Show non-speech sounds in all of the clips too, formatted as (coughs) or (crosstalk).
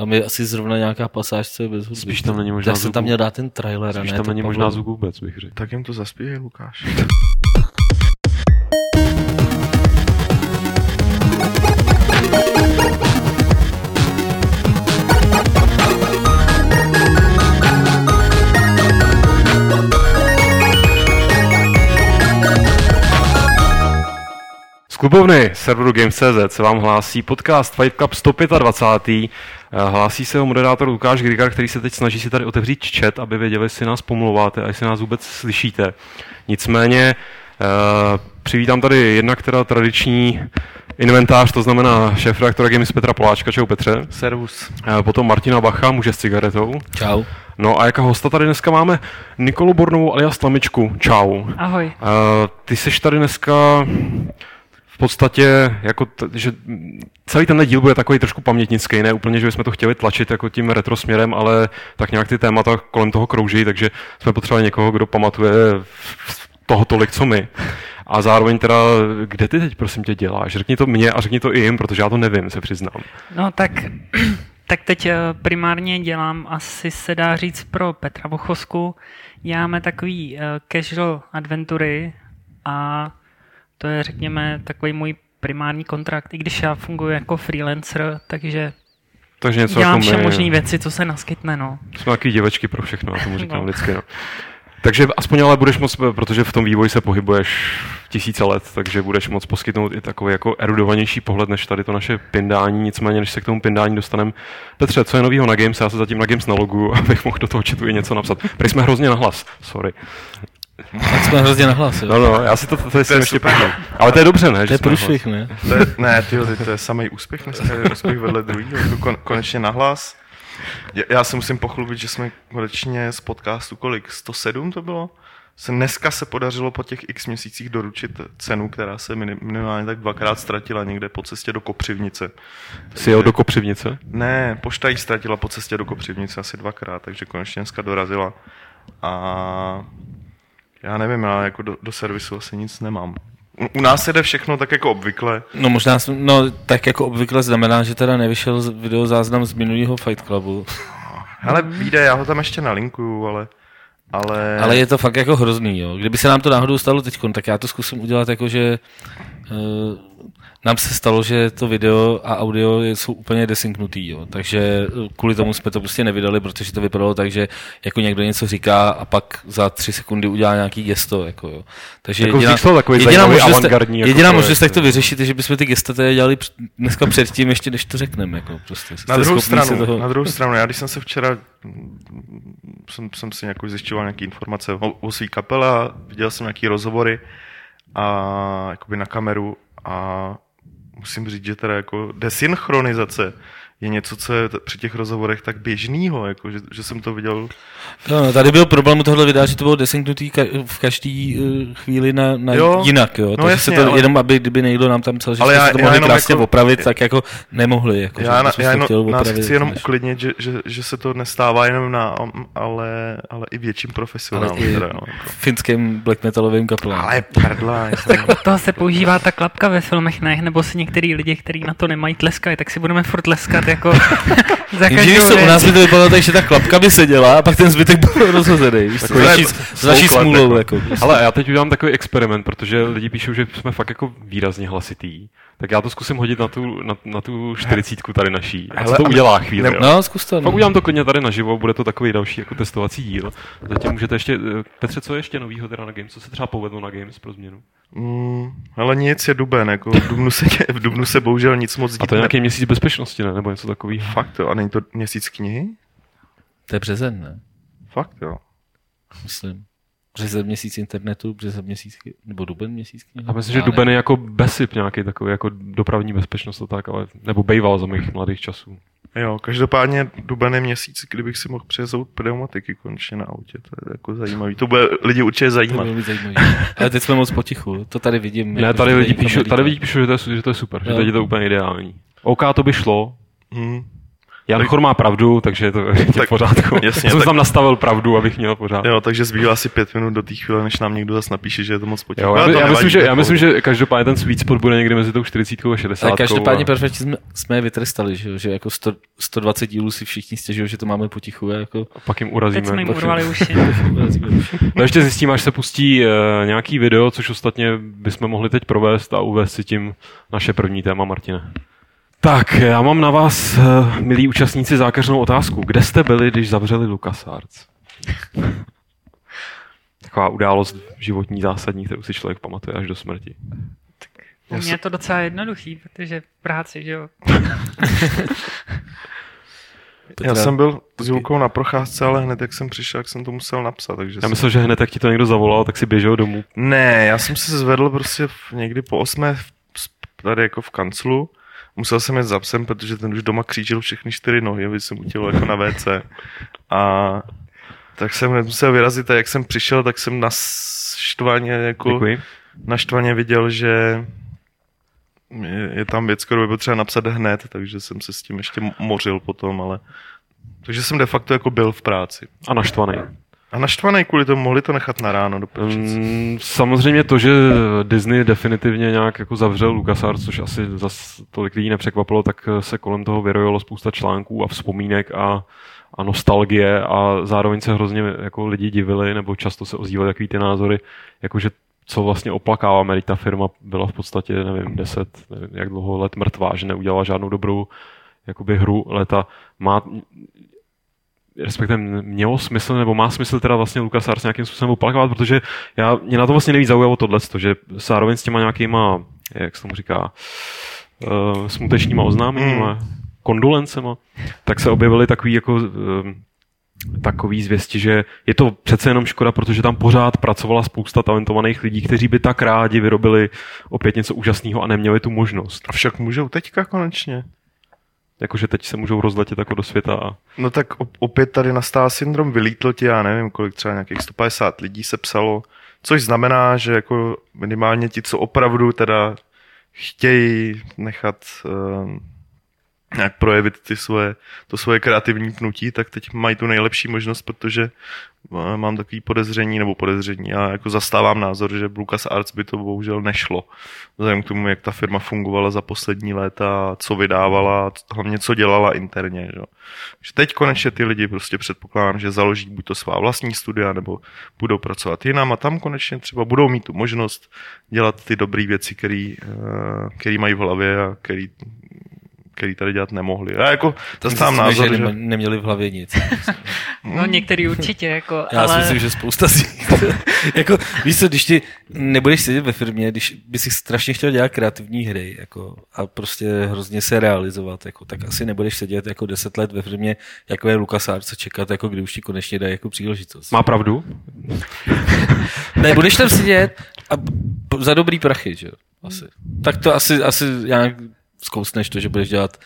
Tam je asi zrovna nějaká pasáž, co je bez hudby. Spíš tam není možná Já jsem tam měl dát ten trailer. a Spíš ne tam to není možná zvuk vůbec, bych řekl. Tak jim to zaspívej, Lukáš. (laughs) klubovny serveru Games.cz se vám hlásí podcast Fight Club 125. Eh, Hlásí se ho moderátor Lukáš Grigar, který se teď snaží si tady otevřít chat, aby věděli, jestli nás pomluváte a jestli nás vůbec slyšíte. Nicméně eh, přivítám tady jednak teda tradiční inventář, to znamená šéf redaktora Games Petra Poláčka, čau Petře. Servus. Eh, Potom Martina Bacha, muže s cigaretou. Čau. No a jako hosta tady dneska máme Nikolu Bornovou alias Tlamičku. Čau. Ahoj. Uh, ty jsi tady dneska podstatě, jako t- že celý ten díl bude takový trošku pamětnický, ne úplně, že bychom to chtěli tlačit jako tím retro směrem, ale tak nějak ty témata kolem toho krouží, takže jsme potřebovali někoho, kdo pamatuje toho tolik, co my. A zároveň teda, kde ty teď prosím tě děláš? Řekni to mně a řekni to i jim, protože já to nevím, se přiznám. No tak, (clears throat) tak teď eh, primárně dělám asi se dá říct pro Petra Vochosku. Děláme takový eh, casual adventury a to je řekněme takový můj primární kontrakt, i když já funguji jako freelancer, takže Takže něco dělám vše možné věci, co se naskytne, no. Jsme takový děvečky pro všechno, já tomu říkám No. vždycky. No. Takže aspoň ale budeš moc, protože v tom vývoji se pohybuješ tisíce let, takže budeš moc poskytnout i takový jako erudovanější pohled než tady to naše pindání. Nicméně, než se k tomu pindání dostaneme. Petře, co je novýho na Games? Já se zatím na Games nalogu, (laughs) abych mohl do toho chatu i něco napsat. Prý jsme hrozně nahlas, sorry. Tak jsme hrozně nahlas, jo. No, no, já si to, to, to, to je ještě půjdu. Ale to je dobře, ne? To že je průšvih, ne? To je, ne, ty, to je samý úspěch dneska, je úspěch vedle druhýho, jako kon, konečně nahlas. Já, já se musím pochlubit, že jsme konečně z podcastu, kolik, 107 to bylo? Se dneska se podařilo po těch x měsících doručit cenu, která se minim- minimálně tak dvakrát ztratila někde po cestě do Kopřivnice. Jsi jel do Kopřivnice? Ne, pošta ji ztratila po cestě do Kopřivnice asi dvakrát, takže konečně dneska dorazila. A já nevím, já jako do, do servisu asi nic nemám. U, nás jede všechno tak jako obvykle. No možná, jsem- no tak jako obvykle znamená, že teda nevyšel z- videozáznam z minulého Fight Clubu. (laughs) Hele, vyjde, já ho tam ještě nalinkuju, ale... Ale, Ale je to fakt jako hrozný, jo. Kdyby se nám to náhodou stalo teď, tak já to zkusím udělat jako, že uh, nám se stalo, že to video a audio jsou úplně desynknutý, jo. Takže eh, kvůli tomu jsme to prostě nevydali, protože to vypadalo tak, že jako někdo něco říká a pak za tři sekundy udělá nějaký gesto, jako jo. Takže Jako jediná zajímavý možnost, jako jediná možnost, jak to vyřešit, je, že bychom ty gesta tady dělali před- dneska předtím, ještě než to řekneme, jako prostě. na druhou, stranu, toho- na druhou stranu, já když jsem se včera, jsem, jsem si nějakou zjišťoval nějaké informace o, o svý kapele a viděl jsem nějaký rozhovory a jakoby na kameru a musím říct, že teda jako desynchronizace je něco, co je t- při těch rozhovorech tak běžnýho, jako, že, že jsem to viděl No, no, tady byl problém u tohle videa, že to bylo desynknutý ka- v každý uh, chvíli na, na Jo. jinak, jo. No Takže jasně, se to ale- jenom, aby kdyby někdo nám tam psal, že Ale jsme já- se to mohli krásně jako- opravit, tak jako nemohli. Jako, Já, že na, já to jenom, chtěli nás opravit, chci jenom než- uklidnit, že, že, že se to nestává jenom na, ale, ale i větším ale profesionálům. i Teda, no, jako. finským black metalovým kapelám. ale prdla. jako. Od toho se používá ta klapka ve filmech, ne? Nebo si některý lidi, kteří na to nemají, tleskají, tak si budeme furt tleskat jako (laughs) za každou co, u nás by to vypadalo tak, že ta klapka by seděla a pak ten zbytek byl rozhozený. Víš, co, naší- naší smůlou. jako. Ale já teď udělám takový experiment, protože lidi píšou, že jsme fakt jako výrazně hlasitý. Tak já to zkusím hodit na tu, na, na tu čtyřicítku tady naší. A co to a udělá chvíli. ne- jo? No, zkus to. No. udělám to klidně tady naživo, bude to takový další jako testovací díl. Zatím můžete ještě, eh, Petře, co je ještě novýho teda na Games? Co se třeba povedlo na Games pro změnu? Mm, ale nic je duben, jako v Dubnu se, v Dubnu se bohužel nic moc A dít to je nějaký měsíc bezpečnosti, ne? Nebo něco takového. Fakt jo, a není to měsíc knihy? To je březen, ne? Fakt jo. Myslím. Březen měsíc internetu, březen měsíc, nebo duben měsíc knihy? A myslím, že Duben je jako BESIP nějaký takový, jako dopravní bezpečnost a tak, ale, nebo bejval za mých mladých časů. Jo, každopádně duben je měsíc, kdybych si mohl přezout pneumatiky konečně na autě. To je jako zajímavý. To bude lidi určitě To zajímat. bylo zajímavý. Ale teď jsme moc potichu, to tady vidím. Ne, tady lidi píšou, tady lidi píšou že, to je, že to je super, že Jo. teď je to úplně ideální. OK, to by šlo, Hmm. Jan Chor má pravdu, takže je to (laughs) je v Tak, pořádku. jasně, Já jsem tak- tam nastavil pravdu, abych měl pořád. Jo, takže zbývá asi pět minut do té chvíle, než nám někdo zase napíše, že je to moc Ale já, to já, myslím, že, já myslím, pohodě. že každopádně ten sweet spot bude někdy mezi tou 40 a 60. Ale každopádně a... perfektně jsme, jsme je vytrestali, že, jo? že jako 100, 120 dílů si všichni stěžují, že to máme potichu. A jako, pak jim Teď urazíme. jsme jim urvali (laughs) uši. No ještě zjistím, až se pustí uh, nějaký video, což ostatně bychom mohli teď provést a uvést si tím naše první téma, Martine. Tak, já mám na vás, uh, milí účastníci, zákeřnou otázku. Kde jste byli, když zavřeli LucasArts? (laughs) Taková událost životní zásadní, kterou si člověk pamatuje až do smrti. U mě je to docela jednoduchý, protože v práci, že jo. (laughs) Já jsem byl s Julkou na procházce, ale hned jak jsem přišel, jak jsem to musel napsat. Takže Já jsem... myslel, že hned, jak ti to někdo zavolal, tak si běžel domů. Ne, já jsem se zvedl prostě někdy po osmé tady jako v kanclu. Musel jsem jít za psem, protože ten už doma křížil všechny čtyři nohy, aby jsem utěl jako na WC. A tak jsem nemusel vyrazit a jak jsem přišel, tak jsem naštvaně jako Děkuji. naštvaně viděl, že je, je tam věc, kterou je potřeba napsat hned, takže jsem se s tím ještě mořil potom, ale takže jsem de facto jako byl v práci. A naštvaný. A naštvaný kvůli tomu mohli to nechat na ráno do Mm, samozřejmě to, že Disney definitivně nějak jako zavřel LucasArts, což asi zas tolik lidí nepřekvapilo, tak se kolem toho vyrojilo spousta článků a vzpomínek a, a nostalgie a zároveň se hrozně jako lidi divili, nebo často se ozývaly takový ty názory, jakože co vlastně oplakáváme, když ta firma byla v podstatě, nevím, deset, nevím, jak dlouho let mrtvá, že neudělala žádnou dobrou jakoby hru leta. Má, respektive mělo smysl, nebo má smysl teda vlastně LucasArts nějakým způsobem oplakovat, protože já, mě na to vlastně nejvíc zaujalo tohle, že zároveň s těma nějakýma, jak se tomu říká, uh, smutečníma oznámeníma, mm. kondolencema, tak se objevily takový jako uh, takový zvěsti, že je to přece jenom škoda, protože tam pořád pracovala spousta talentovaných lidí, kteří by tak rádi vyrobili opět něco úžasného a neměli tu možnost. Avšak můžou teďka konečně. Jakože teď se můžou rozletět jako do světa a No tak op- opět tady nastává syndrom, vylítl ti, já nevím, kolik třeba nějakých 150 lidí se psalo, což znamená, že jako minimálně ti, co opravdu teda chtějí nechat uh, nějak projevit ty svoje, to svoje kreativní pnutí, tak teď mají tu nejlepší možnost, protože eh, mám takový podezření, nebo podezření, já jako zastávám názor, že Lucas Arts by to bohužel nešlo. Vzhledem k tomu, jak ta firma fungovala za poslední léta, co vydávala, hlavně co dělala interně. Že? že teď konečně ty lidi prostě předpokládám, že založí buď to svá vlastní studia, nebo budou pracovat jinam a tam konečně třeba budou mít tu možnost dělat ty dobré věci, které mají v hlavě a který, který tady dělat nemohli. Já jako zastávám názor, že neměli v hlavě nic. (laughs) No některý určitě, jako, (laughs) Já ale... si myslím, že spousta z nich. (laughs) jako, víš co, když ty nebudeš sedět ve firmě, když by si strašně chtěl dělat kreativní hry jako, a prostě hrozně se realizovat, jako, tak asi nebudeš sedět jako deset let ve firmě, jako je LucasArts a čekat, jako kdy už ti konečně dají jako příležitost. má pravdu? Ne, budeš tam sedět a za dobrý prachy, že jo? Asi. Tak to asi, asi nějak zkousneš to, že budeš dělat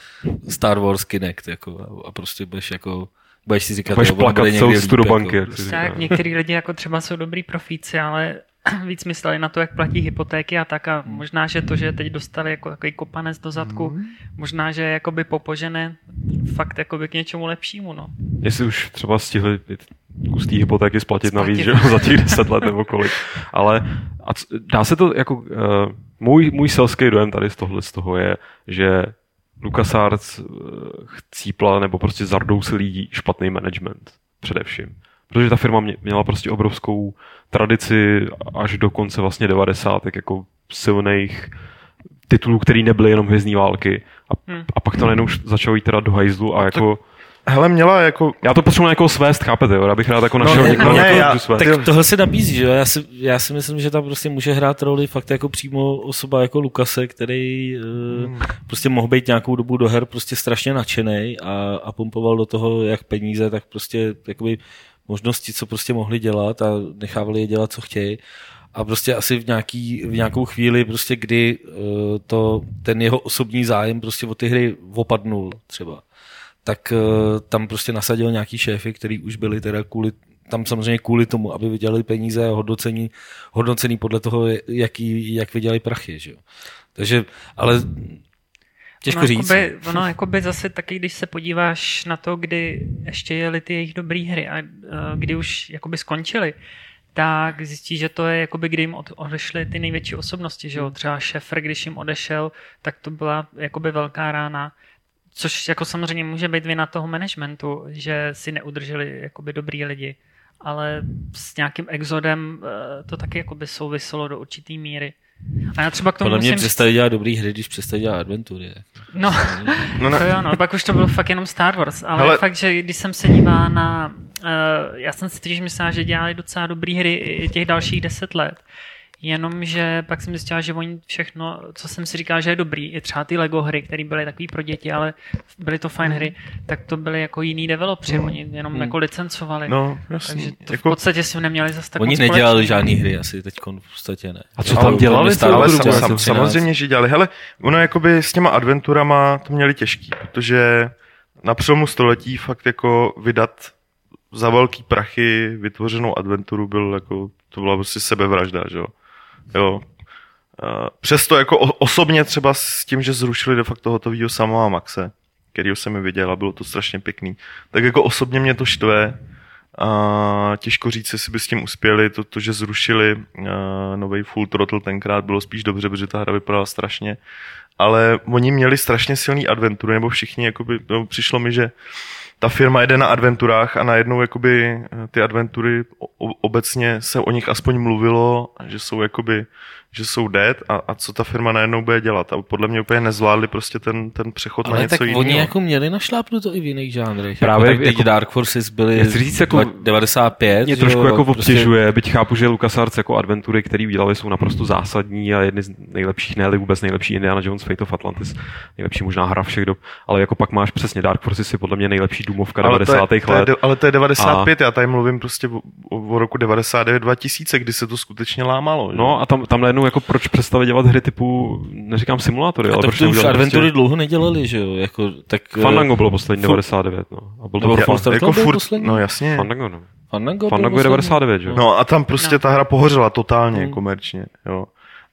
Star Wars Kinect, jako, a, prostě budeš jako, budeš si říkat, Budeš jo, plakat bude celou líp, banky, Jako, Tak, některý lidi jako třeba jsou dobrý profíci, ale (clears throat) víc mysleli na to, jak platí hypotéky a tak a možná, že to, že teď dostali jako takový kopanec do zadku, možná, že jakoby popožené fakt jakoby k něčemu lepšímu, no. Jestli už třeba stihli ty hustý hypotéky splatit, Splatit. navíc, že za těch deset let nebo kolik. Ale a c- dá se to jako, uh, můj, můj selský dojem tady z tohle z toho je, že LucasArts uh, chcípla nebo prostě zardousil lidí špatný management především. Protože ta firma mě, měla prostě obrovskou tradici až do konce vlastně 90. jako silných titulů, který nebyly jenom hvězdní války. A, Hmm. a pak to najednou začalo jít teda do hajzlu a jako... Hele, měla jako Já to potřebuji někoho svést, chápete, jo? Já bych rád jako našel ne, někoho, ne, někoho, já- svést. Tak tohle se nabízí, že jo? Já si, já si myslím, že tam prostě může hrát roli fakt jako přímo osoba jako Lukase, který hmm. prostě mohl být nějakou dobu do her prostě strašně nadšený a, a pumpoval do toho jak peníze, tak prostě jakoby možnosti, co prostě mohli dělat a nechávali je dělat, co chtějí. A prostě asi v, nějaký, v nějakou chvíli, prostě kdy uh, to, ten jeho osobní zájem prostě o ty hry opadnul třeba, tak uh, tam prostě nasadil nějaký šéfy, který už byli teda kvůli tam samozřejmě kvůli tomu, aby vydělali peníze a hodnocení, hodnocení podle toho, jaký, jak vydělali prachy. Že jo. Takže, ale Těžko no, říct. Jakoby, ono jakoby zase taky, když se podíváš na to, kdy ještě jeli ty jejich dobré hry a uh, kdy už jakoby skončili, tak zjistí, že to je jakoby, kdy jim od, odešly ty největší osobnosti, že jo? Třeba Šefr, když jim odešel, tak to byla jakoby velká rána. Což jako samozřejmě může být vina toho managementu, že si neudrželi jakoby dobrý lidi. Ale s nějakým exodem eh, to taky jakoby souviselo do určitý míry. A já třeba k tomu Podle mě musím přestali dělat dobrý hry, když přestali dělat adventury. No, No, no, ne, to jo, no, pak už to bylo fakt jenom Star Wars, ale Hele. Fakt, že když jsem se díval na, uh, já jsem si totiž myslel, že dělali docela dobrý hry i těch dalších deset let, jenomže pak jsem zjistil, že oni všechno, co jsem si říkal, že je dobrý, i třeba ty Lego hry, které byly takový pro děti, ale byly to fajn hry, tak to byly jako jiný developři, oni jenom jako licencovali. no, jasně. Takže to v jako, podstatě si neměli zase tak Oni moc nedělali společného. žádný hry asi teď v podstatě ne. A co Ale tam dělali? Star Co ale sam, dělali sam, 13. samozřejmě, že dělali. Hele, ono jakoby s těma adventurama to měli těžký, protože na přelomu století fakt jako vydat za velký prachy vytvořenou adventuru byl jako, to byla prostě sebevražda, že jo. Jo. Přesto jako osobně třeba s tím, že zrušili de facto hotovýho Samoa Maxe, kterýho jsem viděl a bylo to strašně pěkný, tak jako osobně mě to štve, a těžko říct, jestli by s tím uspěli, to, to že zrušili uh, nový Full Throttle tenkrát bylo spíš dobře, protože ta hra vypadala strašně, ale oni měli strašně silný adventury, nebo všichni, jakoby, no, přišlo mi, že ta firma jede na adventurách a najednou jakoby eh, ty adventury obecně se o nich aspoň mluvilo, že jsou jakoby, že jsou dead a, a co ta firma najednou bude dělat. A podle mě úplně nezvládli prostě ten, ten přechod na Ale něco tak jiného. oni jako měli našlápnuto i v jiných žánrech. Právě jako, tak jako- jako, Dark Forces byly říct, jako- 95. Mě trošku jo, jako prostě- obtěžuje, byť chápu, že LucasArts jako adventury, které udělali, jsou naprosto zásadní a jedny z nejlepších, ne vůbec nejlepší Indiana Jones Fate of Atlantis, nejlepší možná hra všech dob, ale jako pak máš přesně Dark Forces je podle mě nejlepší důmovka ale 90. to je, to je, let. ale to je 95, já tady mluvím prostě o, o, o roku 99-2000, kdy se to skutečně lámalo. že? No a tam, tam najednou jako proč přestali dělat hry typu, neříkám simulátory, A ale tak proč to už adventury prostě... dlouho nedělali, že jo? Jako, tak, eh, Fandango bylo poslední Fu- 99, no. A byl to Nebo jako, Throttle jako byl furt, poslední? no jasně. Fandango, no. Fandango, Fandango je poslední? 99, že jo? No a tam prostě No. ta hra pohořela totálně Hmm. komerčně, jo.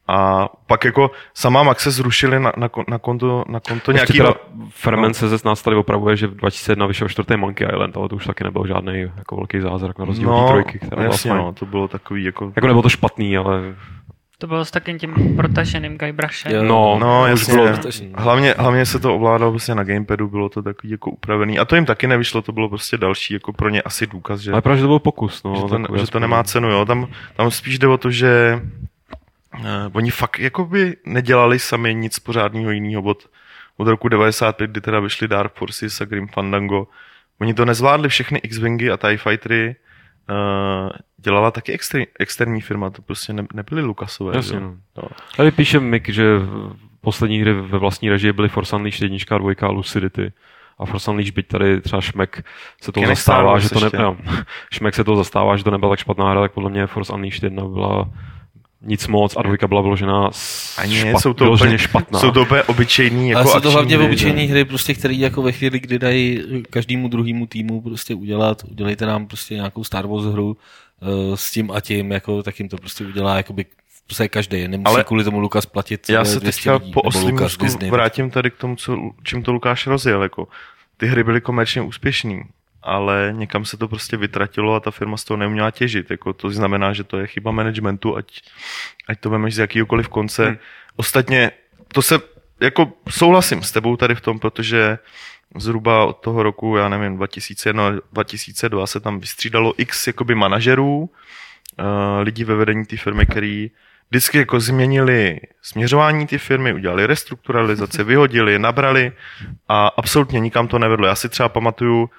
A pak jako sama Max se zrušili na, na, na konto, na konto nějaký... teda Ferment se ze nás tady opravuje, že v 2001 vyšel čtvrtý Monkey Island, ale to už taky nebyl žádný jako velký zázrak na rozdíl od no, trojky, která byla jasně, fajn. no, to bylo takový jako... Jako nebylo to špatný, ale To bylo s takým tím protaženým Guybrušem. Jo. no, No, už jasně. bylo- Hlavně, hlavně se to ovládalo prostě na gamepadu, bylo to takový jako upravený. A to jim taky nevyšlo, to bylo prostě další jako pro ně asi důkaz, že, Ale právě, že to byl pokus, no. že, to, že to nemá cenu, jo. Tam, tam spíš jde o to, že uh, oni fakt jakoby nedělali sami nic pořádného jiného od, od roku 95, kdy teda vyšly Dark Forces a Grim Fandango. Oni to nezvládli všechny X-Wingy a TIE Fightery, dělala taky exter, externí firma, to prostě ne, nebyly Lukasové. Jasně, no. No. Tady píše Mick, že poslední hry ve vlastní režii byly Force Unleashed 1 a 2 a Lucidity. A Force Unleashed, byť tady třeba Šmek se toho Taky zastává, že to ne, no, (laughs) Šmek se toho zastává, že to nebyla tak špatná hra, tak podle mě Force Unleashed 1 byla nic moc a dvojka byla vyložená s- Ani špat, jsou to úplně, špatná. Jsou to úplně obyčejný jako Ale jsou to hlavně hry, obyčejné hry, prostě, které jako ve chvíli, kdy dají každému druhému týmu prostě udělat, udělejte nám prostě nějakou Star Wars hru uh, s tím a tím, jako, tak jim to prostě udělá jakoby prostě každý. Nemusí Ale kvůli tomu Lukas platit Já se 200 teďka lidí, po Disney. vrátím tady k tomu, co, čím to Lukáš rozjel. Jako. Ty hry byly komerčně úspěšný, ale někam se to prostě vytratilo a ta firma z toho neuměla těžit. Jako to znamená, že to je chyba managementu, ať, ať to vemeš z jakýkoliv konce. Hmm. Ostatně to se, jako souhlasím s tebou tady v tom, protože zhruba od toho roku, já nevím, 2001, 2002 se tam vystřídalo x jakoby manažerů, uh, lidí ve vedení té firmy, který vždycky jako změnili směřování té firmy, udělali restrukturalizace, vyhodili, nabrali a absolutně nikam to nevedlo. Já si třeba pamatuju,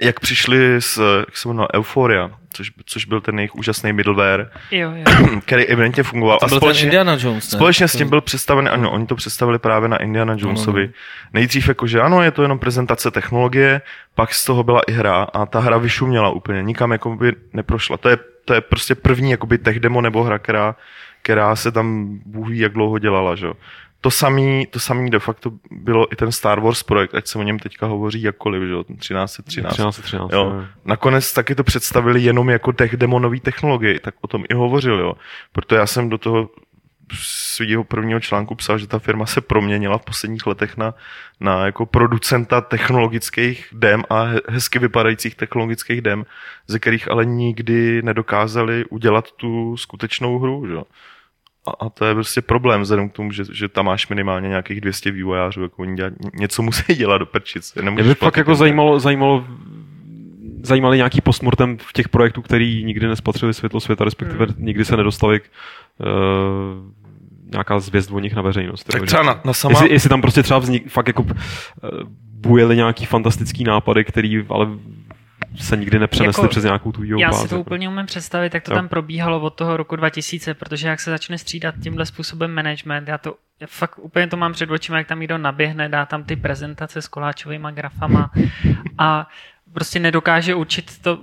jak přišli s, jak se jmenuje, Euphoria, což, což byl ten jejich úžasný middleware, Jo, jo. (clears throat) který evidentně fungoval. To byl ten Indiana Jones, ne? Společně s tím byl představen, ano, oni to představili právě na Indiana Jonesovi. Nejdřív jako, že ano, je to jenom prezentace technologie, pak z toho byla i hra a ta hra vyšuměla úplně, nikam jako by neprošla. To je, to je prostě první jakoby tech demo nebo hra, která, která se tam Bůh ví, jak dlouho dělala, že jo. To samý, to samý de facto bylo i ten Star Wars projekt, ať se o něm teďka hovoří jakkoliv, že jo, 1313. 13, 13, Jo. Nakonec taky to představili jenom jako tech demo nový technologii, tak o tom i hovořil, jo. Proto já jsem do toho svého prvního článku psal, že ta firma se proměnila v posledních letech na, na jako producenta technologických dem a hezky vypadajících technologických dem, ze kterých ale nikdy nedokázali udělat tu skutečnou hru. Že? A, a to je prostě problém, vzhledem k tomu, že, že tam máš minimálně nějakých 200 vývojářů, jako oni dělat, něco musí (laughs) dělat do prčic. Mě by fakt jako zajímalo, zajímalo zajímali nějaký postmortem v těch projektů, který nikdy nespatřili světlo světa, respektive hmm. nikdy se nedostali k, uh, nějaká zvěst o nich na veřejnost. Tak třeba na, na sama... jestli, jestli, tam prostě třeba vznik, fakt jako uh, bujeli nějaký fantastický nápady, který ale se nikdy nepřenesly jako, přes nějakou tu Já si to úplně umím představit, jak to jo. tam probíhalo od toho roku 2000, protože jak se začne střídat tímhle způsobem management, já to já fakt úplně to mám před očima, jak tam někdo naběhne, dá tam ty prezentace s koláčovými grafama a prostě nedokáže učit to,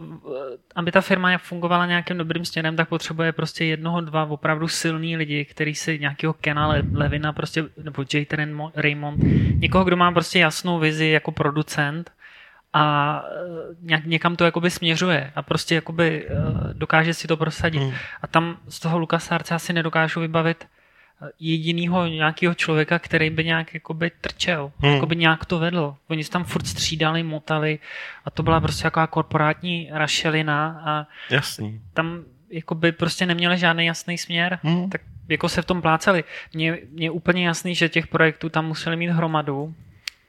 aby ta firma fungovala nějakým dobrým směrem, tak potřebuje prostě jednoho, dva opravdu silný lidi, který si nějakého Kena Levina prostě, nebo J. Raymond, někoho, kdo má prostě jasnou vizi jako producent a eh, nějak, někam to jakoby směřuje a prostě jakoby eh, dokáže si to prosadit. Hmm. A tam z toho LucasArts asi nedokážu vybavit jedinýho nějakého člověka, který by nějak jakoby trčel, hmm. jakoby nějak to vedl. Oni se tam furt střídali, motali a to byla prostě taková korporátní rašelina a Jasný. tam jakoby prostě neměli žádný jasný směr, hmm. tak jako se v tom pláceli. Mně je úplně jasný, že těch projektů tam museli mít hromadu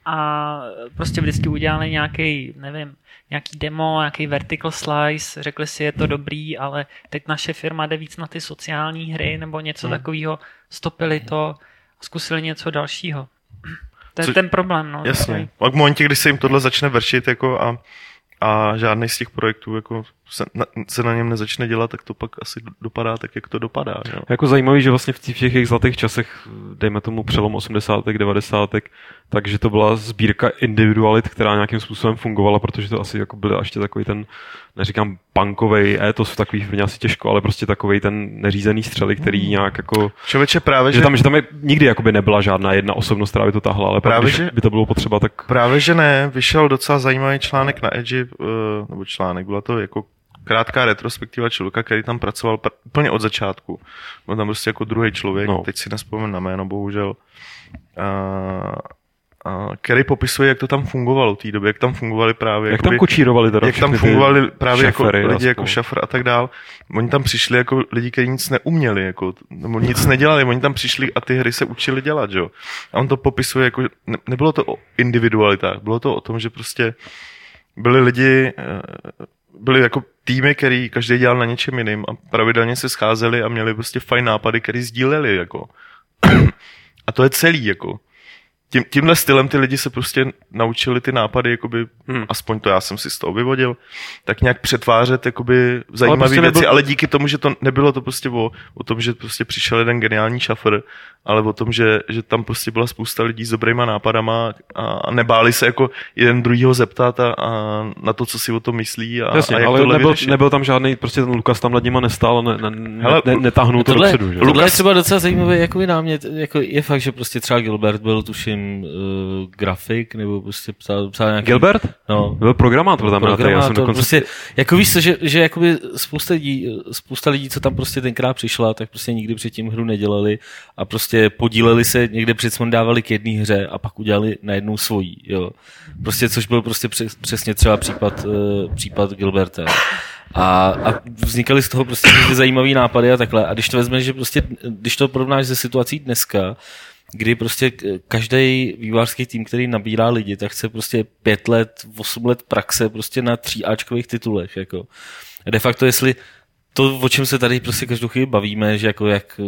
a prostě vždycky udělali nějaký, nevím, nějaký demo, nějaký vertical slice, řekli si, je to dobrý, ale teď naše firma jde víc na ty sociální hry nebo něco hmm. takového, stopili to a zkusili něco dalšího. To je Co, ten problém. No, jasně. A v momentě, kdy se jim tohle začne vršit jako a, a žádný z těch projektů jako se na, se na něm nezačne dělat, tak to pak asi dopadá tak, jak to dopadá. Jo. Jako zajímavý, že vlastně v těch jejich zlatých časech, dejme tomu přelom 80. 90. takže to byla sbírka individualit, která nějakým způsobem fungovala, protože to asi jako byl ještě takový ten, neříkám punkovej to v takový firmě asi těžko, ale prostě takový ten neřízený střely, který hmm. nějak jako... Člověče právě, že... že tam, že tam je, nikdy jakoby nebyla žádná jedna osobnost, která by to tahla, ale právě, pak, že, by to bylo potřeba, tak... Právě, že ne. Vyšel docela zajímavý článek na Edge, uh, nebo článek, byla to jako krátká retrospektiva člověka, který tam pracoval pr- úplně od začátku. Byl tam prostě jako druhý člověk, no. teď si nespomenu na jméno, bohužel. Uh, a který popisuje, jak to tam fungovalo v té době, jak tam fungovali právě... Jak jakoby, tam kočírovali teda Jak tam fungovali právě jako lidi jako šafr a tak dál. Oni tam přišli jako lidi, kteří nic neuměli, jako, nebo nic nedělali, oni tam přišli a ty hry se učili dělat, jo. A on to popisuje jako, ne, nebylo to o individualitách, bylo to o tom, že prostě byli lidi, eh, byli jako týmy, který každý dělal na něčem jiným a pravidelně se scházeli a měli prostě fajn nápady, který sdíleli, jako. (clears throat) A to je celý, jako tím, tímhle stylem ty lidi se prostě naučili ty nápady, jakoby, hmm. aspoň to já jsem si z toho vyvodil, tak nějak přetvářet jakoby zajímavé prostě věci, nebyl... ale díky tomu, že to nebylo to prostě o, o tom, že prostě přišel jeden geniální šafer, ale o tom, že, že tam prostě byla spousta lidí s dobrýma nápadama a, nebáli se jako jeden druhýho zeptat a, a na to, co si o tom myslí a, Jasně, a jak ale nebyl, nebyl, tam žádný, prostě ten Lukas tam nad nima nestál a ne, ne, Hele, ne, netáhnul to dopředu. Že? Tohle je třeba docela zajímavý jako námět, jako je fakt, že prostě třeba Gilbert byl tuším uh, grafik, nebo prostě psal, psal nějaký... Gilbert? No. Byl programátor tam programátor, já jsem dokonce... prostě, jako víš že, že jakoby spousta lidí, spousta lidí, co tam prostě tenkrát přišla, tak prostě nikdy předtím hru nedělali a prostě podíleli se, někde dávali k jedné hře a pak udělali najednou svojí, jo. Prostě, což byl prostě přesně třeba případ, uh, případ Gilberta. A, a vznikaly z toho prostě zajímavé nápady a takhle. A když to vezmeš, že prostě, když to porovnáš se situací dneska, kdy prostě každý vývářský tým, který nabírá lidi, tak chce prostě pět let, osm let praxe prostě na tří Ačkových titulech. Jako. A de facto, jestli to, o čem se tady prostě každou chvíli bavíme, že jako jak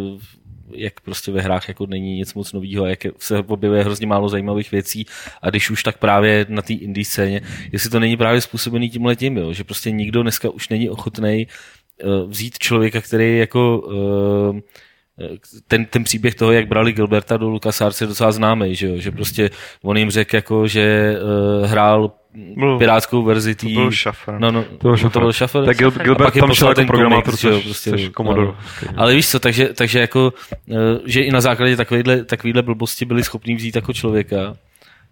jak prostě ve hrách jako není nic moc nového, jak se objevuje hrozně málo zajímavých věcí a když už tak právě na té indie scéně, jestli to není právě způsobený tím letím, jo, že prostě nikdo dneska už není ochotný uh, vzít člověka, který jako uh, ten, ten příběh toho, jak brali Gilberta do LucasArts je docela známý, že, jo? že prostě on jim řekl, jako, že uh, hrál byl, pirátskou verzi tý... To byl Schaffer. No, no, to byl Schaffer. To byl Schaffer. Tak Gil, Gilbert tam šel jako programátor, což, prostě, což Commodore. No. Ale víš co, takže, takže jako, uh, že i na základě takovýhle, takovýhle blbosti byli schopní vzít jako člověka,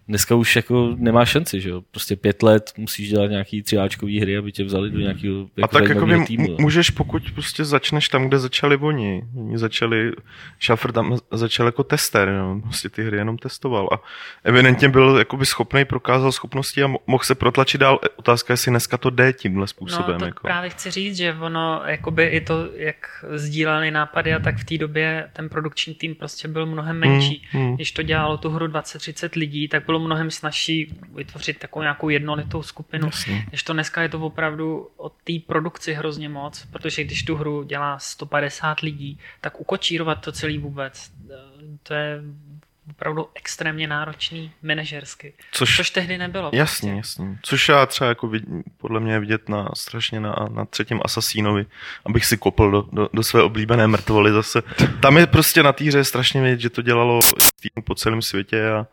dneska už jako nemá šanci, že jo? Prostě pět let musíš dělat nějaký třiáčkový hry, aby tě vzali do nějakého jako A tak jako týmu. no. můžeš, pokud prostě začneš tam, kde začali oni. Oni začali, Schaffer tam začal jako tester, no. prostě ty hry jenom testoval a evidentně byl jakoby schopný, prokázal schopnosti a mo- mohl se protlačit dál. Otázka je, jestli dneska to jde tímhle způsobem. No, to jako. právě chci říct, že ono, jakoby i to, jak sdíleli nápady a tak v té době ten produkční tým prostě byl mnohem menší. Hmm, hmm. Když to dělalo tu hru 20-30 lidí, tak bylo mnohem snažší vytvořit takovou nějakou jednolitou skupinu. Jasně. Když to dneska je to opravdu o té produkci hrozně moc, protože když tu hru dělá 150 lidí, tak ukočírovat to celý vůbec, to je opravdu extrémně náročný manažersky. Což- Což tehdy nebylo. Jasně, jasně. Což já třeba jako vid, podle mě vidět na, strašně na, na třetím Asasínovi, abych si kopl do, do, do své oblíbené mrtvoly zase. Tam je prostě na té hře strašně vidět, že to dělalo tým po celém světě a,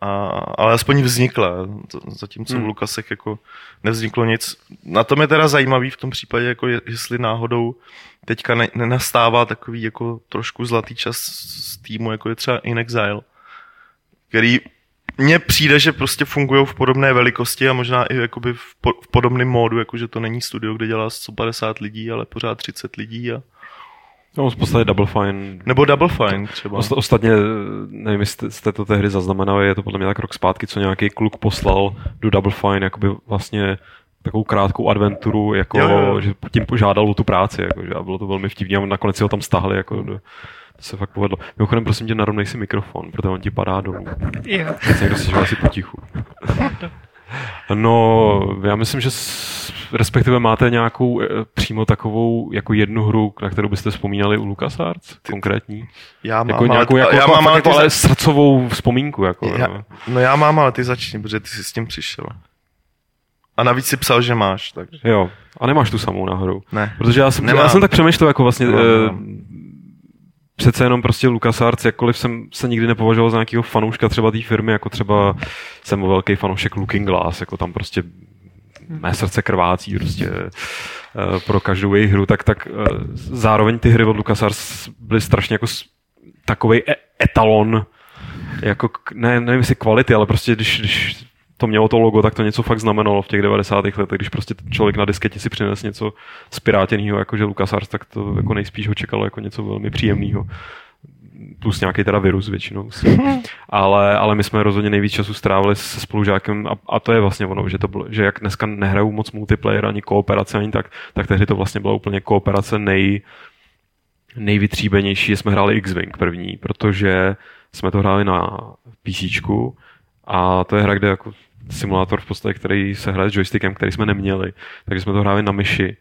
a, ale aspoň vznikla, zatímco hmm. v. Lukasech jako nevzniklo nic. Na tom je teda zajímavý v tom případě, jako je, jestli náhodou teďka ne, nenastává takový jako trošku zlatý čas z týmu, jako je třeba In Exile, který mně přijde, že prostě fungují v podobné velikosti a možná i jakoby v, po, v podobném módu, jakože to není studio, kde dělá 150 lidí, ale pořád 30 lidí a No, v podstatě Double Fine. nebo Double Fine třeba. Osta- Ostatně, nevím, jestli jste to tehdy zaznamenali, je to podle mě tak rok zpátky, co nějaký kluk poslal do Double Fine, jakoby vlastně takovou krátkou adventuru, jako, Jo, jo, že tím požádal o tu práci, jako, že, a bylo to velmi vtipné a nakonec si ho tam stáhli, jako, do, to se fakt povedlo. Mimochodem, prosím tě, narovnej si mikrofon, protože on ti padá dolů. Jo. Chci někdo si asi potichu. No, já myslím, že s, respektive máte nějakou e, přímo takovou jako jednu hru, na kterou byste vzpomínali u LucasArts konkrétní? Já mám, Jako ale, nějakou jako, já mám, ale, jako, ale za, srdcovou vzpomínku. Jako, já, no. no já mám, ale ty začni, protože ty jsi s tím přišel. A navíc si psal, že máš, takže Jo, a nemáš tu samou náhodou. ne. Protože já jsem, Nemám. já jsem tak přemýšlel, jako vlastně eh, nemám. Přece jenom prostě LucasArts, jakkoliv jsem se nikdy nepovažoval za nějakého fanouška třeba té firmy, jako třeba jsem velký fanoušek Looking Glass, jako tam prostě mé srdce krvácí prostě eh, pro každou jejich hru, tak, tak eh, zároveň ty hry od LucasArts byly strašně jako takový etalon, jako, ne, nevím jestli kvality, ale prostě když, když to mělo to logo, tak to něco fakt znamenalo v těch 90. letech, když prostě člověk na disketě si přines něco spirátěného, jakože LucasArts, tak to jako nejspíš ho čekalo jako něco velmi příjemného plus nějaký teda virus většinou. (laughs) ale, ale my jsme rozhodně nejvíc času strávili se spolužákem a, a to je vlastně ono, že, to bylo, že jak dneska nehrajou moc multiplayer ani kooperace ani tak, tak tehdy to vlastně byla úplně kooperace nej, nejvytříbenější, jsme hráli X-Wing první, protože jsme to hráli na PC a to je hra, kde jako simulátor v podstatě, který se hraje s joystickem, který jsme neměli, takže jsme to hráli na myši.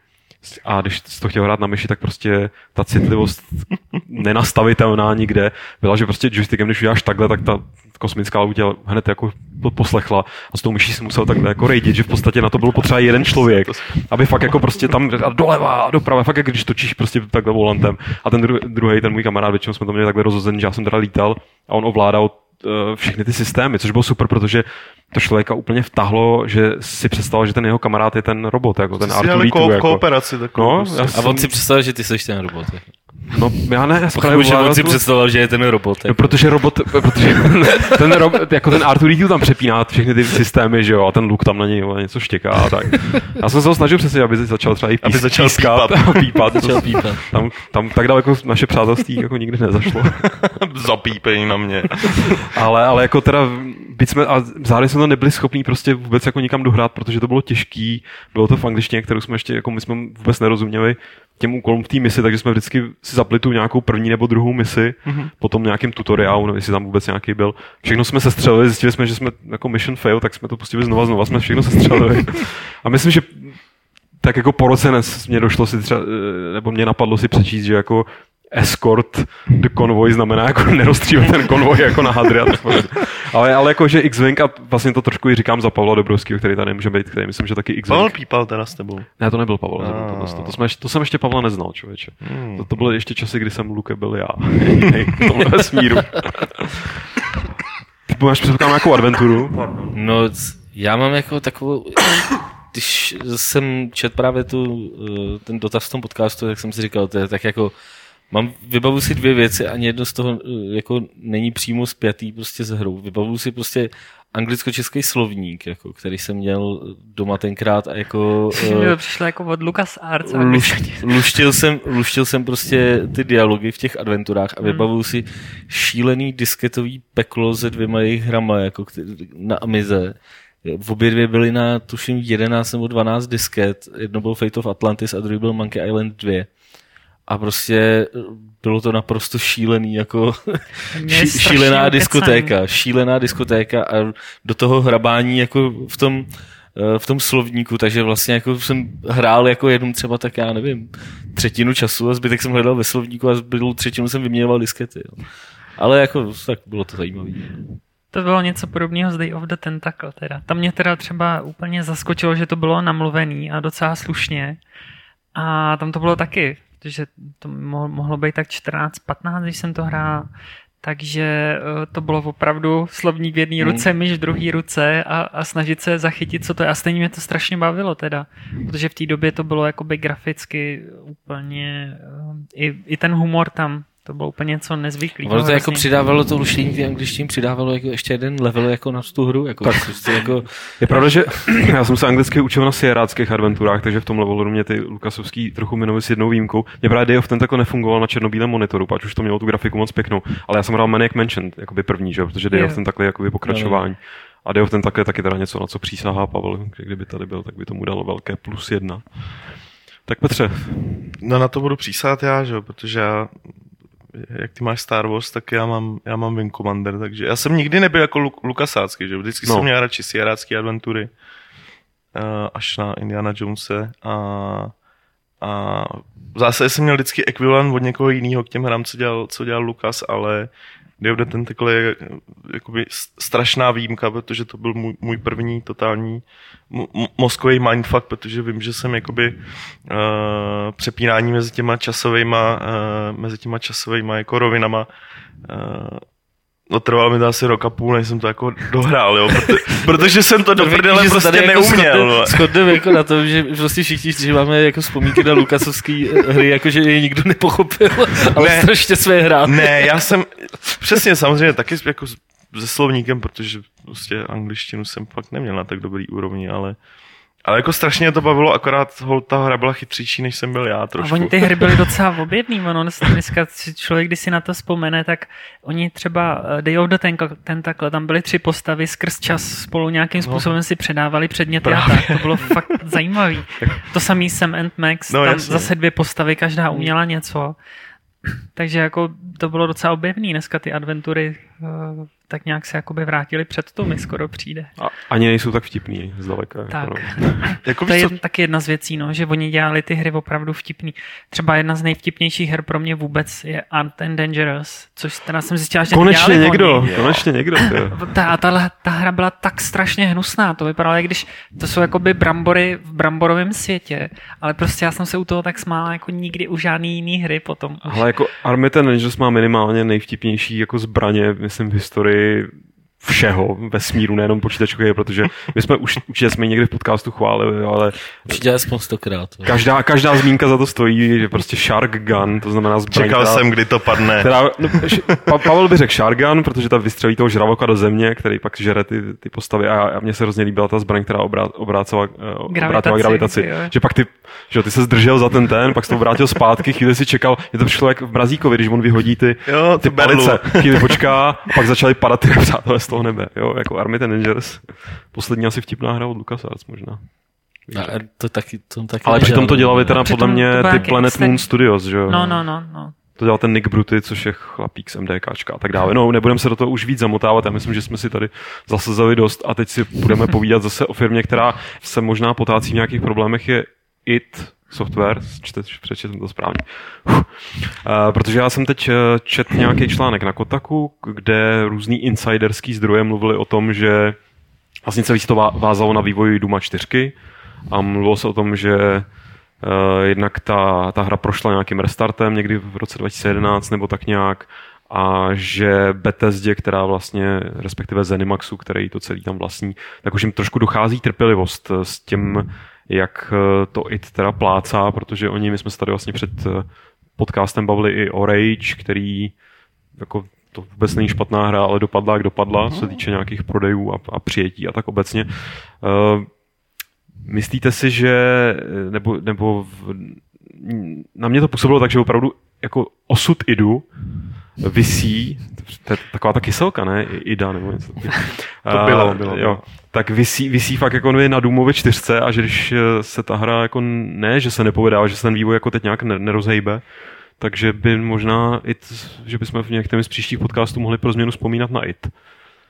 A když to chtěl hrát na myši, tak prostě ta citlivost (laughs) nenastavitelná nikde byla, že prostě joystickem, když uděláš takhle, tak ta kosmická loď tě hned jako to poslechla a s tou myší si musel takhle jako rejdit, že v podstatě na to bylo potřeba jeden (laughs) člověk, aby fakt jako prostě tam a doleva a doprava, fakt jak když točíš prostě takhle volantem a ten dru- druhý, ten můj kamarád, většinou jsme to měli takhle rozhozený, že já jsem teda lítal a on ovládal všechny ty systémy, což bylo super, protože to člověka úplně vtahlo, že si představil, že ten jeho kamarád je ten robot, jako ten Jsi dělali R2D2. ko- jako. kooperaci takovou. No, prostě. A on si představil, že ty jsi ten robot. No, já ne, já Pochybuji, že on si představil, že je ten robot. No, Jako. protože robot, (laughs) protože ten robot, jako ten Arthur Riedl tam přepíná všechny ty systémy, že jo, a ten luk tam na něj něco štěká a tak. Já jsem se ho snažil přesně, aby začal třeba i pís, Aby začal pískat pípat. a pípat. Začal pípat. Tam, tam tak daleko naše přátelství jako nikdy nezašlo. (laughs) Zapípej na mě. ale, ale jako teda, byť jsme, a zároveň jsme to nebyli schopní prostě vůbec jako nikam dohrát, protože to bylo těžký, bylo to v angličtině, kterou jsme ještě, jako my jsme vůbec nerozuměli těm úkolům v té misi, takže jsme vždycky si zapli tu nějakou první nebo druhou misi, mm-hmm. potom nějakým tutoriálu, nevím, jestli tam vůbec nějaký byl. Všechno jsme se střelili, zjistili jsme, že jsme jako mission fail, tak jsme to pustili znova, znova jsme všechno se střelili. (laughs) A myslím, že tak jako po roce mě došlo si třeba, eh, nebo mě napadlo si přečíst, že jako escort the convoy znamená jako (laughs) nerozstřílet ten konvoj jako na hadry a tak podobně. ale, ale jako, že X-Wing a vlastně to trošku i říkám za Pavla Dobrovského, který tady nemůže být, který myslím, že taky Pavel X-Wing. pípal teda s tebou. Ne, to nebyl Pavel, Ah. to, to, to, to, jsme, to, jsem ještě Pavla neznal, člověče. Hmm. To, to byly ještě časy, kdy jsem Luke byl já. (laughs) Hej, v tomhle vesmíru. Ty máš předpokládám nějakou adventuru. No, já mám jako takovou... Když jsem čet právě tu, eh, ten dotaz v tom podcastu, tak jsem si říkal, to je tak jako mám, vybavu si dvě věci, ani jedno z toho eh, jako není přímo spjatý prostě s hrou. Vybavu si prostě anglicko-český slovník, jako, který jsem měl doma tenkrát a jako... (laughs) Mi to přišlo jako od Lucas Arts. Luš, (laughs) luštil, jsem, luštil jsem prostě ty dialogy v těch adventurách a vybavuju si šílený disketový peklo se dvěma jejich hrama, jako na Amize. V obě dvě byly na, tuším, 11 nebo 12 disket. Jedno byl Fate of Atlantis a druhý byl Monkey Island 2 a prostě bylo to naprosto šílený, jako (laughs) ší, šílená diskotéka, šílená diskotéka a do toho hrabání jako v tom, eh, v tom slovníku, takže vlastně jako jsem hrál jako jednou třeba tak já nevím, třetinu času a zbytek jsem hledal ve slovníku a zbylou třetinu jsem vyměňoval diskety. Jo. Ale jako tak bylo to zajímavé. To bylo něco podobného z Day of the Tentacle teda. Tam mě teda třeba úplně zaskočilo, že to bylo namluvený a docela slušně. A tam to bylo taky protože to mohlo být tak 14-15, když jsem to hrál. Takže eh, to bylo opravdu slovník v jedné hmm. ruce, myš v druhé ruce a, a snažit se zachytit, co to je. A stejně mě to strašně bavilo teda, protože v té době to bylo jakoby graficky úplně, eh, i, i ten humor tam to bylo úplně něco nezvyklého. Ono to jako přidávalo to rušení v angličtině, přidávalo jako ještě jeden level jako na tu hru. Jako, tak. Prostě jako... Je pravda, že (clears throat) já jsem se anglicky učil na sieráckých adventurách, takže v tom levelu mě ty Lukasovský trochu minuly s jednou výjimkou. Mě právě Day of ten tako nefungoval na černobílém monitoru, pač už to mělo tu grafiku moc pěknou, ale já jsem hrál Maniac Mansion, jakoby první, že? protože Day of ten takhle jakoby pokračování. No. A Day of ten také taky teda něco, na co přísahá Pavel, kdyby tady byl, tak by tomu dalo velké plus jedna. Tak Petře. No na to budu přísát já, že? protože já jak ty máš Star Wars, tak já mám, já mám Wing Commander, takže já jsem nikdy nebyl jako Luk- Lukasácký, že vždycky no. jsem měl radši sierácký adventury, uh, až na Indiana Jonese a, a v zásadě jsem měl vždycky ekvivalent od někoho jiného k těm hrám, co dělal, co dělal Lukas, ale The Tentacle je jakoby strašná výjimka, protože to byl můj, můj první totální mozkový mindfuck, protože vím, že jsem jakoby uh, přepínání mezi těma časovými uh, mezi těma časovými jako rovinama uh, No trvalo mi to asi rok a půl, než jsem to jako dohrál, jo, protože, (laughs) protože jsem to do prdele prostě tady neuměl. Jako schodneme jako na tom, že prostě všichni, že máme jako vzpomínky na Lukasovský hry, jako že je nikdo nepochopil, (laughs) ale ne, strašně své hrát. Ne, já jsem, přesně samozřejmě taky jako se slovníkem, protože prostě angličtinu jsem fakt neměl na tak dobrý úrovni, ale ale jako strašně to bavilo, akorát ta hra byla chytřejší, než jsem byl já trošku. A oni ty hry byly (laughs) docela objedný, ono dneska člověk, když si na to vzpomene, tak oni třeba eh, Day of the Tentacle, tam byly tři postavy, skrz čas spolu nějakým no. způsobem no. si předávali předměty Právě. a tak. To bylo fakt (laughs) zajímavý. To samý Sam and Max, no, tam jasně. zase dvě postavy, každá uměla něco. Takže jako to bylo docela objevný. Dneska ty adventury uh, tak nějak se jakoby vrátili před to mi skoro přijde. A ani nejsou tak vtipný zdaleka. Jako tak. Jako no. (laughs) (laughs) jako to je co... taky jedna z věcí, no, že oni dělali ty hry opravdu vtipný. Třeba jedna z nejvtipnějších her pro mě vůbec je Art and Dangerous, což teda jsem zjistila, že Konečně někdo, oni. (laughs) konečně někdo. ta, ta, ta, hra byla tak strašně hnusná, to vypadalo, když to jsou jakoby brambory v bramborovém světě, ale prostě já jsem se u toho tak smála jako nikdy u žádný jiný hry potom. Ale jako Army and Dangerous má minimálně nejvtipnější jako zbraně, myslím, v historii eh, všeho vesmíru, nejenom počítačové, protože my jsme už určitě jsme někdy v podcastu chválili, ale určitě aspoň stokrát. Každá, každá zmínka za to stojí, že prostě Shark Gun, to znamená zbraň. Čekal která, jsem, kdy to padne. Která, no, pa, Pavel by řekl Shark Gun, protože ta vystřelí toho žravoka do země, který pak žere ty, ty postavy a, a mně se hrozně líbila ta zbraň, která obrá, obrácela, eh, obrátila gravitaci. Jo. Že pak ty, že ty se zdržel za ten ten, pak se to vrátil zpátky, chvíli si čekal, je to přišlo jak v Brazíkovi, když on vyhodí ty, jo, ty palice, chvíli počká, a pak začaly padat ty (laughs) přátelé toho nebe. Jo, jako Army Rangers. Poslední asi vtipná hra od LucasArts možná. A to taky, to taky Ale přitom to dělali teda podle mě ty Planet extra... Moon Studios, že jo? No, no, no, no. To dělal ten Nick Bruty, což je chlapík z MDKčka a tak dále. No, nebudeme se do toho už víc zamotávat, já myslím, že jsme si tady zasazeli dost a teď si budeme povídat zase o firmě, která se možná potácí v nějakých problémech, je IT, software, přečetl to správně. Uh, protože já jsem teď eh, čet nějaký článek na Kotaku, kde různý insiderský zdroje mluvili o tom, že vlastně se to vázalo na vývoji Duma 4 a mluvilo se o tom, že uh, jednak ta, ta hra prošla nějakým restartem někdy v roce 2011 nebo tak nějak a že Bethesdě, která vlastně, respektive Zenimaxu, který to celý tam vlastní, tak už jim trošku dochází trpělivost s tím, jak eh, to IT teda plácá, protože oni, my jsme se tady vlastně před eh, podcastem bavili i o Rage, který jako to vůbec není špatná hra, ale dopadla jak dopadla, co se týče nějakých prodejů a, a přijetí a tak obecně. Uh, myslíte si, že, nebo, nebo na mě to působilo tak, že opravdu jako osud idu visí, to je taková ta kyselka, ne? Ida nebo něco. (laughs) To bylo, bylo. Jo, tak visí, visí fakt jako na Doomově čtyřce a že když se ta hra jako ne, že se nepovede, ale že se ten vývoj jako teď nějak nerozhejbe, takže by možná, it, že bychom v některém z příštích podcastů mohli pro změnu vzpomínat na IT.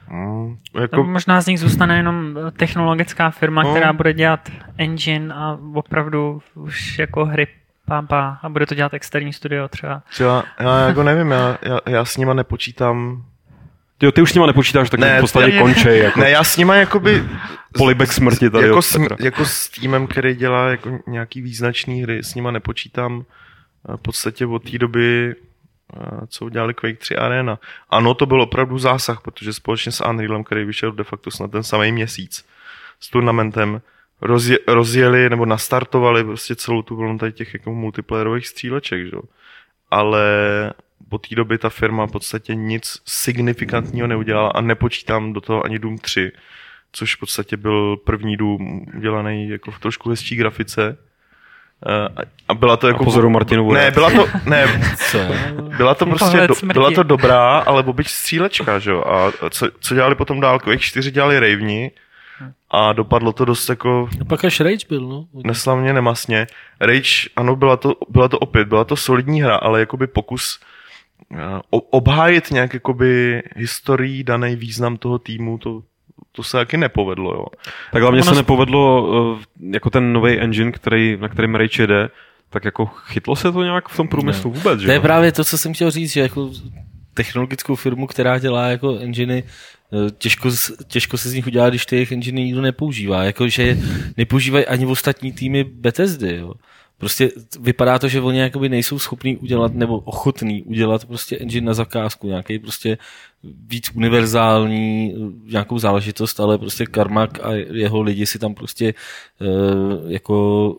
Mm, jako... No, možná z nich zůstane jenom technologická firma, no. která bude dělat engine a opravdu už jako hry pampa a bude to dělat externí studio třeba. Třeba, já jako nevím, já, já, já s nima nepočítám Jo, ty už s nima nepočítáš, tak ne, v podstatě ne, končej. Jako. Ne, já s nima jakoby... Polibek smrti tady. Jako, s, jako s týmem, který dělá jako nějaký význačný hry, s nima nepočítám v podstatě od té doby, co udělali Quake 3 Arena. Ano, to byl opravdu zásah, protože společně s Unrealem, který vyšel de facto snad ten samý měsíc s turnamentem, rozje, rozjeli nebo nastartovali prostě celou tu vlnu tady těch jako multiplayerových stříleček, že? Ale od té doby ta firma v podstatě nic signifikantního neudělala a nepočítám do toho ani Doom 3, což v podstatě byl první Doom udělaný jako v trošku hezčí grafice Eh, a byla to jako... A pozoru Martinu Ne, byla to, (laughs) ne, co? Byla to prostě, do, byla to dobrá, ale obyč střílečka, že jo. A co, co dělali potom dál? Quake 4 dělali Raveni a dopadlo to dost jako... A pak až Rage byl, no. Neslavně, nemasně. Rage, ano, byla to, byla to opět, byla to solidní hra, ale jakoby pokus uh, obhájit nějak jakoby historii, daný význam toho týmu, to, to se taky nepovedlo, jo. Tak hlavně se nepovedlo eh, jako ten nový engine, který, na kterém Rage jede, tak jako chytlo se to nějak v tom průmyslu ne. vůbec, že? To je právě to, co jsem chtěl říct, že jako technologickou firmu, která dělá jako enginy, eh, těžko, těžko se z nich udělá, když ty jejich enginy nikdo nepoužívá. Jakože nepoužívají ani ostatní týmy Bethesdy, jo. Prostě vypadá to, že oni jakoby nejsou schopní udělat nebo ochotní udělat prostě engine na zakázku, nějaký prostě víc univerzální nějakou záležitost, ale prostě Karmak a jeho lidi si tam prostě uh, jako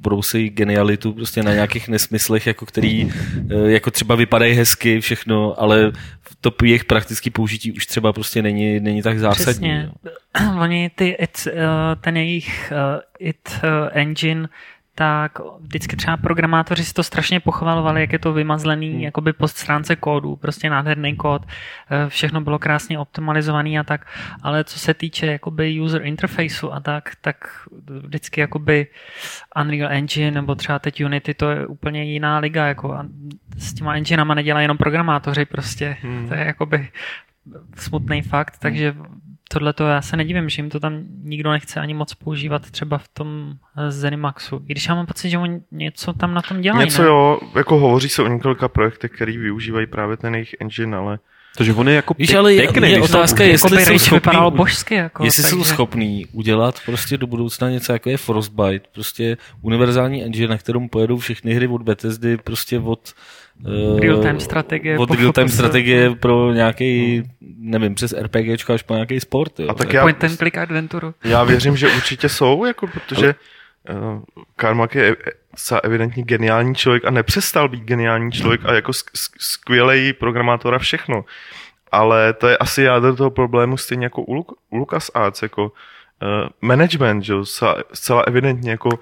brousejí genialitu prostě na nějakých nesmyslech, jako který uh, jako třeba vypadají hezky všechno, ale to jejich praktický použití už třeba prostě není, není tak zásadní. Přesně. No. (clears throat) Oni ty, it, uh, ten jejich uh, it uh, engine tak vždycky třeba programátoři si to strašně pochvalovali, jak je to vymazlený hmm. jakoby po stránce kódu, prostě nádherný kód, eh, všechno bylo krásně optimalizovaný a tak, ale co se týče jakoby user interfaceu a tak, tak vždycky jakoby Unreal Engine nebo třeba teď Unity, to je úplně jiná liga, jako a s těma enginama nedělají jenom programátoři prostě, hmm. to je jakoby smutný fakt, takže tohle to já se nedivím, že jim to tam nikdo nechce ani moc používat třeba v tom eh, Zenimaxu. I když já mám pocit, že oni něco tam na tom dělají. Něco ne? jo, jako hovoří se o několika projektech, který využívají právě ten jejich engine, ale Takže on je jako Víš, ale pěkný, je otázka, je, jestli jsou schopný, božsky, jako, jestli takže... jsou schopný udělat prostě do budoucna něco jako je Frostbite, prostě univerzální engine, na kterém pojedou všechny hry od Bethesdy, prostě od real-time strategie. Od real-time strategie pro nějaký, nevím, přes RPG až po nějaký sport. Jo. A tak já, Point and click adventuru. Já věřím, že určitě jsou, jako, protože uh, Karmak je e, evidentně geniální člověk a nepřestal být geniální člověk a jako skvělý programátor a všechno. Ale to je asi jádro toho problému stejně jako u, Luk- u jako uh, management, že zcela evidentně jako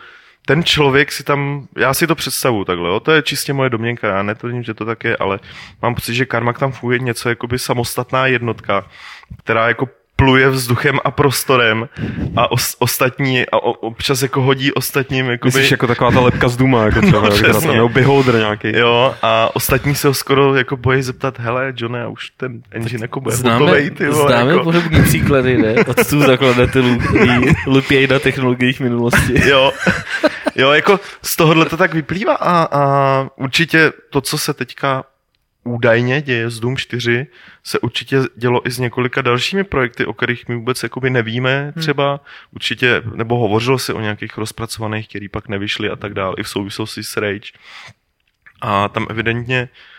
ten člověk si tam, já si to představu takhle, jo? to je čistě moje domněnka, já netvrdím, že to tak je, ale mám pocit, že Karmak tam funguje něco jakoby samostatná jednotka, která jako pluje vzduchem a prostorem a os, ostatní a o, občas jako hodí ostatním. Jakoby... Myslíš jako taková ta lepka z Duma, jako (laughs) třeba, no, jako nebo beholder nějaký. Jo, a ostatní se ho skoro jako bojí zeptat, hele, Johne, a už ten engine jako bude známe, hotovej, ty vole, Známe jako... podobný příklady, ne? Od tu zakladatelů, lupějí na technologiích minulosti. jo, (laughs) jo, jako z tohohle to tak vyplývá a, a určitě to, co se teďka údajně děje z Doom 4, se určitě dělo i s několika dalšími projekty, o kterých my vůbec jakoby nevíme hmm. třeba. Hmm. Určitě, nebo hovořilo se o nějakých rozpracovaných, který pak nevyšly a tak dále, i v souvislosti s Rage. A tam evidentně eh,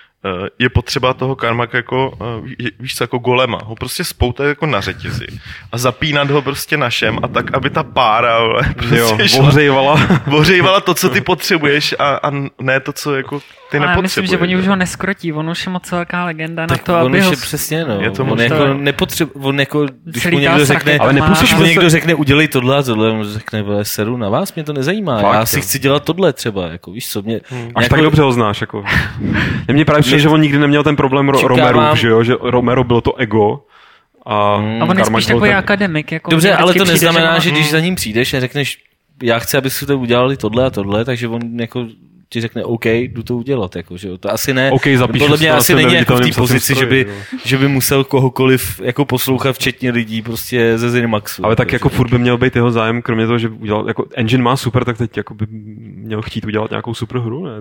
je potřeba toho karmaka jako, eh, víš co, jako golema, ho prostě spoutat jako na řetězi a zapínat ho prostě na šem a tak, aby ta pára (laughs) prostě jo, šla, bohřejvala. (laughs) to, co ty potřebuješ a, a ne to, co jako ty Ale myslím, že oni už ho neskrotí, on už je moc velká legenda na Tak to, on aby už ho... je přesně, no. Je to on jako nepotřeb, on jako, když mu někdo řekne, Ale má- nepustíš když mu někdo řekne, udělej tohle a tohle, on řekne, vole, seru na vás, mě to nezajímá, Fakt, já si jo. chci dělat tohle třeba, jako víš co, mě, Až jako- tak dobře ho znáš. Jako. Mě právě přijde, že on nikdy neměl ten problém Ro- Romero, že jo? Že Romero bylo to ego a, A on je spíš takový ten- akademik. Jako Dobře, ale to neznamená, že když za ním přijdeš a řekneš, já chci, abyste to udělali tohle a tohle, takže on jako ti řekne, OK, jdu to udělat, jako, že jo. To asi ne, OK, zapíšu podle mě to asi není jako v té pozici, že stroji, by, jo. že by musel kohokoliv jako poslouchat, včetně lidí prostě ze Zenimaxu. Ale tak Takže- jako furt by měl být jeho zájem, kromě toho, že udělal, jako engine má super, tak teď jako by měl chtít udělat nějakou super hru, ne?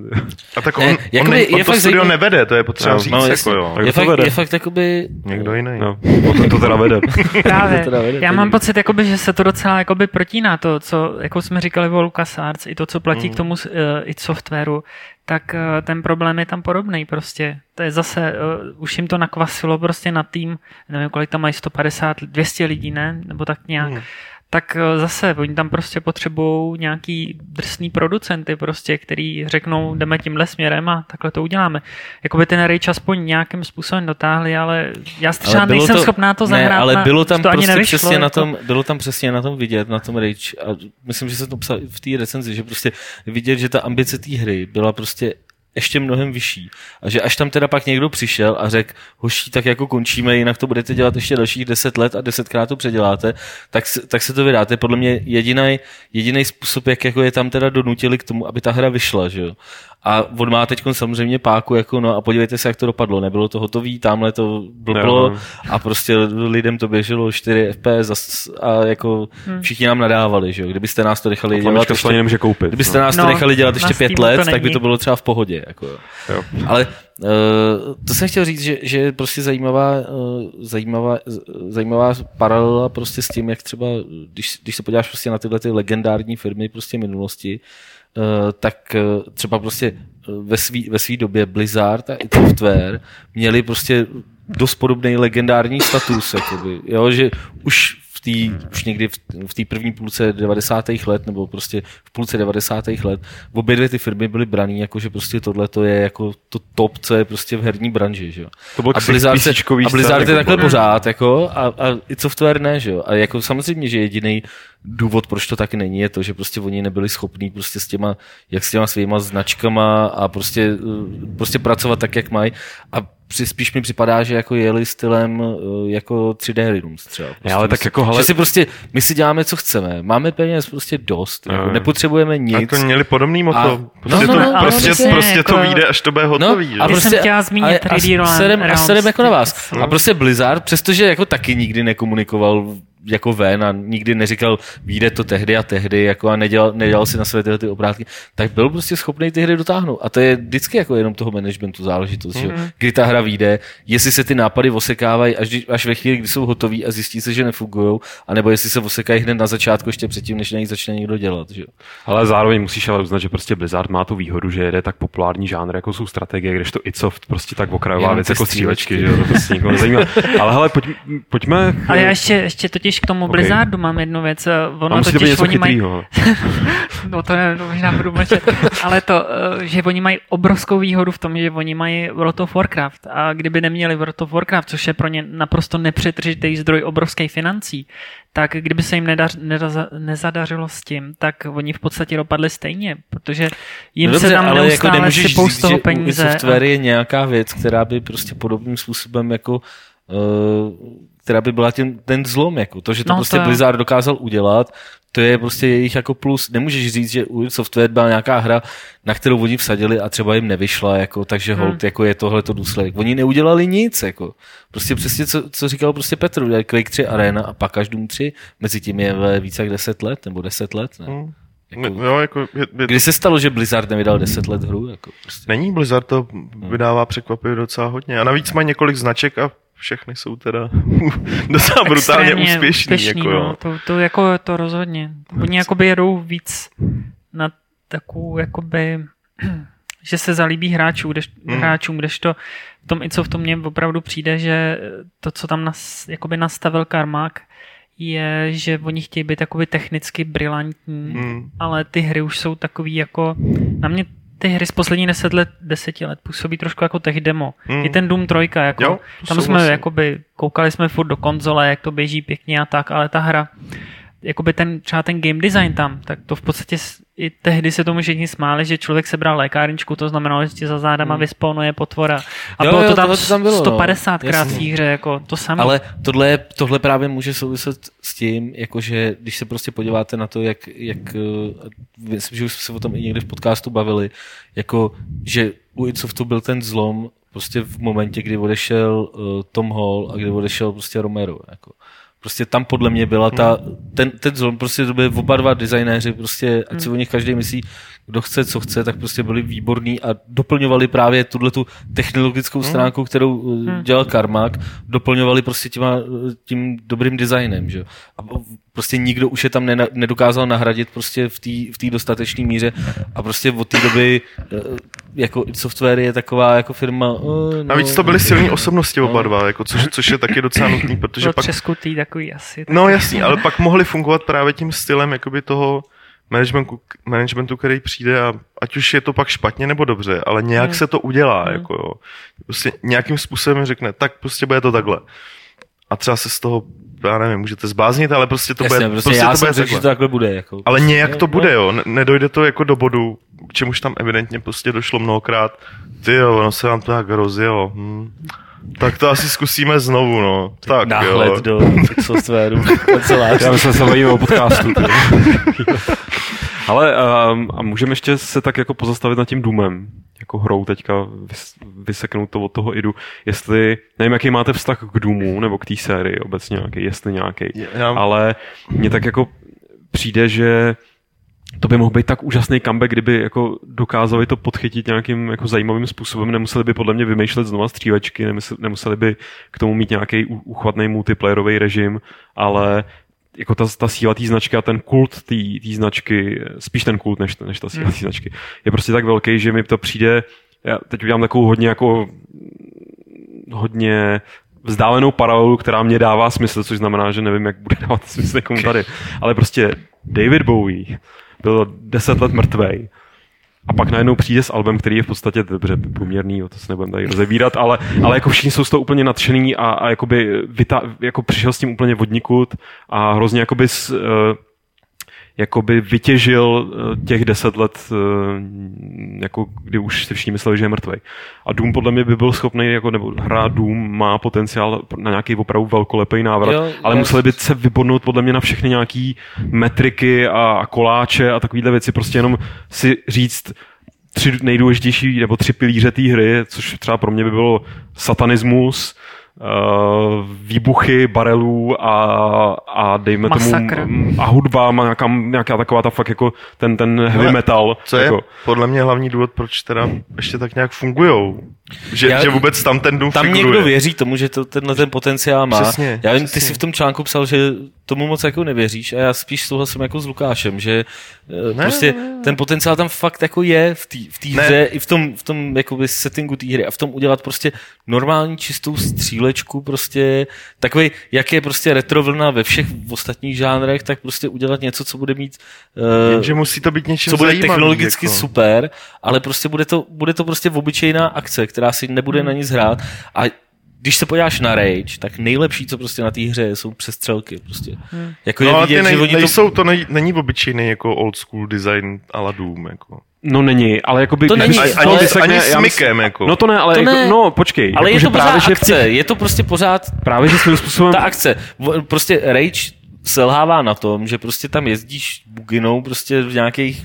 A tak Ne, on, on, je on to fakt studio zajímavý- nevede, to je potřeba No, říct, No, jako jo. Tak je, to fakt, vede. je fakt jakoby... Někdo jiný. No, on to teda vede. (laughs) Právě. To teda vede, Já to mám pocit, jakoby, že se to docela jakoby protíná to, co jako jsme říkali o LucasArts, i to, co platí Mhm. k tomu uh, i softwaru, tak uh, ten problém je tam podobný prostě. To je zase, uh, už jim to nakvasilo prostě na tým, nevím, kolik tam mají 150, 200 lidí, ne? Nebo tak nějak. Mhm. Tak uh, zase, oni tam prostě potřebují nějaký drsný producenty prostě, který řeknou, jdeme tímhle směrem a takhle to uděláme. Jakoby ten Rage aspoň nějakým způsobem dotáhli, ale já třeba Ale nejsem schopná to zahrát. Ne, ale na, bylo tam to prostě nevyšlo, přesně na jako. tom, bylo tam přesně na tom vidět, na tom Rage a myslím, že se to psal v té recenzi, že prostě vidět, že ta ambice té hry byla prostě ještě mnohem vyšší. A že až tam teda pak někdo přišel a řekl, hoší, tak jako končíme, jinak to budete dělat ještě dalších deset let a desetkrát to předěláte, tak, tak se to vydáte. Podle mě jediný jediný způsob, jak jako je tam teda donutili k tomu, aby ta hra vyšla, že jo. A on má teď samozřejmě páku, jako no a podívejte se, jak to dopadlo. Nebylo to hotový, tamhle to blblo Jo. a prostě lidem to běželo 4 FPS a, a jako všichni nám nadávali, že jo. Kdybyste nás to nechali dělat ještě, nemůže koupit. kdybyste no. nás to No, nechali dělat ještě pět to let, tak by to bylo třeba v pohodě. Jako. jo. Ale uh, to jsem chtěl říct, že, že je prostě zajímavá, uh, zajímavá, zajímavá paralela prostě s tím, jak třeba, když, když se podíváš prostě na tyhle ty legendární firmy prostě minulosti, uh, tak uh, třeba prostě uh, ve svý, ve svý době Blizzard a i Software měli prostě dost podobný legendární status, jakoby, jo, že už v té, už někdy v, té první půlce 90. let, nebo prostě v půlce 90. let, obě dvě ty firmy byly braný, jako že prostě tohle to je jako to top, co je prostě v herní branži, že jo. To byl A Blizzard, se, a Blizzard je takhle pořád, jako, a, a i software ne, že jo. A jako samozřejmě, že jediný důvod, proč to tak není, je to, že prostě oni nebyli schopní prostě s těma, jak s těma svýma značkama a prostě, eh, prostě pracovat tak, jak mají. A při- spíš mi připadá, že jako jeli stylem eh, jako 3D Rhythms třeba. Prostě ale tak my si- jako, hele- Že si prostě, my si děláme, co chceme. Máme peněz prostě dost. Jako, nepotřebujeme A nic. to měli podobný moto. A- prostě no, to, no, no, prostě, ale prostě jako- to vyjde, až to bude hotový. že? a prostě, jsem chtěla zmínit a- 3D a, sedem, a Realms, sedem jako na vás. No. A prostě Blizzard, přestože jako taky nikdy nekomunikoval jako ven a nikdy neříkal, vyjde to tehdy a tehdy jako a nedělal, nedělal si na své tyhle ty obrátky, tak byl prostě schopný ty hry dotáhnout. A to je vždycky jako jenom toho managementu záležitost, mm-hmm. že? kdy ta hra vyjde, jestli se ty nápady osekávají až, až ve chvíli, kdy jsou hotový a zjistí se, že nefungují, anebo jestli se osekají hned na začátku, ještě předtím, než na nich začne někdo dělat. Že? Ale zároveň musíš ale uznat, že prostě Blizzard má tu výhodu, že jede tak populární žánr, jako jsou strategie, když to Itsoft prostě tak okrajová věc jako střílečky, střílečky. že to prostě nikoho nezajímá. Ale hele, pojď, pojďme... Ale já ještě, ještě totiž k tomu Ok. Blizzardu mám jednu věc. eh, Ono musí to totiž něco oni mají, (laughs) no to ne, to možná budu mlčet, ale to, eh, že oni mají obrovskou výhodu v tom, že oni mají World of Warcraft a kdyby neměli World of Warcraft, což je pro ně naprosto nepřetržitý zdroj obrovských financí, tak kdyby se jim nedař, nedaza, nezadařilo s tím, tak oni v podstatě dopadli stejně, protože jim no se tam ale neustále jako nemůžeš říct, toho že peníze. U software je nějaká věc, která by prostě podobným způsobem jako která by byla ten, ten zlom, jako to, že to No, prostě to. Blizzard dokázal udělat, to je prostě jejich jako plus. Nemůžeš říct, že u software byla nějaká hra, na kterou oni vsadili a třeba jim nevyšla, jako, takže Hmm. hold, jako je tohle to důsledek. Oni neudělali nic, jako. Prostě přesně, co, co říkal prostě Petr, udělali Quake 3 Arena a pak až Doom 3, mezi tím je více jak 10 let, nebo 10 let, ne? Hmm. Jako, Jo, jako, je, je, Kdy se stalo, že Blizzard nevydal 10 let hru? Jako prostě. Není Blizzard to vydává překvapivě docela hodně. A navíc mají několik značek a všechny jsou teda (laughs) docela brutálně úspěšní. jako, no. jo. to, to, jako, to rozhodně. Oni jakoby jedou víc na takovou, jakoby, (clears throat) že se zalíbí hráčů, kdež, Mm. hráčům, kdežto v tom i co v tom mně opravdu přijde, že to, co tam nas, jakoby nastavil Karmak, je, že oni chtějí být takový technicky brilantní, Hmm. ale ty hry už jsou takový jako, na mě ty hry z posledních deset let, deseti let působí trošku jako tech demo. Hmm. I ten Doom 3, jako, Jo, tam jsme jakoby, koukali jsme furt do konzole, jak to běží pěkně a tak, ale ta hra, jakoby ten, třeba ten game design tam, tak to v podstatě i tehdy se tomu všichni smáli, že člověk sebral lékárničku, to znamenalo, že ti za zádama Hmm. vyspawnuje potvora. A Jo, bylo jo, to tam, tam bylo, no. 150 krát v hře, jako to samé. Ale tohle, tohle právě může souviset s tím, jakože když se prostě podíváte na to, jak, jak eh, myslím, že už jsme se o tom i někdy v podcastu bavili, jako, že u Itsoftu byl ten zlom prostě v momentě, kdy odešel uh, Tom Hall a kdy odešel prostě Romero. Jako. Prostě tam podle mě byla ta, ten, ten zlom, prostě to byli oba dva designéři, prostě, ať si o nich každý myslí, kdo chce, co chce, tak prostě byli výborní a doplňovali právě tuhle tu technologickou stránku, kterou hmm. dělal Karmak, doplňovali prostě těma, eh, tím dobrým designem, že? jo. A prostě nikdo už je tam nena, nedokázal nahradit prostě v té v dostatečné míře a prostě od té doby eh, jako Software je taková jako firma. eh, No, Navíc to byly silné osobnosti oba dva, jako což, což je taky docela nutný, protože Byl pak třeskutý takový asi. No jasný, ale pak mohli fungovat právě tím stylem jakoby toho managementu, managementu, který přijde a ať už je to pak špatně nebo dobře, ale nějak Hmm. se to udělá, jako jo. Prostě nějakým způsobem řekne, tak prostě bude to takhle. A třeba se z toho, já nevím, můžete zbláznit, ale prostě to Jasně, bude, prostě, prostě já to bude řekl, že takhle. to takhle bude. Jako. Ale nějak to bude, jo. Ne- Nedojde to jako do bodu, k čemuž tam evidentně prostě došlo mnohokrát. Ty jo, ono se nám to tak rozjelo. Hm. Tak to asi zkusíme znovu, no. Tak Náhled jo. do softwaru kanceláře. (laughs) Já myslím, že se bavíme o podcastu. (laughs) Ale um, a můžeme ještě se tak jako pozastavit nad tím Doomem, jako hrou teďka vys, vyseknout to od toho idu, jestli, nevím, jaký máte vztah k Doomu, nebo k té sérii obecně nějaký, jestli nějaký, Já- ale mně tak jako přijde, že to by mohl být tak úžasný comeback, kdyby jako dokázali to podchytit nějakým jako zajímavým způsobem, nemuseli by podle mě vymýšlet znova střílečky, nemuseli, nemuseli by k tomu mít nějaký uchvatný multiplayerový režim, ale jako ta, ta síla té značky a ten kult té značky, spíš ten kult než, než ta síla té značky, je prostě tak velký, že mi to přijde, já teď udělám takovou hodně jako hodně vzdálenou paralelu, která mě dává smysl, což znamená, že nevím, jak bude dávat smysl někomu tady. Ale prostě David Bowie byl deset let mrtvej. A pak najednou přijde s albem, který je v podstatě dobře průměrný, jo, to se nebudeme tady rozebírat, ale, ale jako všichni jsou z toho úplně nadšený a, a jakoby vyta, jako přišel s tím úplně vodnikud a hrozně jakoby s, uh, jakoby vytěžil eh, těch deset let, eh, jako kdy už si všichni mysleli, že je mrtvej. A Doom podle mě by byl schopný, jako, nebo hra Doom má potenciál na nějaký opravdu velkolepý návrat, Jo, ale já- museli by se vybodnout podle mě na všechny nějaký metriky a, koláče a takovéhle věci, prostě jenom si říct, tři nejdůležitější, nebo tři pilíře té hry, což třeba pro mě by bylo satanismus, výbuchy barelů a, a dejme Masakr. tomu a hudba má nějaká, nějaká taková ta fakt jako ten, ten heavy metal. Co je jako, podle mě hlavní důvod, proč teda ještě tak nějak fungujou? Že, Já- že vůbec tam ten dům Tam figuruje. někdo věří tomu, že to, tenhle ten potenciál má. Přesně, já vím, ty přesně. si v tom článku psal, že tomu moc jako nevěříš a já spíš souhlasím jako s Lukášem, že ne, Ne, prostě ne, ne. ten potenciál tam fakt jako je v té v Ne. hře, i v tom, v tom jakoby settingu té hry a v tom udělat prostě normální čistou střílečku, prostě takový, jak je prostě retrovlna ve všech ostatních žánrech, tak prostě udělat něco, co bude mít uh, Jenže musí to být něčím co bude zajímavý, technologicky jako. super, ale prostě bude to, bude to prostě obyčejná akce, která si nebude Hmm. na nic hrát a když se podíváš na Rage, tak nejlepší, co prostě na té hře je, jsou přestřelky. Prostě. Jako No je ale vidět, ty nej, že oni nejsou, to nej, není obyčejný jako old school design a la Doom, jako. No není, ale jakoby... To není, Ani, ale- ani, vysekne- ani s mykem, jako. No to ne, ale To jako, ne. no počkej. Ale jako, je že to pořád právě, že akce, těch, je to prostě pořád právě, že svým způsobem... ta akce. Prostě Rage selhává na tom, že prostě tam jezdíš buginou prostě v nějakých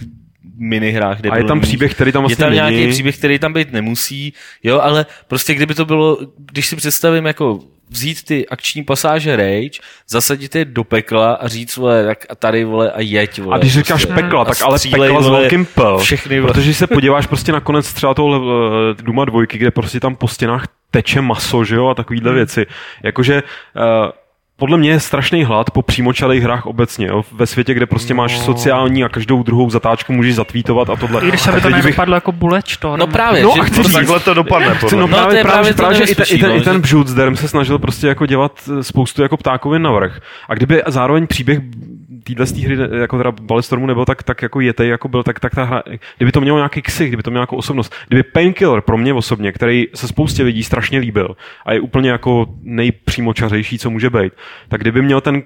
minihrách. A je tam příběh, který tam je vlastně tam nějaký není. příběh, který tam být nemusí, jo, ale prostě kdyby to bylo, když si představím jako vzít ty akční pasáže Rage, zasadit je do pekla a říct, vole, tak a tady, vole, a jeď, vole. A když říkáš prostě. pekla, A tak ale střílej, pekla s vole, velkým P. Všechny, vole. Protože se (laughs) podíváš prostě na konec třeba toho uh, Duma dvojky, kde prostě tam po stěnách teče maso, že jo, a takovýhle Hmm. věci. Jakože uh, podle mě je strašný hlad po přímočarých hrách obecně, jo? ve světě, kde prostě máš No. sociální a každou druhou zatáčku můžeš zatvítovat a tohle. I když Tak aby to lidi bych- jako bullet storm. No právě, No že chci To říct- takhle to dopadne, Chci, no. No, to právě, právě, právě právě, to že i, ten, i, ten, i no, ten Bžutzdem se snažil prostě jako dělat eh, spoustu jako ptákovin navrh. A kdyby zároveň příběh téhle hry, jako teda Ballestormu nebyl tak, tak jako jetej, jako byl, tak, tak ta hra, kdyby to mělo nějaký ksich, kdyby to mělo nějakou osobnost, kdyby Painkiller pro mě osobně, který se spoustě lidí strašně líbil a je úplně jako nejpřímočařejší, co může být, tak kdyby měl ten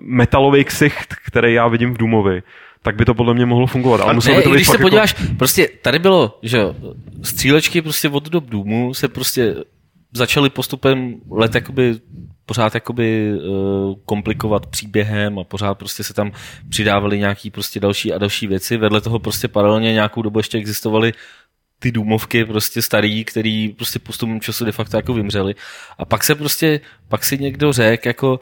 metalový ksicht, který já vidím v Dumovi, tak by to podle mě mohlo fungovat. Ale muselo by to když se jako... podíváš, prostě tady bylo, že jo, střílečky prostě od dob Důmu se prostě začaly postupem let jakoby pořád jakoby uh, komplikovat příběhem a pořád prostě se tam přidávaly nějaký prostě další a další věci. Vedle toho prostě paralelně nějakou dobu ještě existovaly ty důmovky prostě starý, který prostě postupem času de facto jako vymřeli. A pak se prostě, pak si někdo řekl jako,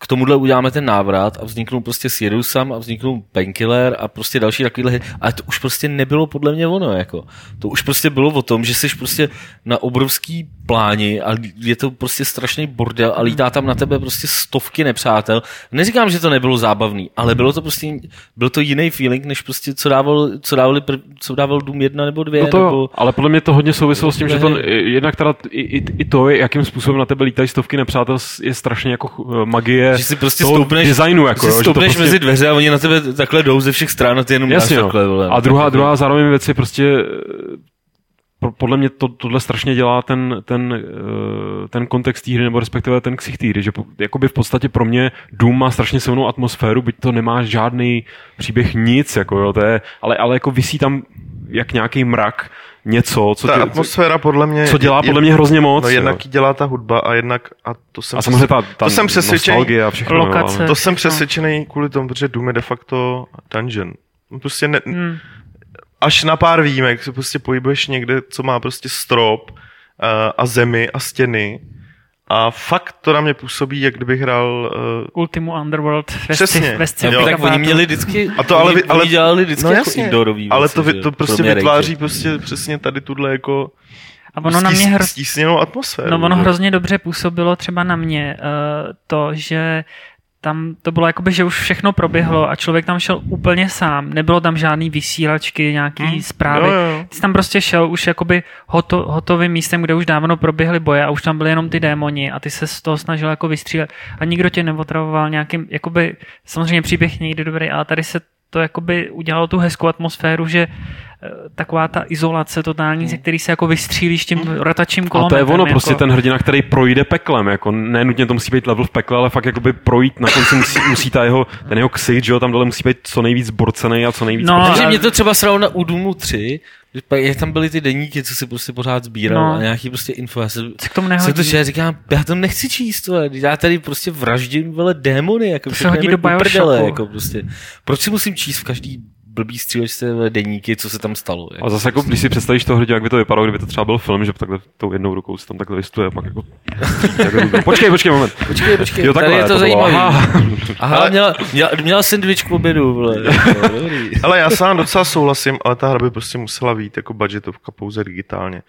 k tomuhle uděláme ten návrat a vzniknul prostě Sirusam a vzniknul Painkiller a prostě další takovýhle ale to už prostě nebylo podle mě ono, jako. To už prostě bylo o tom, že jsi prostě na obrovský pláni a je to prostě strašný bordel a lítá tam na tebe prostě stovky nepřátel. Neříkám, že to nebylo zábavný, ale bylo to prostě, byl to jiný feeling, než prostě co dával, co dávali, co dával Doom 1 nebo 2. No to, nebo, ale podle mě to hodně souviselo s tím, že to jednak teda i, i, i to, jakým způsobem na tebe lítají stovky nepřátel, je strašně jako eh, magie že si prostě stoupneš, designu. Jako, že stoupneš prostě... mezi dveře a oni na tebe takhle jdou ze všech stran a ty jenom Jasně, takhle. Vole, a druhá, druhá zároveň věc je prostě podle mě to, tohle strašně dělá ten, ten, eh, ten kontext té hry, nebo respektive ten ksich hry, že jakoby v podstatě pro mě Doom má strašně silnou atmosféru, byť to nemá žádný příběh, nic, jako jo, to je, ale, ale jako vysí tam jak nějaký mrak, něco, co ta tě, atmosféra podle mě co dělá podle mě hrozně moc. No, jednak dělá ta hudba a jednak a to jsem a samozřejmě ta, ta to jsem přesvědčený, a všechno, lokace, to jsem přesvědčený kvůli tomu, protože Doom je de facto dungeon. Prostě ne, hmm až na pár výjimek se prostě pohybuješ někde, co má prostě strop uh, a zemi a stěny. A fakt to na mě působí, jak kdybych hrál... Uh, Ultimu Underworld ve Přesně. Ve jo. Tak oni měli vždycky, a to ale, oni, ale, oni dělali vždycky no jako indoorový Ale to, to prostě vytváří prostě přesně tady tuhle jako a ono na mě hro... stísněnou atmosféru. No ono hrozně dobře působilo třeba na mě uh, to, že tam to bylo jakoby, že už všechno proběhlo a člověk tam šel úplně sám. Nebylo tam žádný vysílačky, nějaký hmm. zprávy. Jo, jo. Ty jsi tam prostě šel už jakoby hoto, hotovým místem, kde už dávno proběhly boje a už tam byly jenom ty démoni a ty se z toho snažil jako vystřílet a nikdo tě neotravoval nějakým, jakoby, samozřejmě příběh někdy dobrý, ale tady se to jakoby udělalo tu hezkou atmosféru, že eh, taková ta izolace totální, hmm. ze který se jako vystřílíš tím hmm. rotačím kolem. A to je ono, jako... prostě ten hrdina, který projde peklem, jako nenutně to musí být level v pekle, ale fakt jakoby projít, na konci musí, musí ta jeho, ten jeho ksich, že jo, tam dole musí být co nejvíc borcený a co nejvíc. No, takže mě to třeba sralo na Udumu 3, jak tam byly ty deníky, co si prostě pořád sbíral no. a nějaký prostě info. Já se, k tomu nehodí. to čet, říkám, já to nechci číst, vole. já tady prostě vraždím vele démony, jako to se hodí do prdele, jako prostě. Proč si musím číst v každý blbý střílečce deníky, co se tam stalo. Jako. A zase jako, když si představíš to hrdě, jak by to vypadalo, kdyby to třeba byl film, že takhle tou jednou rukou se tam takhle listuje a pak jako... (laughs) počkej, počkej moment. Počkej, počkej, jo, takhle, tady je to, to zajímavé. Aha, Aha ale... měla, měla, měla sandwich k obědu, vole. (laughs) ale já sám docela souhlasím, ale ta hra by prostě musela být jako budgetovka pouze digitálně.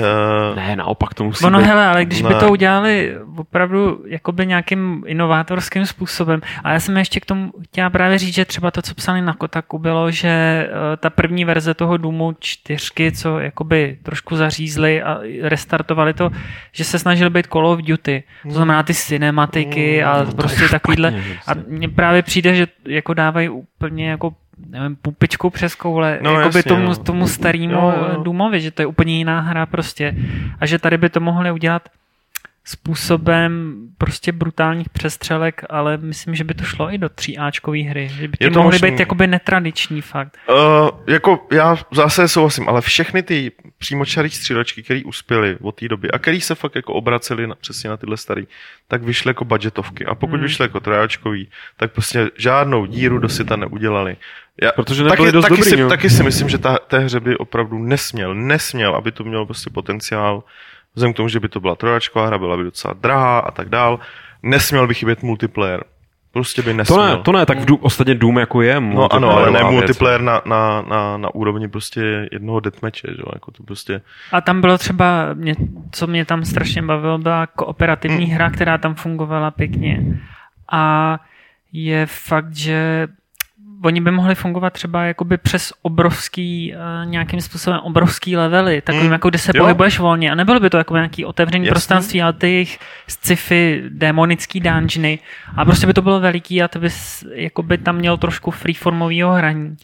Uh, ne, naopak to musí Ono, být... hele, ale když ne. by to udělali opravdu jakoby nějakým inovátorským způsobem, a já jsem ještě k tomu chtěla právě říct, že třeba to, co psali na Kotaku, bylo, že uh, ta první verze toho Doomu čtyřky, co jakoby trošku zařízli a restartovali to, že se snažili být Call of Duty. To znamená ty cinematiky a no, prostě takovýhle. A mně právě přijde, že jako dávají úplně jako nevím, pupičku přes koule, no, jakoby jasně, tomu, tomu starému Důmovi, že to je úplně jiná hra prostě. A že tady by to mohli udělat způsobem prostě brutálních přestřelek, ale myslím, že by to šlo i do tříáčkové hry. Že by to mohly být jakoby netradiční fakt. Uh, jako já zase souhlasím, ale všechny ty přímočarý střílečky, které uspěly od té doby a které se fakt jako obraceli na, přesně na tyhle staré, tak vyšly jako budgetovky. A pokud hmm. vyšly jako trojáčkový, tak prostě žádnou díru do sita neudělali. Já, Protože taky, dost taky, dobrý, si, taky si myslím, že ta, té hře by opravdu nesměl, nesměl, aby to mělo prostě potenciál vzhledem k tomu, že by to byla trojačková hra, byla by docela drahá a tak dál, nesměl by chybět multiplayer. Prostě by nesměl. To ne, to ne tak v Doom, ostatně Doom jako je No ano, ale ne multiplayer na, na, na, na, úrovni prostě jednoho deathmatche, že? Jako to prostě... A tam bylo třeba, mě, co mě tam strašně bavilo, byla kooperativní mm. hra, která tam fungovala pěkně. A je fakt, že oni by mohli fungovat třeba jakoby přes obrovský, uh, nějakým způsobem obrovský levely, takovým Mm, jako, kde se jo. pohybuješ volně a nebylo by to jako nějaký otevřený Jasný. prostranství, ale ty jejich sci-fi démonický dungeony a prostě by to bylo veliký a ty bys jakoby tam měl trošku freeformového hraní.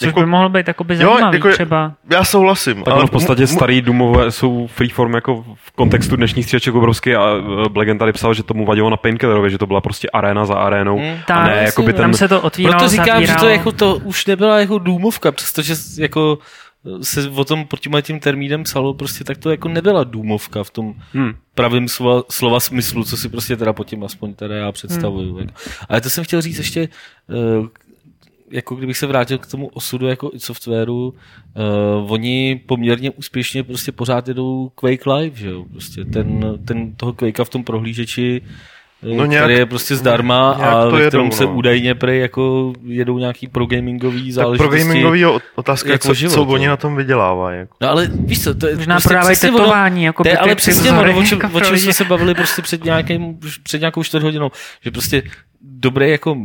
Což Jako- by mohlo být jakoby Jo, zajímavý jako je- třeba. Já souhlasím. Tak ale v podstatě mu- mu- starý Doomové jsou freeform jako v kontextu dnešních stříleček obrovský a eh, Blagen tady psal, že tomu vadilo na Painkillerovi, že to byla prostě aréna za arénou. Mm. A ne, jakoby ten, Tam se to otvíralo, Proto říkám, že zavíralo. to, jako, to už nebyla jako důmovka, přestože jako se o tom pod tímhle tím termínem psalo, prostě tak to jako nebyla důmovka v tom Hmm. pravým slova, slova smyslu, co si prostě teda pod tím aspoň teda já představuju. Hmm. Ale to jsem chtěl říct ještě, eh, jako kdybych se vrátil k tomu osudu jako i softwaru, uh, oni poměrně úspěšně prostě pořád jedou Quake Live, že jo, prostě ten, ten toho Quakea v tom prohlížeči No no nějak- který je prostě zdarma a ve jedou, kterém se no. údajně prej jako jedou nějaký pro gamingový Tak záležitosti. pro gamingový o- otázka, jako co, život, co oni na tom vydělávají. Jako. No ale víš co, to je Možná prostě prodávají přesně ono- tetování, jako to je ale přesně ono, o (laughs) čem, jako o čem jsme se bavili prostě před, nějakým, před nějakou čtvrt hodinou, že prostě dobré jako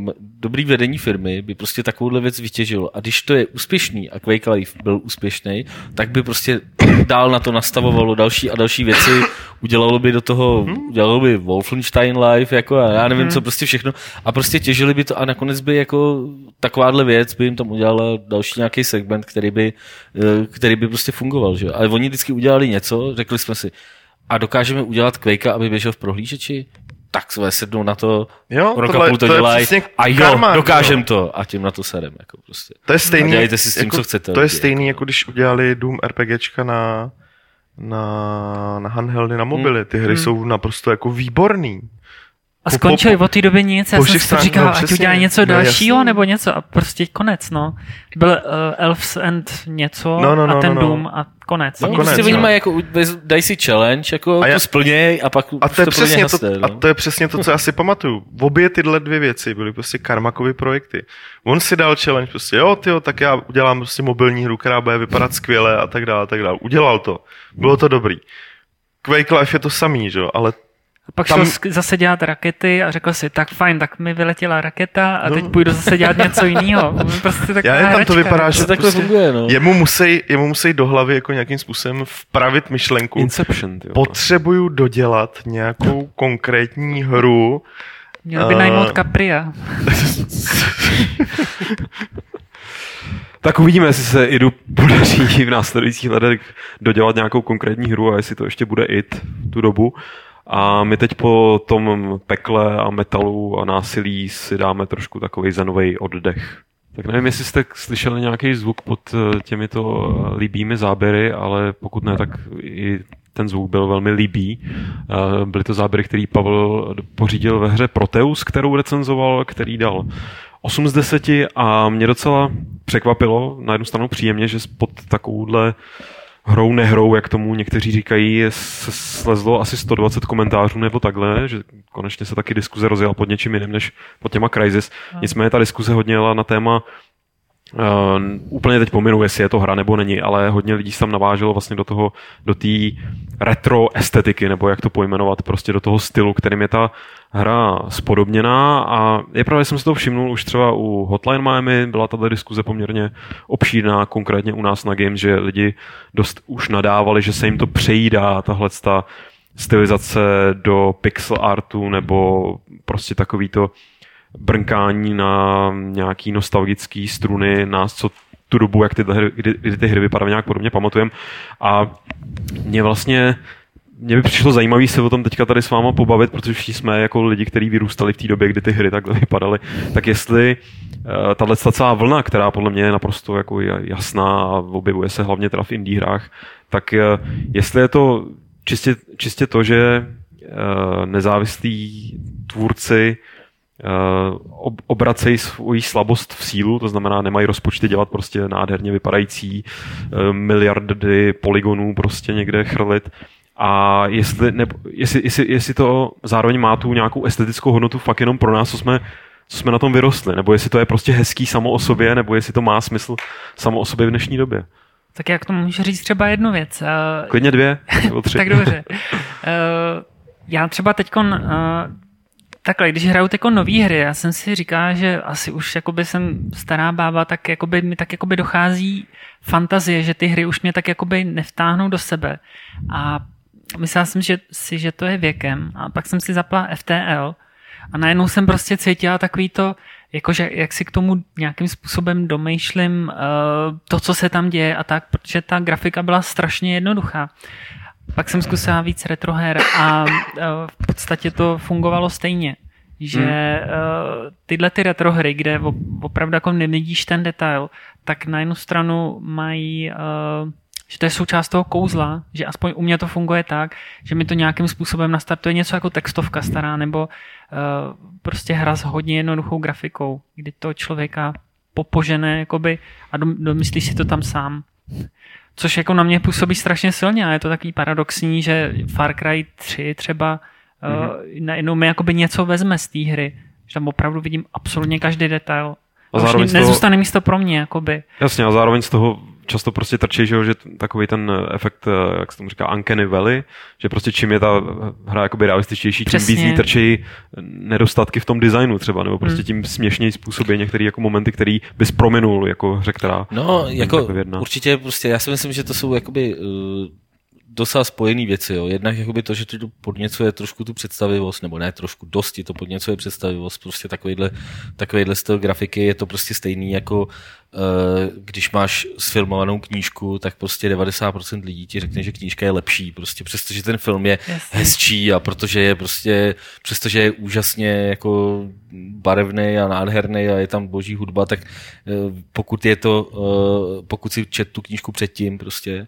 dobrý vedení firmy by prostě takovouhle věc vytěžilo. A když to je úspěšný a Quake Life byl úspěšný, tak by prostě dál na to nastavovalo další a další věci, udělalo by do toho, udělalo by Wolfenstein Live, jako a já nevím, co prostě všechno. A prostě těžili by to a nakonec by jako takováhle věc by jim tam udělala další nějaký segment, který by, eh, který by prostě fungoval. Že? Ale oni vždycky udělali něco, řekli jsme si, a dokážeme udělat Quakea, aby běžel v prohlížeči? Tak jsme sednou na to, Jo, rok tohle- a půl to, to dělají a jo, karma, dokážem jo. to a tím na to serem. Jako prostě. To je stejný, A dělejte si s tím, jako, co chcete, To je lidi, stejný, jako. jako když udělali Doom RPGčka na, na, na handheldy, na mobily. Ty hry Hmm. jsou naprosto jako výborný. A skončili po- od té doby nic, já jsem si to říkal, no, ať udělá něco No, dalšího jasný. nebo něco a prostě konec, no. Byl uh, Elves and něco No, no, no, a ten no, no. Doom a konec. No, A Nic. konec, prostě oni no. mají jako, dají si challenge, jako A a já- to splněj a pak A to je, ně přesně to, hasne, a no. to je přesně to, co já si pamatuju. Obě tyhle dvě věci byly prostě Karmakovy projekty. On si dal challenge, prostě jo, tyjo, tak já udělám prostě mobilní hru, která bude vypadat skvěle a tak dále, a tak dále. Udělal to. Bylo to dobrý. Quake Life je to samý, že jo, ale A pak Tam- šel zase dělat rakety a řekl si, tak fajn, tak mi vyletěla raketa a No. teď půjdu zase dělat něco jiného. (laughs) Prostě taková Já jen tam to vypadá, že to takhle prostě funguje, no. jemu musí, jemu musí do hlavy jako nějakým způsobem vpravit myšlenku. Inception, tyjo. Potřebuju dodělat nějakou konkrétní hru. Měl by Eh, najmout Capria. Tak uvidíme, jestli se Idu podaří v následujících letech dodělat nějakou konkrétní hru a jestli to ještě bude IT tu dobu. A my teď po tom pekle a metalu a násilí si dáme trošku takový zenový oddech. Tak nevím, jestli jste slyšeli nějaký zvuk pod eh, těmito eh, líbými záběry, ale pokud ne, tak i ten zvuk byl velmi líbý. Eh, Byly to záběry, který Pavel pořídil ve hře Proteus, kterou recenzoval, který dal 8 z 10 a mě docela překvapilo, na jednu stranu příjemně, že pod takovouhle hrou, nehrou, jak tomu někteří říkají, se slezlo asi 120 komentářů nebo takhle, že konečně se taky diskuze rozjela pod něčím jiným než pod těma Crysis. Nicméně ta diskuze hodně jela na téma Uh, úplně teď pominu, jestli je to hra nebo není, ale hodně lidí se tam naváželo vlastně do toho, do té retro estetiky, nebo jak to pojmenovat, prostě do toho stylu, kterým je ta hra spodobněná a je pravda, že jsem si to všimnul už třeba u Hotline Miami, byla tato diskuze poměrně obšírná, konkrétně u nás na Games, že lidi dost už nadávali, že se jim to přejídá, tahle ta stylizace do pixel artu nebo prostě takový to brnkání na nějaký nostalgický struny nás, co tu dobu, jak ty hry, kdy, kdy ty hry vypadaly nějak podobně pamatujeme. A mě vlastně mě by přišlo zajímavé se o tom teďka tady s váma pobavit, protože všichni jsme jako lidi, kteří vyrůstali v té době, kdy ty hry takhle vypadaly, tak jestli uh, tahle celá vlna, která podle mě je naprosto jako jasná a objevuje se hlavně teda v indie hrách, tak uh, jestli je to čistě, čistě to, že uh, nezávislí tvůrci obracejí svoji slabost v sílu, to znamená, nemají rozpočty dělat prostě nádherně vypadající miliardy poligonů prostě někde chrlit. A jestli, ne, jestli, jestli, jestli to zároveň má tu nějakou estetickou hodnotu fakt jenom pro nás, co jsme, co jsme na tom vyrostli, nebo jestli to je prostě hezký samo o sobě, nebo jestli to má smysl samo o sobě v dnešní době. Tak jak to můžu říct třeba jednu věc. Uh, Klidně dvě, nebo (laughs) tři. tak dobře. Uh, já třeba teď uh, takhle, když hraju jako nový hry, já jsem si říkal, že asi už jakoby jsem stará bába, tak jakoby, mi tak jakoby dochází fantazie, že ty hry už mě tak jakoby nevtáhnou do sebe. A myslela jsem že, si, že to je věkem. A pak jsem si zapla FTL a najednou jsem prostě cítila takový to, jakože jak si k tomu nějakým způsobem domýšlím uh, to, co se tam děje a tak, protože ta grafika byla strašně jednoduchá. Pak jsem zkusila víc retroher a uh, v podstatě to fungovalo stejně. Že uh, tyhle ty retrohry, kde opravdu jako nevidíš ten detail, tak na jednu stranu mají uh, že to je součást toho kouzla, že aspoň u mě to funguje tak, že mi to nějakým způsobem nastartuje něco jako textovka stará, nebo uh, prostě hra s hodně jednoduchou grafikou, kdy to člověka popožené jakoby, a domyslí si to tam sám. Což jako na mě působí strašně silně a je to takový paradoxní, že Far Cry 3 třeba mm-hmm. uh, najednou mi jakoby něco vezme z té hry, že tam opravdu vidím absolutně každý detail. A zároveň toho... nezůstane místo pro mě, jakoby. Jasně, a zároveň z toho často prostě trčí, že, že takový ten efekt, eh, jak se tomu říká, uncanny valley, že prostě čím je ta hra jakoby realističtější, tím víc ní trčí nedostatky v tom designu třeba, nebo prostě hmm. tím směšněji způsobí některé jako momenty, který bys prominul jako hře, která No, jako určitě prostě, já si myslím, že to jsou jakoby uh, docela spojené věci. Jo. Jednak jakoby to, že to podněcuje trošku tu představivost, nebo ne trošku, dosti to podněcuje představivost, prostě takovýhle, takovýhle styl grafiky je to prostě stejný jako když máš sfilmovanou knížku, tak prostě 90% lidí ti řekne, že knížka je lepší, prostě přestože ten film je Jasně. hezčí a protože je prostě, přestože je úžasně jako barevný a nádherný a je tam boží hudba, tak eh, pokud je to, eh, pokud si čet tu knížku předtím prostě,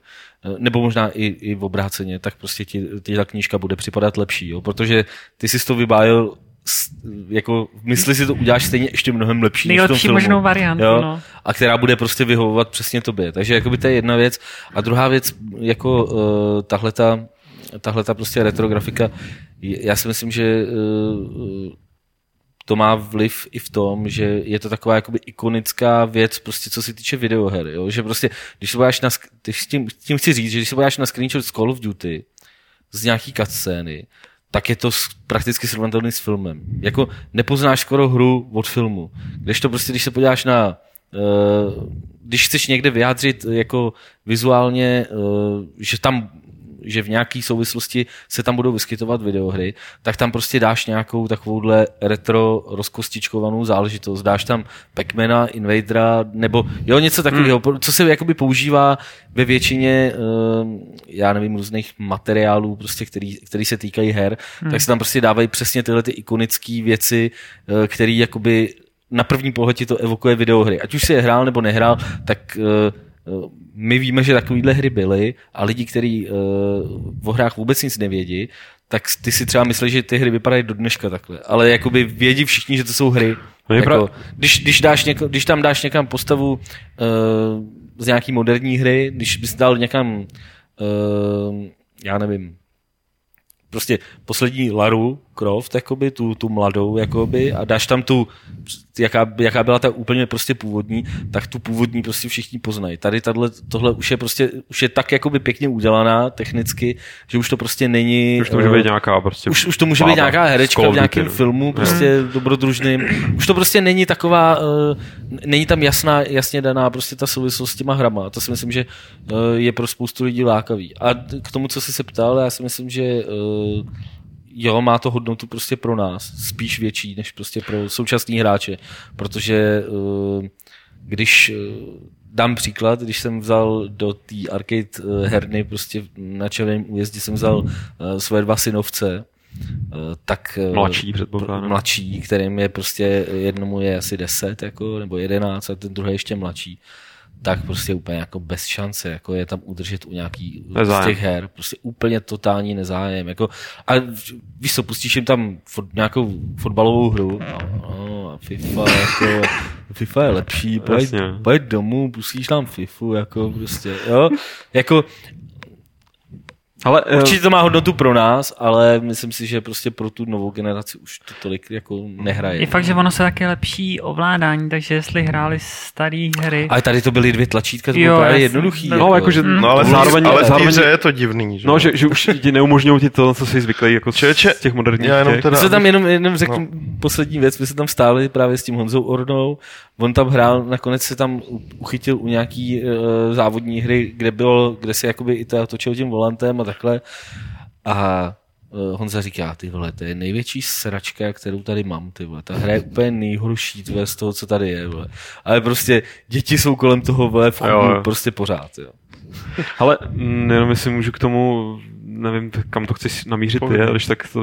nebo možná i, i v obráceně, tak prostě ti, ti ta knížka bude připadat lepší, jo? protože ty jsi to vybájil jako mysli si to uděláš stejně ještě mnohem lepší Nejlepší než v tom filmu, možnou variantu, jo? No. A která bude prostě vyhovovat přesně tobě. Takže jakoby to je jedna věc. A druhá věc, jako uh, tahle tahle prostě retrografika, já si myslím, že uh, to má vliv i v tom, že je to taková jakoby ikonická věc, prostě co se týče videoher, jo? že prostě, když se na, když tím, tím chci říct, že když se podáš na screenshot z Call of Duty, z nějaký cutscény, tak je to prakticky srovnatelný s filmem. Jako nepoznáš skoro hru od filmu. Když to prostě, když se podíváš na uh, když chceš někde vyjádřit jako vizuálně, uh, že tam že v nějaké souvislosti se tam budou vyskytovat videohry, tak tam prostě dáš nějakou takovouhle retro rozkostičkovanou záležitost. Dáš tam Pacmana, Invadera, nebo jo, něco takového, hmm. co se jakoby používá ve většině, uh, já nevím, různých materiálů, prostě, který, který se týkají her, hmm. tak se tam prostě dávají přesně tyhle ty ikonické věci, uh, které jakoby na první pohled ti to evokuje videohry. Ať už si je hrál nebo nehrál, tak uh, my víme, že takovéhle hry byly a lidi, kteří uh, o hrách vůbec nic nevědí, tak ty si třeba myslíš, že ty hry vypadají do dneška takhle. Ale jakoby vědí všichni, že to jsou hry. No jako, když, když, dáš něko, když tam dáš někam postavu uh, z nějaký moderní hry, když bys dal někam, uh, já nevím, prostě poslední Laru Croft, jakoby, tu, tu mladou, jakoby, a dáš tam tu, jaká, jaká byla ta úplně prostě původní, tak tu původní prostě všichni poznají. Tady tato, tohle už je prostě, už je tak jakoby pěkně udělaná technicky, že už to prostě není... Už to může být nějaká prostě Už, už to může být nějaká herečka v nějakém filmu, prostě hmm. dobrodružným. Už to prostě není taková, uh, není tam jasná, jasně daná prostě ta souvislost s těma hrama. To si myslím, že uh, je pro spoustu lidí lákavý. A k tomu, co jsi se ptal, já si myslím, že uh, jo, má to hodnotu prostě pro nás, spíš větší než prostě pro současní hráče, protože uh, když uh, dám příklad, když jsem vzal do té arcade uh, herny prostě na červeném újezdě jsem vzal svoje dva synovce, tak mladší předpokládám. Mladší, kterým je prostě jednomu je asi 10 jako, nebo 11 a ten druhý ještě mladší tak prostě úplně jako bez šance, jako je tam udržet u nějaký nezájem. z těch her, prostě úplně totální nezájem, jako a víš co, pustíš jim tam fot, nějakou fotbalovou hru, no, no, a FIFA, jako, FIFA je lepší, pojď, pojď domů, pustíš tam FIFU, jako prostě, jo, jako Ale, eh, Určitě to má hodnotu pro nás, ale myslím si, že prostě pro tu novou generaci už to tolik jako nehraje. Je fakt, že ono se taky lepší ovládání, takže jestli hráli staré hry, Ale tady to byly dvě tlačítka, to Jo, bylo právě jednoduchý. No, No, jakože, No ale, zároveň, ale zároveň, hře je to divný, že? no, že, že už ti neumožňují ti to, co jsi zvyklý jako z, Čeče, z těch moderních já jenom těch. teda- My se tam jenom, jenom řeknu No. poslední věc, my se tam stáli právě s tím Honzou Ornou, on tam hrál, nakonec se tam uchytil u nějaký uh, závodní hry, kde bylo, kde se jakoby i ta točil tím volantem a takhle a uh, Honza říká, ty vole, to je největší sračka, kterou tady mám, ty vole. Ta hra je úplně nejhorší tvé z toho, co tady je, vole. Ale prostě děti jsou kolem toho, vole, v Jo, prostě pořád, jo. (laughs) Ale mm, jenom jestli můžu k tomu, nevím, kam to chci namířit ty, když tak to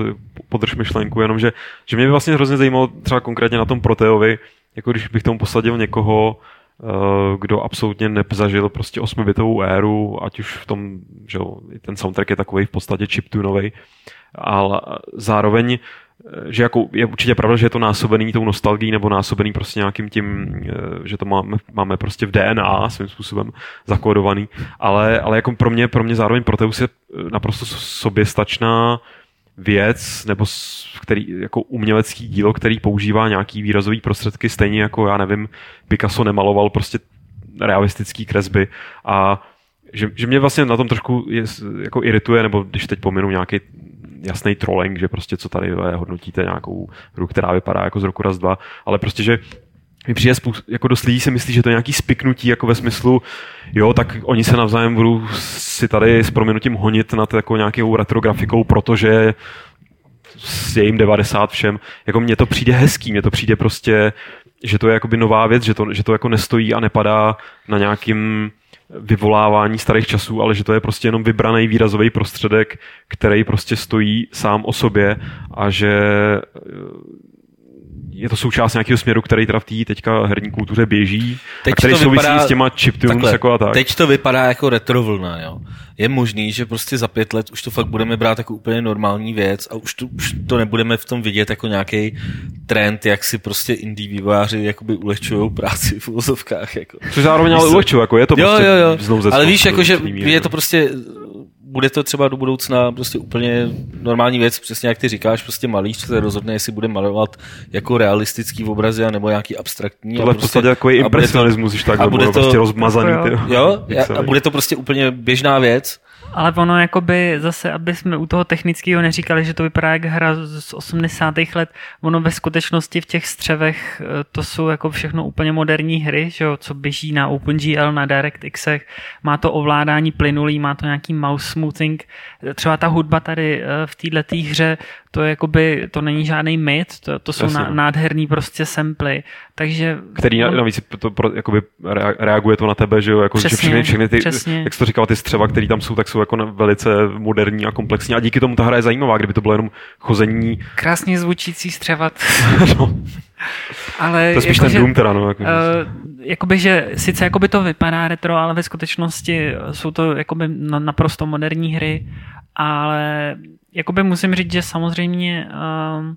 podrž myšlenku, jenom, že, že mě by vlastně hrozně zajímalo třeba konkrétně na tom Proteovi, jako když bych tomu posadil někoho, eh, kdo absolutně nezažil prostě 8-bitovou éru, ať už v tom, že ten soundtrack je takový v podstatě chiptunový, ale zároveň eh, že jako je určitě pravda, že je to násobený tou nostalgií nebo násobený prostě nějakým tím, eh, že to máme, máme prostě v DNA svým způsobem zakódovaný, ale, ale jako pro mě, pro mě zároveň Proteus je naprosto soběstačná věc, nebo který, jako umělecký dílo, který používá nějaký výrazový prostředky, stejně jako, já nevím, Picasso nemaloval prostě realistický kresby. A že, že mě vlastně na tom trošku je, jako irituje, nebo když teď pominu nějaký jasný trolling, že prostě co tady hodnotíte nějakou hru, která vypadá jako z roku raz, dva, ale prostě, že mi přijde jako dost lidí si myslí, že to je nějaký spiknutí, jako ve smyslu, jo, tak oni se navzájem budou si tady s proměnutím honit nad jako nějakou retrografikou, protože je jim 90 všem. Jako mně to přijde hezký, mně to přijde prostě, že to je jakoby nová věc, že to, že to jako nestojí a nepadá na nějakým vyvolávání starých časů, ale že to je prostě jenom vybraný výrazový prostředek, který prostě stojí sám o sobě a že je to součást nějakého směru, který teda v té teďka herní kultuře běží Teď a který to souvisí vypadá- s těma chiptunes Takhle, jako a tak. Teď to vypadá jako retrovlna, jo. Je možný, že prostě za pět let už to fakt budeme brát jako úplně normální věc a už to, už to nebudeme v tom vidět jako nějaký trend, jak si prostě indie vývojáři jakoby ulehčují práci v uvozovkách. Jako. Což zároveň ale ulehčuje, jako je to jo, prostě jo, jo. Ale víš, jako, že je to prostě bude to třeba do budoucna prostě úplně normální věc, přesně jak ty říkáš, prostě malíř se rozhodne, jestli bude malovat jako realistický obrazy nebo nějaký abstraktní. Tohle a v podstatě prostě, takový a bude to- impresionismus, když tak, a bude to- prostě rozmazaný. Jako jo. ty- Jo, pixely. a bude to prostě úplně běžná věc. Ale ono jakoby zase, aby jsme u toho technického neříkali, že to vypadá jak hra z 80. let, ono ve skutečnosti v těch střevech eh, to jsou jako všechno úplně moderní hry, že jo, co běží na OpenGL, na DirectXech, má to ovládání plynulý, má to nějaký mouse smoothing, třeba ta hudba tady eh, v této hře, to je jakoby, to není žádný myt, to, to jsou Jasně, no. nádherný prostě samply, takže... který on- navíc to pro, jakoby rea- reaguje to na tebe, že jo, jako, že Přesně, všechny, všechny ty, přesně. jak jsi to říkal, ty střeva, které tam jsou, tak jsou jako velice moderní a komplexní. A díky tomu ta hra je zajímavá, kdyby to bylo jenom chození, Krásně zvučící střevat. (laughs) no, Ale to je spíš jakože- ten Doom teda, no, jako, Uh, jakoby, že sice jakoby to vypadá retro, ale ve skutečnosti jsou to jakoby na- naprosto moderní hry, ale jakoby musím říct, že samozřejmě um,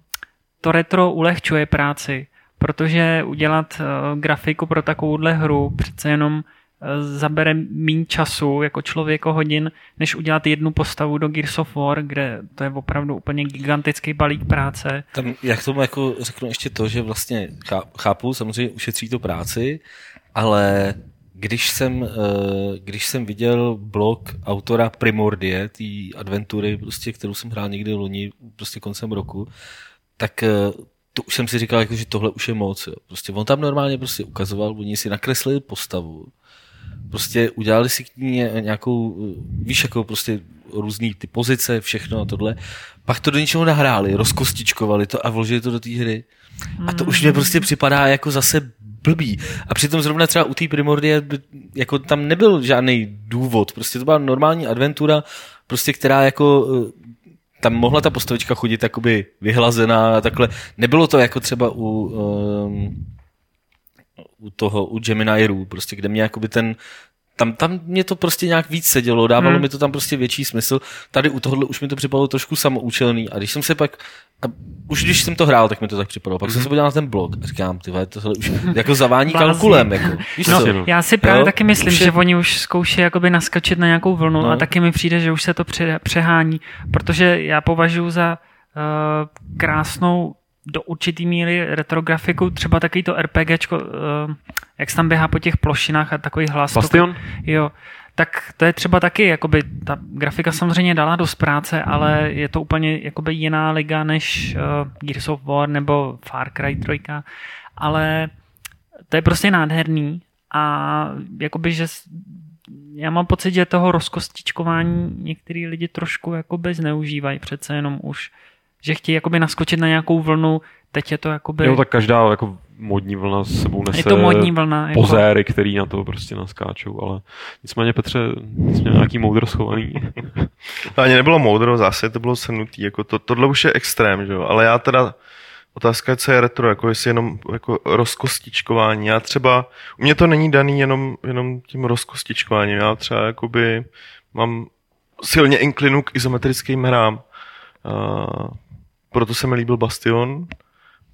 to retro ulehčuje práci, protože udělat uh, grafiku pro takovouhle hru přece jenom uh, zabere méně času jako člověko hodin, než udělat jednu postavu do Gears of War, kde to je opravdu úplně gigantický balík práce. Tam, jak tomu jako řeknu ještě to, že vlastně chá- chápu, samozřejmě ušetří to práci, ale když jsem, eh, když jsem viděl blog autora Primordie, té adventury, prostě, kterou jsem hrál někdy v loni, prostě koncem roku, tak eh, to už jsem si říkal, jako, že tohle už je moc. Jo. Prostě on tam normálně prostě ukazoval, oni si nakreslili postavu, prostě udělali si k ní ně- nějakou, eh, víš, jako prostě různý ty pozice, všechno a tohle. Pak to do něčeho nahráli, rozkostičkovali to a vložili to do té hry. A to už mě prostě připadá jako zase blbý. A přitom zrovna třeba u té Primordie jako tam nebyl žádný důvod. Prostě to byla normální adventura, prostě která jako eh, tam mohla ta postavička chodit jakoby vyhlazená a takhle. Nebylo to jako třeba u, um, u toho, u Gemini Rue, prostě kde mě jakoby ten, tam, tam mě to prostě nějak víc sedělo, dávalo Hmm. mi to tam prostě větší smysl. Tady u tohohle už mi to připadalo trošku samoučelný a když jsem se pak a už když jsem to hrál, tak mi to tak připadalo. Pak jsem se podíval na ten blog a říkám, ty tohle už jako zavání Blázni. kalkulem. Jako. Víš No, co? já si právě Jo, taky myslím, už je- že oni už zkouší jakoby naskočit na nějakou vlnu No. a taky mi přijde, že už se to pře- přehání, protože já považuji za uh, krásnou do určitý míry retrografiku, třeba takový to RPGčko, uh, jak se tam běhá po těch plošinách a takový hlas. to- Bastion? Jo, tak to je třeba taky, jakoby, ta grafika samozřejmě dala dost práce, ale je to úplně jakoby jiná liga než uh, Gears of War nebo Far Cry 3, ale to je prostě nádherný a jakoby, že já mám pocit, že toho rozkostičkování některý lidi trošku jakoby zneužívají přece jenom už, že chtějí jakoby naskočit na nějakou vlnu, teď je to jakoby, Jo, tak každá jako modní vlna s sebou nese je to modní vlna. Jako, pozéry, který na to prostě naskáčou, ale nicméně Petře, jsi měl nějaký moudro schovaný. To (laughs) ani nebylo moudro, zase to bylo shrnutý, jako to, tohle už je extrém, že jo, ale já teda, otázka je, co je retro, jako jestli jenom jako rozkostičkování, já třeba, u mě to není daný jenom, jenom tím rozkostičkováním, já třeba jakoby mám silně inklinu k izometrickým hrám, uh, proto se mi líbil Bastion,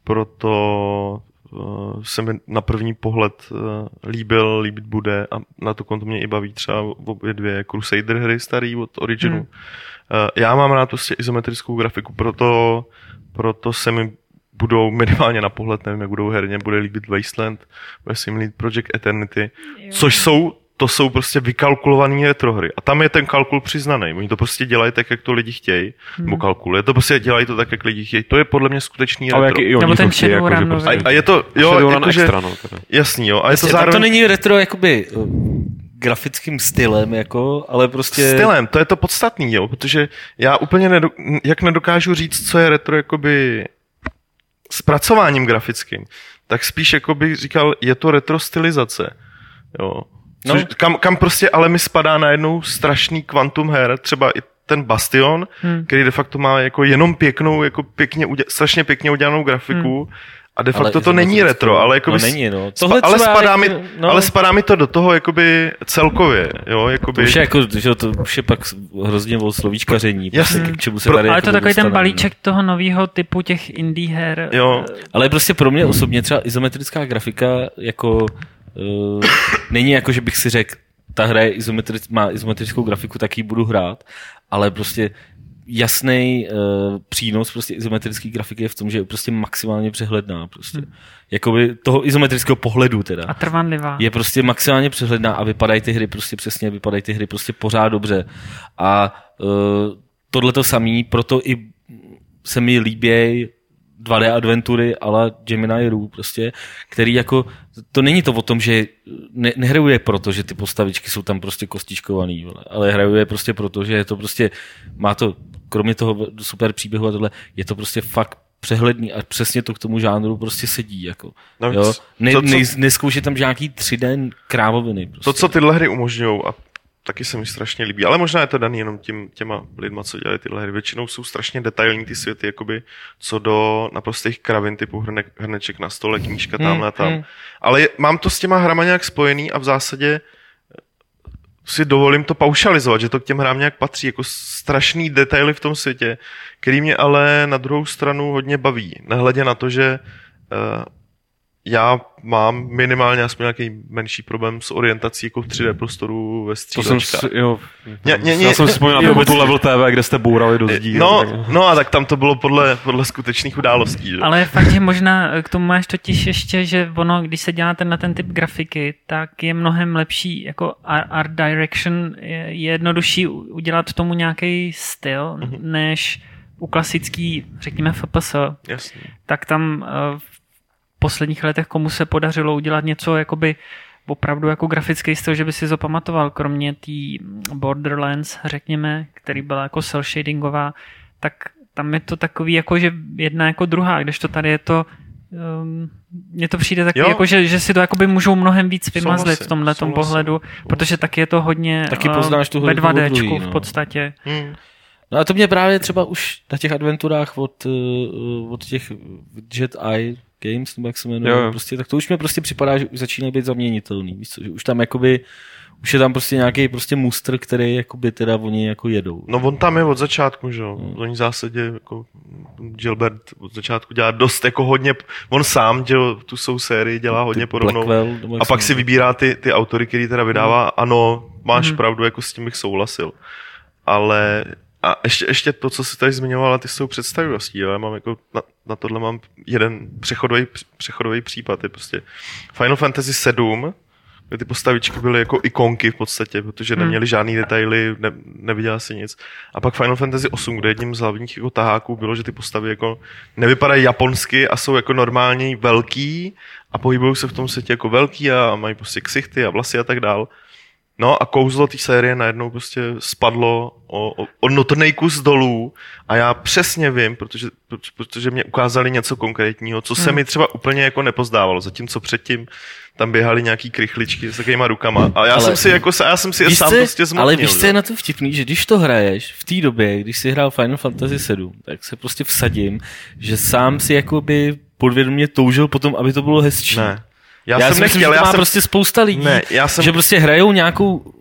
proto uh, se mi na první pohled uh, líbil, líbit bude a na to konto mě i baví třeba obě dvě Crusader hry starý od Originu. Hmm. Uh, já mám rád prostě izometrickou grafiku, proto, proto se mi budou minimálně na pohled, nevím, jak budou herně, bude líbit Wasteland, bude se jim líbit Project Eternity, což jsou to jsou prostě vykalkulované retrohry. A tam je ten kalkul přiznaný. Oni to prostě dělají tak, jak to lidi chtějí. Hmm. Nebo kalkul. Je to prostě dělají to tak, jak lidi chtějí. To je podle mě skutečný ale retro. jak i oni Nebo ten to chtějí, jako, že prostě... A, a, je to, jo, Shadowrun jakože, extra, no, teda. jasný, jo. A je to Prostě, tak zároveň to není retro jakoby uh, grafickým stylem, jako, ale prostě... stylem, to je to podstatný, jo, protože já úplně nedo, jak nedokážu říct, co je retro jakoby zpracováním grafickým, tak spíš jakoby říkal, je to retro stylizace, jo. No. Což, kam, kam prostě ale mi spadá najednou strašný kvantum her, třeba i ten Bastion, Hmm. který de facto má jako jenom pěknou, jako pěkně, udě, strašně pěkně udělanou grafiku, hmm. a de Ale facto to není retro, ale jako no, není, no. Spa, ale, spadá mi, jako- no. ale spadá mi to do toho jakoby celkově, jo, To jakoby... už je jako, že to už je pak hrozně o slovíčkaření, prostě, Jasně. k čemu se Pro- tady Ale jako to takový ten balíček toho nového typu těch indie her. Jo. No. Ale prostě pro mě osobně třeba izometrická grafika jako uh, není jako, že bych si řekl, ta hra je izometric, má izometrickou grafiku, tak ji budu hrát, ale prostě jasný uh, přínos prostě izometrické grafiky je v tom, že je prostě maximálně přehledná. Prostě. Hmm. Jakoby toho izometrického pohledu teda. A trvanlivá. je prostě maximálně přehledná a vypadají ty hry prostě přesně, vypadají ty hry prostě pořád dobře. A uh, tohle to samý, proto i se mi líbějí 2D adventury ale Gemini Rue prostě, který jako, to není to o tom, že ne, nehraju je proto, že ty postavičky jsou tam prostě kostičkovaný, vole, ale hraju je prostě proto, že je to prostě, má to, kromě toho super příběhu a tohle, je to prostě fakt přehledný a přesně to k tomu žánru prostě sedí. Jako. Navíc jo? Ne, to, co- ne, neskoušet tam nějaký 3D krávoviny. Prostě. To, co tyhle hry umožňují, a taky se mi strašně líbí, ale možná je to daný jenom tím, těma lidma, co dělají tyhle hry. Většinou jsou strašně detailní ty světy, jakoby co do naprostých kravin typu hrne, hrneček na stole, knížka Hmm, tamhle a tam. hmm. Ale je, mám to s těma hrama nějak spojený a v zásadě si dovolím to paušalizovat, že to k těm hrám nějak patří, jako strašný detaily v tom světě, který mě ale na druhou stranu hodně baví. Nehledě na to, že uh, já mám minimálně aspoň nějaký menší problém s orientací jako v 3D prostoru ve To jsem střídačkách. si, jo, Ně- ně- já jsem si vzpomněl na tu level TV, kde jste bourali do zdí. No, tak- no a tak tam to bylo podle, podle skutečných událostí. Že? Ale je fakt, že možná k tomu máš totiž ještě, že ono, když se dělá ten na ten typ grafiky, tak je mnohem lepší, jako ar- art direction je, je jednodušší udělat tomu nějaký styl, Mhm. než u klasický, řekněme FPS, Jasně. tak tam eh, v posledních letech komu se podařilo udělat něco jakoby opravdu jako grafický styl, že by si zapamatoval, kromě té Borderlands, řekněme, který byla jako cel shadingová, tak tam je to takový jako, že jedna jako druhá, kdežto tady je to um, mně to přijde taky, Jo. jako, že, že si to jakoby můžou mnohem víc vymazlit v tomhle souhlasím. pohledu, protože taky je to hodně Taky eh, poznáš tu ve hru jako 2D druhý, v no. podstatě. Hmm. No a to mě právě třeba už na těch adventurách od, eh, od těch Jet Eye Games, nebo jak se jmenuje, Jo, jo. prostě, tak to už mi prostě připadá, že už začínají být zaměnitelný, víš co, že už tam jakoby, už je tam prostě nějaký prostě mustr, který jakoby teda oni jako jedou. No on tam je od začátku, že jo. Hmm. Oni v zásadě jako Gilbert od začátku dělá dost jako hodně, on sám děl, tu svou sérii dělá hodně podobnou. Blackwell, A pak si vybírá ty, ty autory, který teda vydává, ano, máš Mhm. pravdu, jako s tím bych souhlasil. Ale a ještě, ještě to, co jsi tady zmiňovala, ty jsou představivosti, jo. Já mám jako, na, na tohle mám jeden přechodový, přechodový případ, je prostě Final Fantasy 7, kde ty postavičky byly jako ikonky v podstatě, protože Hmm. neměly žádný detaily, ne, neviděla si nic. A pak Final Fantasy 8, kde jedním z hlavních jako taháků bylo, že ty postavy jako nevypadají japonsky a jsou jako normální velký a pohybují se v tom světě jako velký a mají prostě ksichty a vlasy a tak dál. No a kouzlo té série najednou prostě spadlo o, o, o notný kus dolů a já přesně vím, protože, protože mě ukázali něco konkrétního, co se Hmm. mi třeba úplně jako nepozdávalo, zatímco předtím tam běhaly nějaký krychličky s takovýma rukama a já Ale- jsem si jako, já jsem si je sám je- prostě zmotnil. ale víš, co je na to vtipný, že když to hraješ v té době, když si hrál Final Fantasy 7, tak se prostě vsadím, že sám si jakoby podvědomě toužil potom, aby to bylo hezčí. Ne. Já, já jsem si nechtěl, myslím, že to já má jsem, prostě spousta lidí, ne, já jsem, že prostě hrajou nějakou,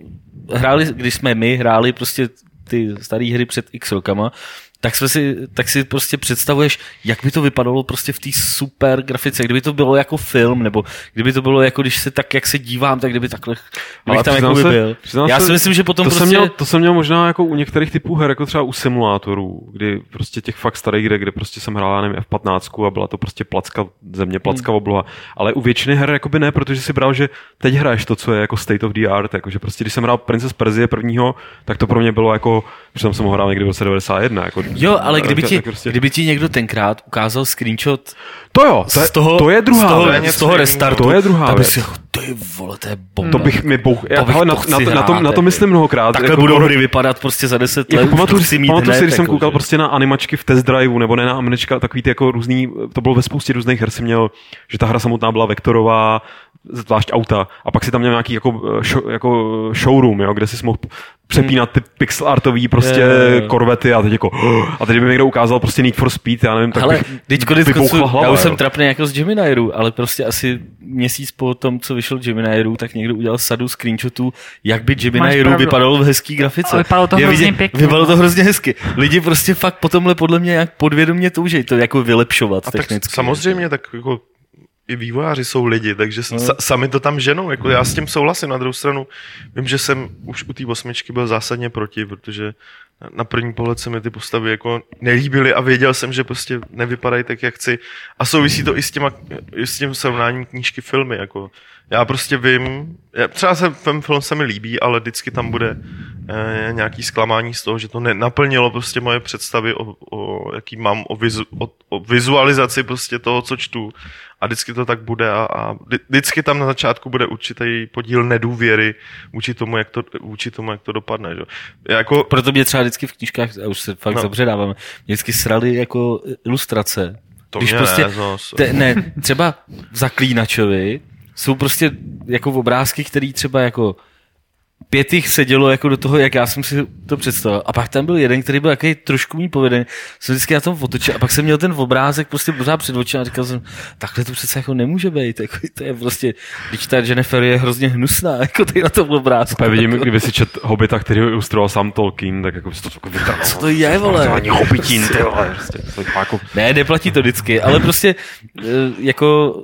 hráli, když jsme my hráli prostě ty staré hry před x rokama, tak, jsme si, tak si prostě představuješ, jak by to vypadalo prostě v té super grafice, kdyby to bylo jako film, nebo kdyby to bylo jako, když se tak, jak se dívám, tak kdyby takhle, kdybych tam jako by byl. Já se, si myslím, že potom to, prostě... jsem měl, to jsem měl možná jako u některých typů her, jako třeba u simulátorů, kdy prostě těch fakt starých, kde, kde prostě jsem hrál, nevím, F15 a byla to prostě placka země, placka obloha. Ale u většiny her jakoby ne, protože si bral, že teď hraješ to, co je jako state of the art, jakože prostě když jsem hrál Princess Perzie prvního, tak to pro mě bylo jako, že tam jsem ho hrál někdy v roce 91. Jako, Jo, ale kdyby ti, prostě- kdyby ti někdo tenkrát ukázal screenshot To jo, to je, z toho, to je druhá z toho, věc. To je z toho restartu, To je druhá tak si řekl, ty vole, to je bomba. To bych mi bouch... Já, bych hele, na, to na, to- na, to, hrát, na to jako. myslím mnohokrát. Takhle jako, budou hry vypadat prostě za 10 let. Jako už to pamatuju, mít pamatuju si, hned, když jsem jako, koukal že- prostě na animačky v test driveu, nebo ne na animačka, takový ty jako různý, to bylo ve spoustě různých her, si měl, že ta hra samotná byla vektorová, zvlášť auta, a pak si tam měl nějaký jako, show, jako showroom, jo, kde si mohl přepínat ty pixel artový prostě korvety a teď jako, (gasps) a teď by mi někdo ukázal prostě Need for Speed, já nevím, tak Ale bych teď konec vypouchla hlava, já už jo. jsem trapný jako z Geminiru, ale prostě asi měsíc po tom, co vyšel Geminiru, tak někdo udělal sadu screenshotů, jak by Geminiru pravdu. vypadalo v hezký grafice. A vypadalo to Je hrozně vidět- pěkně, Vypadalo to hrozně hezky. Lidi prostě fakt po tomhle podle mě jak podvědomě toužej to jako vylepšovat A tak technicky. samozřejmě, tak jako i vývojáři jsou lidi, takže No. sa, sami to tam ženou. Jako já s tím souhlasím. Na druhou stranu vím, že jsem už u té osmičky byl zásadně proti, protože na první pohled se mi ty postavy jako nelíbily a věděl jsem, že prostě nevypadají tak, jak chci. A souvisí to i s, těma, i s tím srovnáním knížky filmy. Jako. Já prostě vím, já, třeba se, ten film se mi líbí, ale vždycky tam bude eh, nějaký zklamání z toho, že to nenaplnilo prostě moje představy, o, o, jaký mám o, vizu, o, o vizualizaci prostě toho, co čtu. A vždycky to tak bude a, a vždy- vždycky tam na začátku bude určitý podíl nedůvěry vůči tomu, jak to, vůči tomu, jak to dopadne. Že? Já Jako, Proto mě třeba vždycky v knížkách, a už se fakt No. no. zabředáváme, mě vždycky srali jako ilustrace. to Když mě prostě, ne, zas. te, ne, třeba v Zaklínačovi jsou prostě jako obrázky, který třeba jako pět jich sedělo jako do toho, jak já jsem si to představil. A pak tam byl jeden, který byl takový trošku mý povedený. Jsem vždycky na tom otočil a pak jsem měl ten obrázek prostě pořád před očima a říkal jsem, takhle to přece jako nemůže být. Jako, to je prostě, když ta Jennifer je hrozně hnusná, (laughs) jako tady na tom obrázku. Já vidím, Jako- kdyby si čet Hobita, který ho ilustroval sám Tolkien, tak jako to jako vytrval. Co to je, vole? To ani Hobitín, ty vole. Prostě, jako, Ne, neplatí to vždycky, ale prostě eh, jako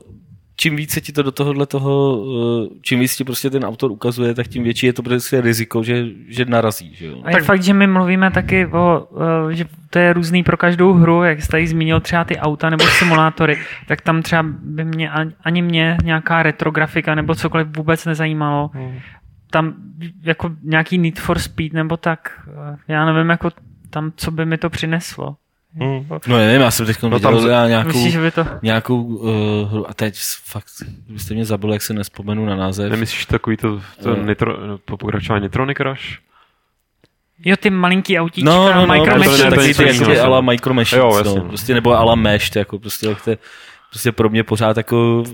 čím více ti to do tohohle toho, eh, čím víc ti prostě ten autor ukazuje, tak tím větší je to prostě riziko, že, že narazí. Že jo? A je fakt, že my mluvíme taky o, eh, že to je různý pro každou hru, jak jsi tady zmínil třeba ty auta nebo simulátory, tak tam třeba by mě ani- mě nějaká retrografika nebo cokoliv vůbec nezajímalo. Tam jako nějaký Need for Speed nebo tak, eh, já nevím, jako tam, co by mi to přineslo. Hmm. No nevím, já jsem teď no, tam z- nějakou, Myslíš, že by to... nějakou uh, hru a teď fakt, byste mě zabili, jak se nespomenu na název. nemyslíš takový to, to Eh. nitro, po pokračování Nitronic Rush? Jo, ty malinký autíčka, No, no, no, Micro prostě to je taky něco ty, jako ty jiného. ala Micro Machines, Jo, no, jasně. prostě, nebo ala Mesh, jako prostě, jak to, je- prostě pro mě pořád jako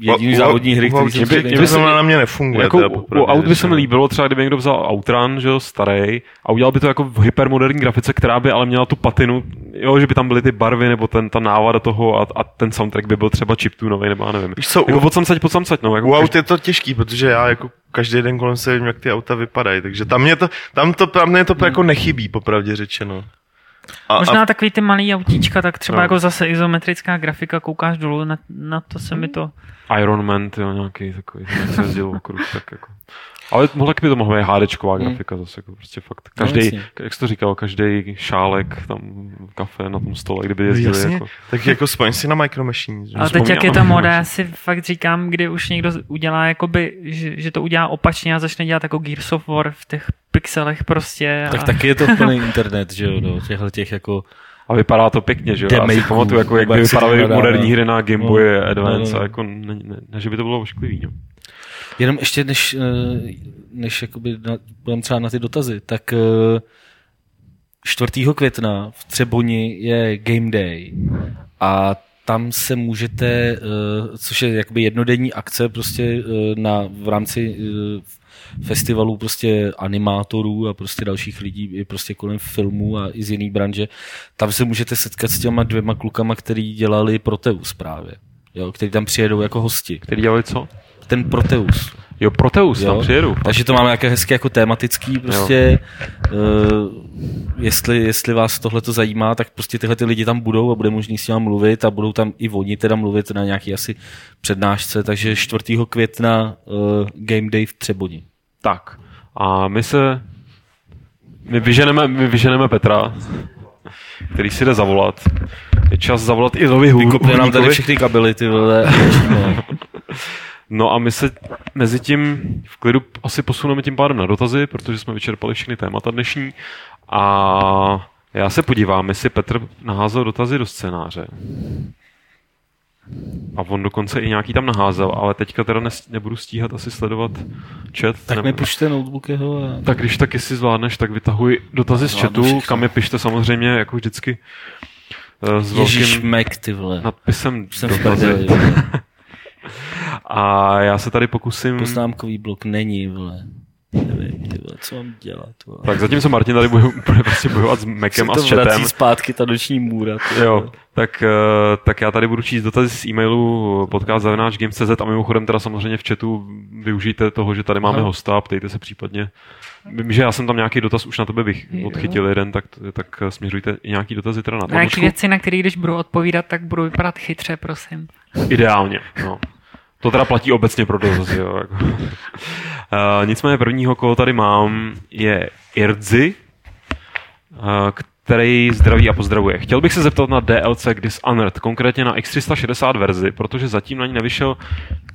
jediný U- závodní hry, který mě by- mě To by se- na mě nefunguje. Jako u, aut by se mi líbilo třeba, kdyby někdo vzal Outrun, že jo, starý, a udělal by to jako v hypermoderní grafice, která by ale měla tu patinu, jo, že by tam byly ty barvy, nebo ten, ta návada toho a, a ten soundtrack by byl třeba chiptunový, nebo já nevím. Víš co, jako u- od samsať, pod samsať, no. Jako U aut je to těžký, protože já jako každý den kolem se vím, jak ty auta vypadají, takže tam mě to, tam to, tam mě to jako nechybí, popravdě řečeno. A, Možná a, takový ty malý autíčka, tak třeba No. jako zase izometrická grafika, koukáš dolů, na, na to se mi to... Iron Man, jo, nějaký takový, se okruh, tak jako. Ale mohla by to mohla být HDčková grafika zase, jako prostě fakt. No, Každý, jasně. jak jsi to říkal, každý šálek, tam kafe na tom stole, kdyby jezdili jasně, jako. tak jako spoň si na Micro Machines. že? Ale teď, jak je ta vzpomínám. moda, já si fakt říkám, kdy už někdo udělá, jakoby, že, že to udělá opačně a začne dělat jako Gears of War v těch pixelech prostě. A... Tak taky je to plný (laughs) internet, že jo, do těchto těch jako... A vypadá to pěkně, že jo? Já si pamatuju, jako, jak by to vypadaly moderní no. hry na Game No, Boy no, Advance no. a jako ne, ne, ne, že by to bylo ošklivý, no. Jenom ještě než, eh, než jakoby na, budeme třeba na ty dotazy, tak eh, 4. května v Třeboni je Game Day a tam se můžete, eh, což je jakoby jednodenní akce prostě eh, na, v rámci eh, festivalů prostě animátorů a prostě dalších lidí i prostě kolem filmů a i z jiný branže, tam se můžete setkat s těma dvěma klukama, který dělali Proteus právě. Jo, který tam přijedou jako hosti. Který dělali co? Ten Proteus. Jo, Proteus, tam Jo. přijedu. Takže to máme nějaké hezky jako tematický prostě. Uh, jestli, jestli vás tohle to zajímá, tak prostě tyhle ty lidi tam budou a bude možný s nimi mluvit a budou tam i oni teda mluvit na nějaký asi přednášce, takže 4. května uh, Game Day v Třeboni. Tak. A my se... My vyženeme, my vyženeme Petra, který si jde zavolat. Je čas zavolat i Lovi Vykopne nám tady všechny kabely, ty vole. (laughs) No a my se mezi tím v klidu asi posuneme tím pádem na dotazy, protože jsme vyčerpali všechny témata dnešní. A já se podívám, jestli Petr naházel dotazy do scénáře. A on dokonce i nějaký tam naházel, ale teďka teda nes, nebudu stíhat asi sledovat chat. tak nebo- mi pušte notebook jeho a... tak když tak jestli zvládneš, tak vytahuj dotazy z Zvládnu chatu, všechno. kam je pište samozřejmě, jako vždycky eh, s Ježíš velkým Mac, ty vole. nadpisem Jsem dotazy. (laughs) A já se tady pokusím... Poznámkový blok není, vole. Nevím, ty vole, co mám dělat, vole. Tak zatímco Martin tady bude, bude prostě bojovat s Macem a s to vrací chatem, zpátky ta noční můra. ty jo, tak, eh, tak já tady budu číst dotazy z e-mailu podcast.games.cz a mimochodem teda samozřejmě v chatu využijte toho, že tady máme Aha. hosta a ptejte se případně. Vím, že já jsem tam nějaký dotaz už na tebe bych odchytil jeden, tak, tak směřujte i nějaký dotazy teda na Na nějaké věci, na které když budu odpovídat, tak budu vypadat chytře, prosím. Ideálně, no. To teda platí obecně pro dotazy, jo. Uh, nicméně prvního, koho tady mám, je Irdzi, uh, který zdraví a pozdravuje. Chtěl bych se zeptat na DLC Dishonored, konkrétně na X360 verzi, protože zatím na ní nevyšel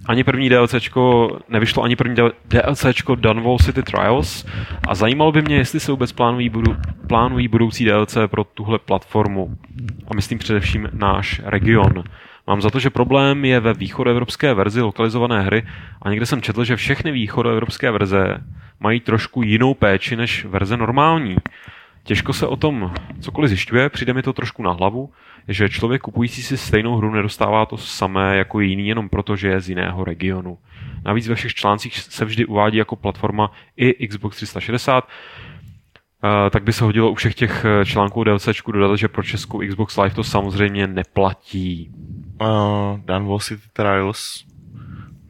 ani první DLCčko, nevyšlo ani první DLCčko Dunwall City Trials a zajímalo by mě, jestli se vůbec plánují, budu, plánují budoucí DLC pro tuhle platformu. A myslím především náš region. Mám za to, že problém je ve východoevropské verzi lokalizované hry a někde jsem četl, že všechny východoevropské verze mají trošku jinou péči než verze normální. Těžko se o tom cokoliv zjišťuje, přijde mi to trošku na hlavu, že člověk kupující si stejnou hru nedostává to samé jako jiný jenom proto, že je z jiného regionu. Navíc ve všech článcích se vždy uvádí jako platforma i Xbox 360, Uh, tak by se hodilo u všech těch eh, článků DLCčku dodat, že pro českou Xbox Live to samozřejmě neplatí. Uh, Dunwall City Trials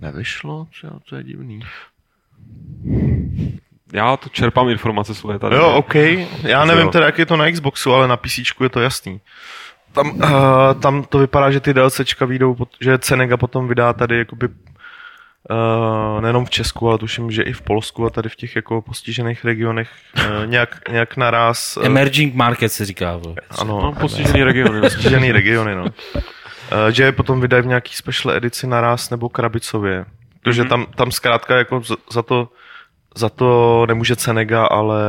nevyšlo, třeba to je divný. Já to čerpám informace svoje tady. Jo, OK. Já nevím teda, jak je to na Xboxu, ale na PC je to jasný. Tam, uh, tam to vypadá, že ty DLCčka vyjdou, pot- že Cenega potom vydá tady jakoby Uh, nejenom v Česku, ale tuším, že i v Polsku a tady v těch jako postižených regionech uh, nějak, nějak naraz uh, Emerging market se říká. Vole. ano, Mám postižený regiony. postižený regiony, no. Uh, že je potom vydají v nějaký special edici naraz nebo krabicově. Protože Mhm. tam, tam zkrátka jako za, to za to nemůže Cenega, ale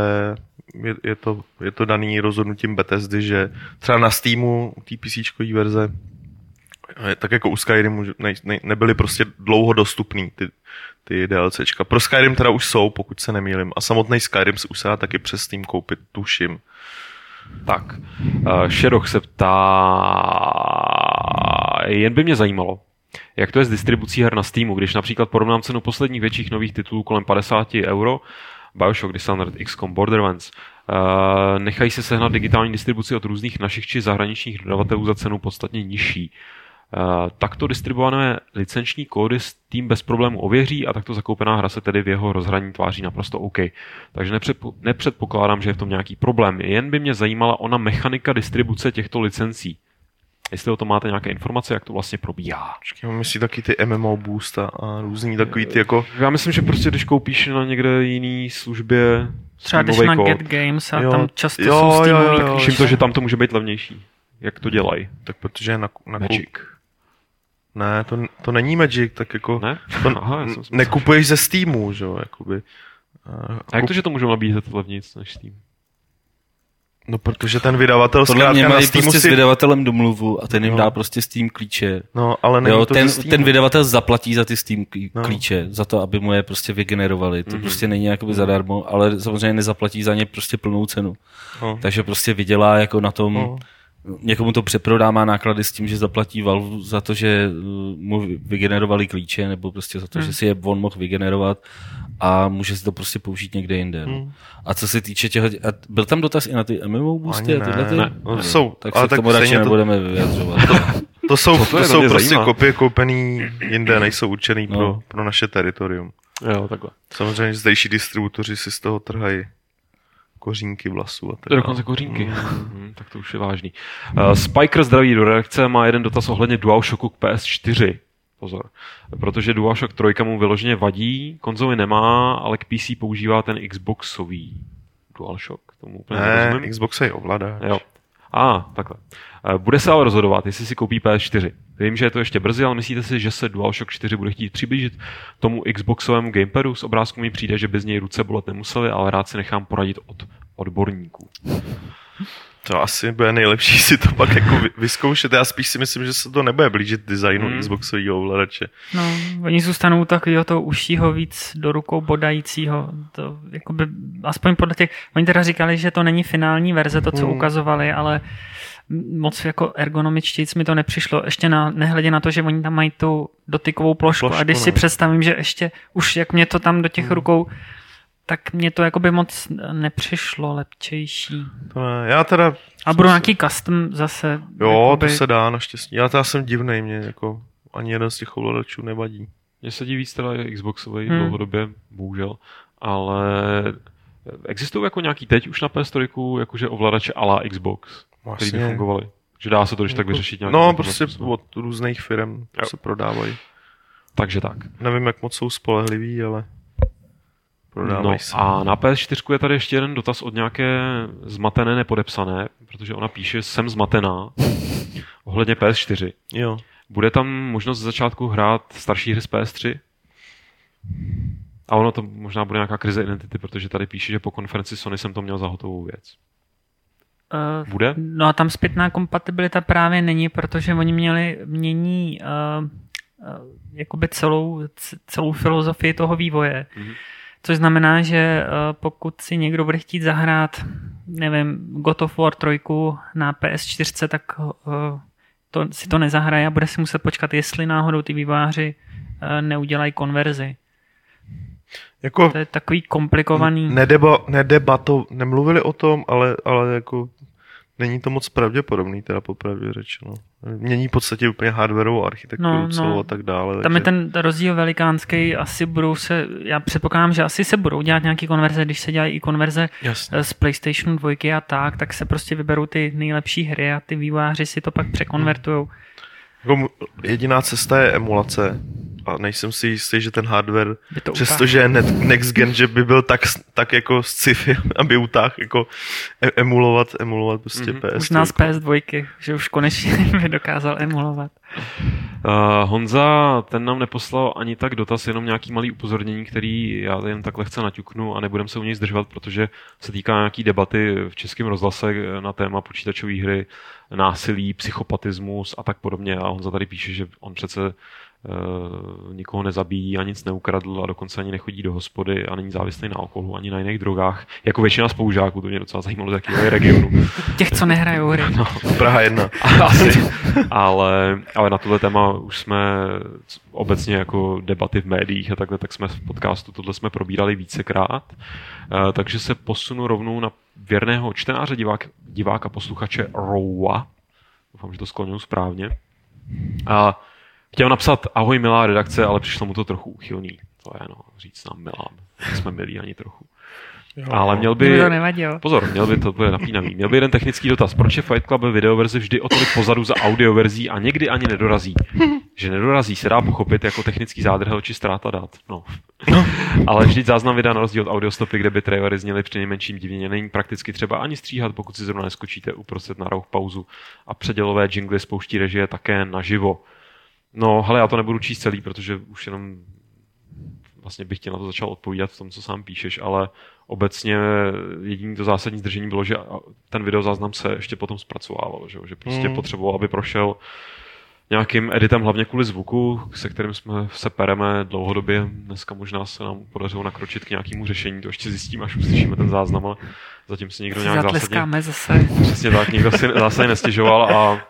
je, je, to, je to daný rozhodnutím Bethesdy, že třeba na Steamu, té PC verze, tak jako u Skyrimu ne, ne, nebyly prostě dlouho dostupný ty, ty DLCčka. Pro Skyrim teda už jsou, pokud se nemýlim. A samotný Skyrim se už taky přes Steam koupit, tuším. Tak, uh, Šeroch se ptá, jen by mě zajímalo, Jak to je s distribucí her na Steamu? Když například porovnám cenu posledních větších nových titulů kolem 50 euro, Bioshock, Dishonored, XCOM, Borderlands, uh, nechají se sehnat digitální distribuci od různých našich či zahraničních dodavatelů za cenu podstatně nižší. Uh, takto distribuované licenční kódy Steam bez problému ověří a takto zakoupená hra se tedy v jeho rozhraní tváří naprosto OK. Takže nepředpo, nepředpokládám, že je v tom nějaký problém. Jen by mě zajímala ona mechanika distribuce těchto licencí. Jestli o tom máte nějaké informace, jak to vlastně probíhá. Počkej, myslí taky ty MMO boost a, a různý takový ty jako... Já myslím, že prostě když koupíš na někde jiný službě Třeba když na kód, Get Games a Jo. tam často Jo, jsou jo, Steamový jo, jo. Všim to, že tam to může být levnější. Jak to dělají? Tak protože je na, na Magic. Ne, to, to není Magic, tak jako... Ne? To, (laughs) Aha, já jsem si myslel, nekupuješ ze Steamu, že jo, jakoby. Uh, A jak to, že to můžou nabízet levnějc než Steam? No, protože ten vydavatel Podle mě zkrátka na mají Steamu prostě si... s vydavatelem domluvu a ten jim No. dá prostě Steam klíče. No, ale není Jo, to ten, ze Steamu. ten vydavatel zaplatí za ty Steam No. klíče, za to, aby mu je prostě vygenerovali. To Mhm. prostě není jakoby zadarmo, ale samozřejmě nezaplatí za ně prostě plnou cenu. No. Takže prostě vydělá jako na tom, No. Někomu to přeprodá, má náklady s tím, že zaplatí Valve za to, že uh, mu vygenerovali klíče, nebo prostě za to, Hmm. že si je on mohl vygenerovat a může si to prostě použít někde jinde. No. Hmm. A co se týče a byl tam dotaz i na ty MMO boosty Ani a tyhle ne, ty? ne. No, jsou, tak ale se k tak tomu radši to- nebudeme vyjadřovat. (laughs) To jsou, to to to jsou prostě zajímá. kopie koupený jinde, (clears throat) nejsou určený No. pro, pro naše teritorium. Jo, takhle. Samozřejmě že zdejší distributoři si z toho trhají kořínky vlasů. A dále. dokonce kořínky. Hmm, tak to už je vážný. Uh, Spiker zdraví do reakce má jeden dotaz ohledně DualShocku k PS4. Pozor. Protože DualShock 3 mu vyloženě vadí, konzoly nemá, ale k PC používá ten Xboxový DualShock. Tomu úplně Ne, nerozumím. Xbox je ovládá. Jo. A, ah, takhle. Eh, Bude se ale rozhodovat, jestli si koupí PS4. Vím, že je to ještě brzy, ale myslíte si, že se DualShock 4 bude chtít přiblížit tomu Xboxovému gamepadu? Z obrázku mi přijde, že by z něj ruce bolet nemuseli, ale rád si nechám poradit od odborníků. To asi bude nejlepší si to pak jako vy- vyzkoušet. Já spíš si myslím, že se to nebude blížit designu Hmm. Xboxového ovladače. No, oni zůstanou takového toho užšího víc do rukou bodajícího. To, jakoby, aspoň podle těch, oni teda říkali, že to není finální verze, to, co Hmm. ukazovali, ale moc jako ergonomičtějíc mi to nepřišlo. Ještě na, nehledě na to, že oni tam mají tu dotykovou plošku, Plošku, a když si no. představím, že ještě už jak mě to tam do těch Hmm. rukou, tak mě to jakoby moc nepřišlo lepčejší. To ne. Já teda... A budou nějaký custom zase. Jo, jakoby, to se dá naštěstí. Já teda jsem divnej, mě jako ani jeden z těch ovladačů nevadí. Mně se díví víc teda je Xboxový Hmm. dlouhodobě, bohužel, ale existují jako nějaký teď už na PS3 jakože ovladače a la Xbox, který by fungovaly. Že dá se to když tak Jako- vyřešit nějak. No, prostě od různých firm Jo. se prodávají. Takže tak. Nevím, jak moc jsou spolehliví, ale prodávají No se. a na PS4 je tady ještě jeden dotaz od nějaké zmatené nepodepsané, protože ona píše, jsem zmatená, (laughs) ohledně PS4. Jo. Bude tam možnost z začátku hrát starší hry z PS3? A ono to možná bude nějaká krize identity, protože tady píše, že po konferenci Sony jsem to měl za hotovou věc. eh, Bude? No a tam zpětná kompatibilita právě není, protože oni měli, mění uh, uh, jakoby celou, celou filozofii toho vývoje. Mhm. Což znamená, že uh, pokud si někdo bude chtít zahrát, nevím, God of War 3 na PS4, tak uh, to, si to nezahraje a bude si muset počkat, jestli náhodou ty vývojáři uh, neudělají konverzi. Jako To je takový komplikovaný. nedeba, nedebato, nemluvili o tom, ale, ale jako není to moc pravděpodobný, teda popravdě řečeno. Mění v podstatě úplně hardwareovou architekturu No, no, celou a tak dále. Tam je takže- ten rozdíl velikánský, asi budou se, já předpokládám, že asi se budou dělat nějaké konverze, když se dělají i konverze Jasně. eh, z PlayStation 2 a tak, tak se prostě vyberou ty nejlepší hry a ty vývojáři si to pak překonvertujou. Jako mu- jediná cesta je emulace a nejsem si jistý, že ten hardware, přestože je net, next gen, že by byl tak, tak jako sci-fi, (laughs) aby utáhl jako e- emulovat, emulovat prostě Mhm. PS. Možná z PS2, že už konečně (laughs) by dokázal emulovat. Uh, Honza, ten nám neposlal ani tak dotaz, jenom nějaký malý upozornění, který já jen tak lehce naťuknu a nebudem se u něj zdržovat, protože se týká nějaký debaty v českém rozhlase na téma počítačové hry, násilí, psychopatismus a tak podobně. A Honza tady píše, že on přece nikoho nezabíjí a nic neukradl a dokonce ani nechodí do hospody a není závislý na alkoholu ani na jiných drogách. Jako většina spolužáků, to mě docela zajímalo, z jakého regionu. (laughs) Těch, co nehrajou hry. No. (laughs) Praha jedna. (laughs) Asi. ale, ale na tohle téma už jsme obecně jako debaty v médiích a takhle, tak jsme v podcastu tohle jsme probírali vícekrát. Uh, takže se posunu rovnou na věrného čtenáře, divák, diváka, posluchače Rowa. Doufám, že to skloňuji správně. A chtěl napsat ahoj milá redakce, ale přišlo mu to trochu uchylný. To je no, říct nám milá. Jsme milí ani trochu. Jo. Ale měl by... To nevadilo. Pozor, měl by to bude napínavý. Měl by jeden technický dotaz. Proč je Fight Club videoverze vždy o tolik pozadu za audioverzí a někdy ani nedorazí? (laughs) Že nedorazí se dá pochopit jako technický zádrhel či ztráta dat. No. no. (laughs) Ale vždyť záznam videa na rozdíl od audiostopy, kde by trailery zněly při nejmenším divně, není prakticky třeba ani stříhat, pokud si zrovna neskočíte uprostřed na pauzu. A předělové jingly spouští režie také naživo. No, hele, já to nebudu číst celý, protože už jenom vlastně bych tě na to začal odpovídat v tom, co sám píšeš, ale obecně jediný to zásadní zdržení bylo, že ten videozáznam se ještě potom zpracovával, že, že prostě mm. potřeboval, aby prošel nějakým editem, hlavně kvůli zvuku, se kterým jsme se pereme dlouhodobě. Dneska možná se nám podařilo nakročit k nějakému řešení, to ještě zjistíme, až uslyšíme ten záznam, ale zatím si někdo nějak zásadně... zase. Přesně tak, nikdo si zásadně nestěžoval a,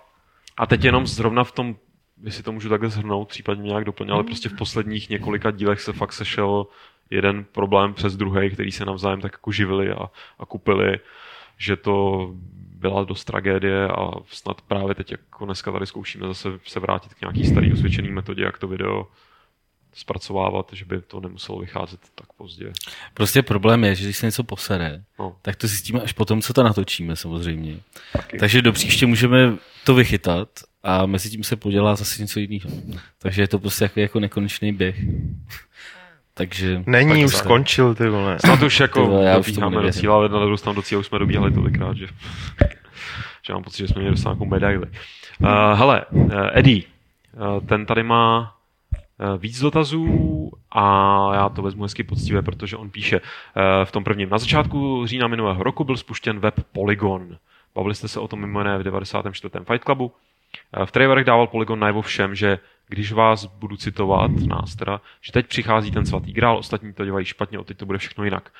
a teď jenom zrovna v tom jestli to můžu takhle zhrnout, případně nějak doplnit, ale prostě v posledních několika dílech se fakt sešel jeden problém přes druhý, který se navzájem tak jako živili a, a kupili, že to byla dost tragédie a snad právě teď jako dneska tady zkoušíme zase se vrátit k nějaký starý osvědčený metodě, jak to video zpracovávat, že by to nemuselo vycházet tak pozdě. Prostě problém je, že když se něco posere, no. tak to zjistíme až potom, co to natočíme samozřejmě. Taky. Takže do příště můžeme to vychytat a mezi tím se podělá zase něco jiného. Takže je to prostě jako, jako nekonečný běh. Takže... Není, už zále. skončil, ty vole. Snad už (laughs) jako ty vole, já dobíháme do cíla, ale na druhou stranu do cíle už jsme dobíhali tolikrát, že, (laughs) že mám pocit, že jsme měli dostat nějakou medaili. Uh, hele, uh, Eddie, uh, ten tady má uh, víc dotazů a já to vezmu hezky poctivě, protože on píše uh, v tom prvním. Na začátku října minulého roku byl spuštěn web Polygon. Bavili jste se o tom mimo jiné v 94. Fight Clubu. V trailerech dával Polygon najevo všem, že když vás budu citovat, nás teda, že teď přichází ten svatý grál, ostatní to dělají špatně, teď to bude všechno jinak.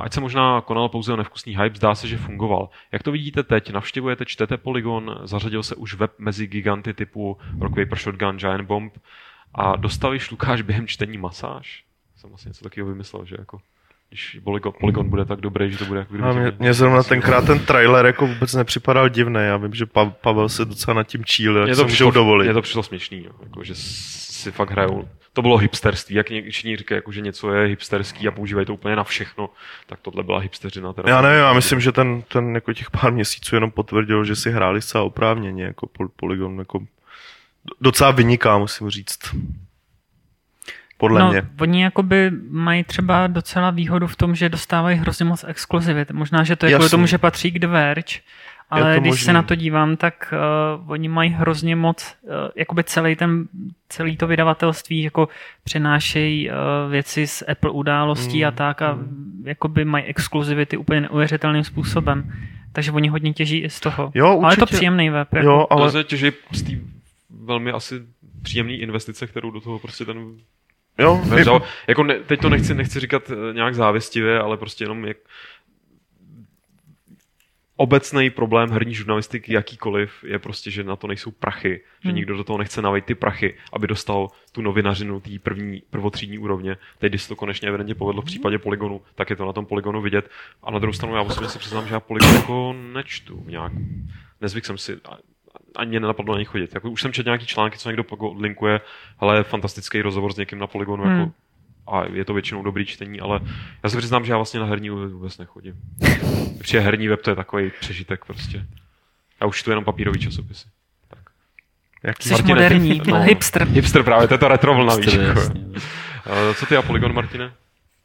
Ať se možná konal pouze o nevkusný hype, zdá se, že fungoval. Jak to vidíte teď? Navštěvujete, čtete Polygon, zařadil se už web mezi giganty typu Rock Paper Shotgun, Giant Bomb a dostali Lukáš během čtení masáž? Jsem vlastně něco takového vymyslel, že jako když Polygon, bude tak dobrý, že to bude jako kdyby... Mě, mě zrovna tenkrát ten trailer jako vůbec nepřipadal divný. Já vím, že pa, Pavel se docela nad tím číl, jak to přišlo, dovolit. Mně to přišlo směšný, jo. Jako, že si fakt hrajou. To bylo hipsterství, jak všichni říkají, jako, že něco je hipsterský a používají to úplně na všechno, tak tohle byla hipsteřina. Teda já nevím, já myslím, že ten, ten jako těch pár měsíců jenom potvrdil, že si hráli zcela oprávněně, jako Polygon jako docela vyniká, musím říct podle no, mě. Oni jakoby mají třeba docela výhodu v tom, že dostávají hrozně moc exkluzivit. Možná, že to je kvůli tomu, že patří k The Verge, ale když možný. se na to dívám, tak uh, oni mají hrozně moc, uh, jakoby celý ten, celý to vydavatelství jako přenášejí uh, věci z Apple událostí mm, a tak a mm. jakoby mají exkluzivity úplně neuvěřitelným způsobem. Takže oni hodně těží i z toho. Jo, určitě. Ale je to příjemný web. Jako. Jo, ale... To těží z té velmi asi příjemné investice, kterou do toho prostě ten Jo, Veřal, jako ne, teď to nechci, nechci říkat eh, nějak závistivě, ale prostě jenom jak obecný problém herní žurnalistiky jakýkoliv je prostě, že na to nejsou prachy, že hmm. nikdo do toho nechce navejt ty prachy, aby dostal tu novinařinu té první, prvotřídní úrovně. Teď, když se to konečně evidentně povedlo v případě Polygonu, tak je to na tom Polygonu vidět. A na druhou stranu já osobně si přiznám, že já Polygon jako nečtu nějak. Nezvyk jsem si, ani nenapadlo na ní chodit. Jako, už jsem četl nějaký články, co někdo linkuje, ale fantastický rozhovor s někým na Polygonu, jako hmm. jako, a je to většinou dobrý čtení, ale já se přiznám, že já vlastně na herní web vůbec nechodím. (laughs) Protože herní web to je takový přežitek prostě. Já už tu jenom papírový časopisy. Tak. Jak Jsi Martine, moderní, no, hipster. Hipster právě, to je to retro vlna, víš. Jako. Co ty a Polygon, Martine?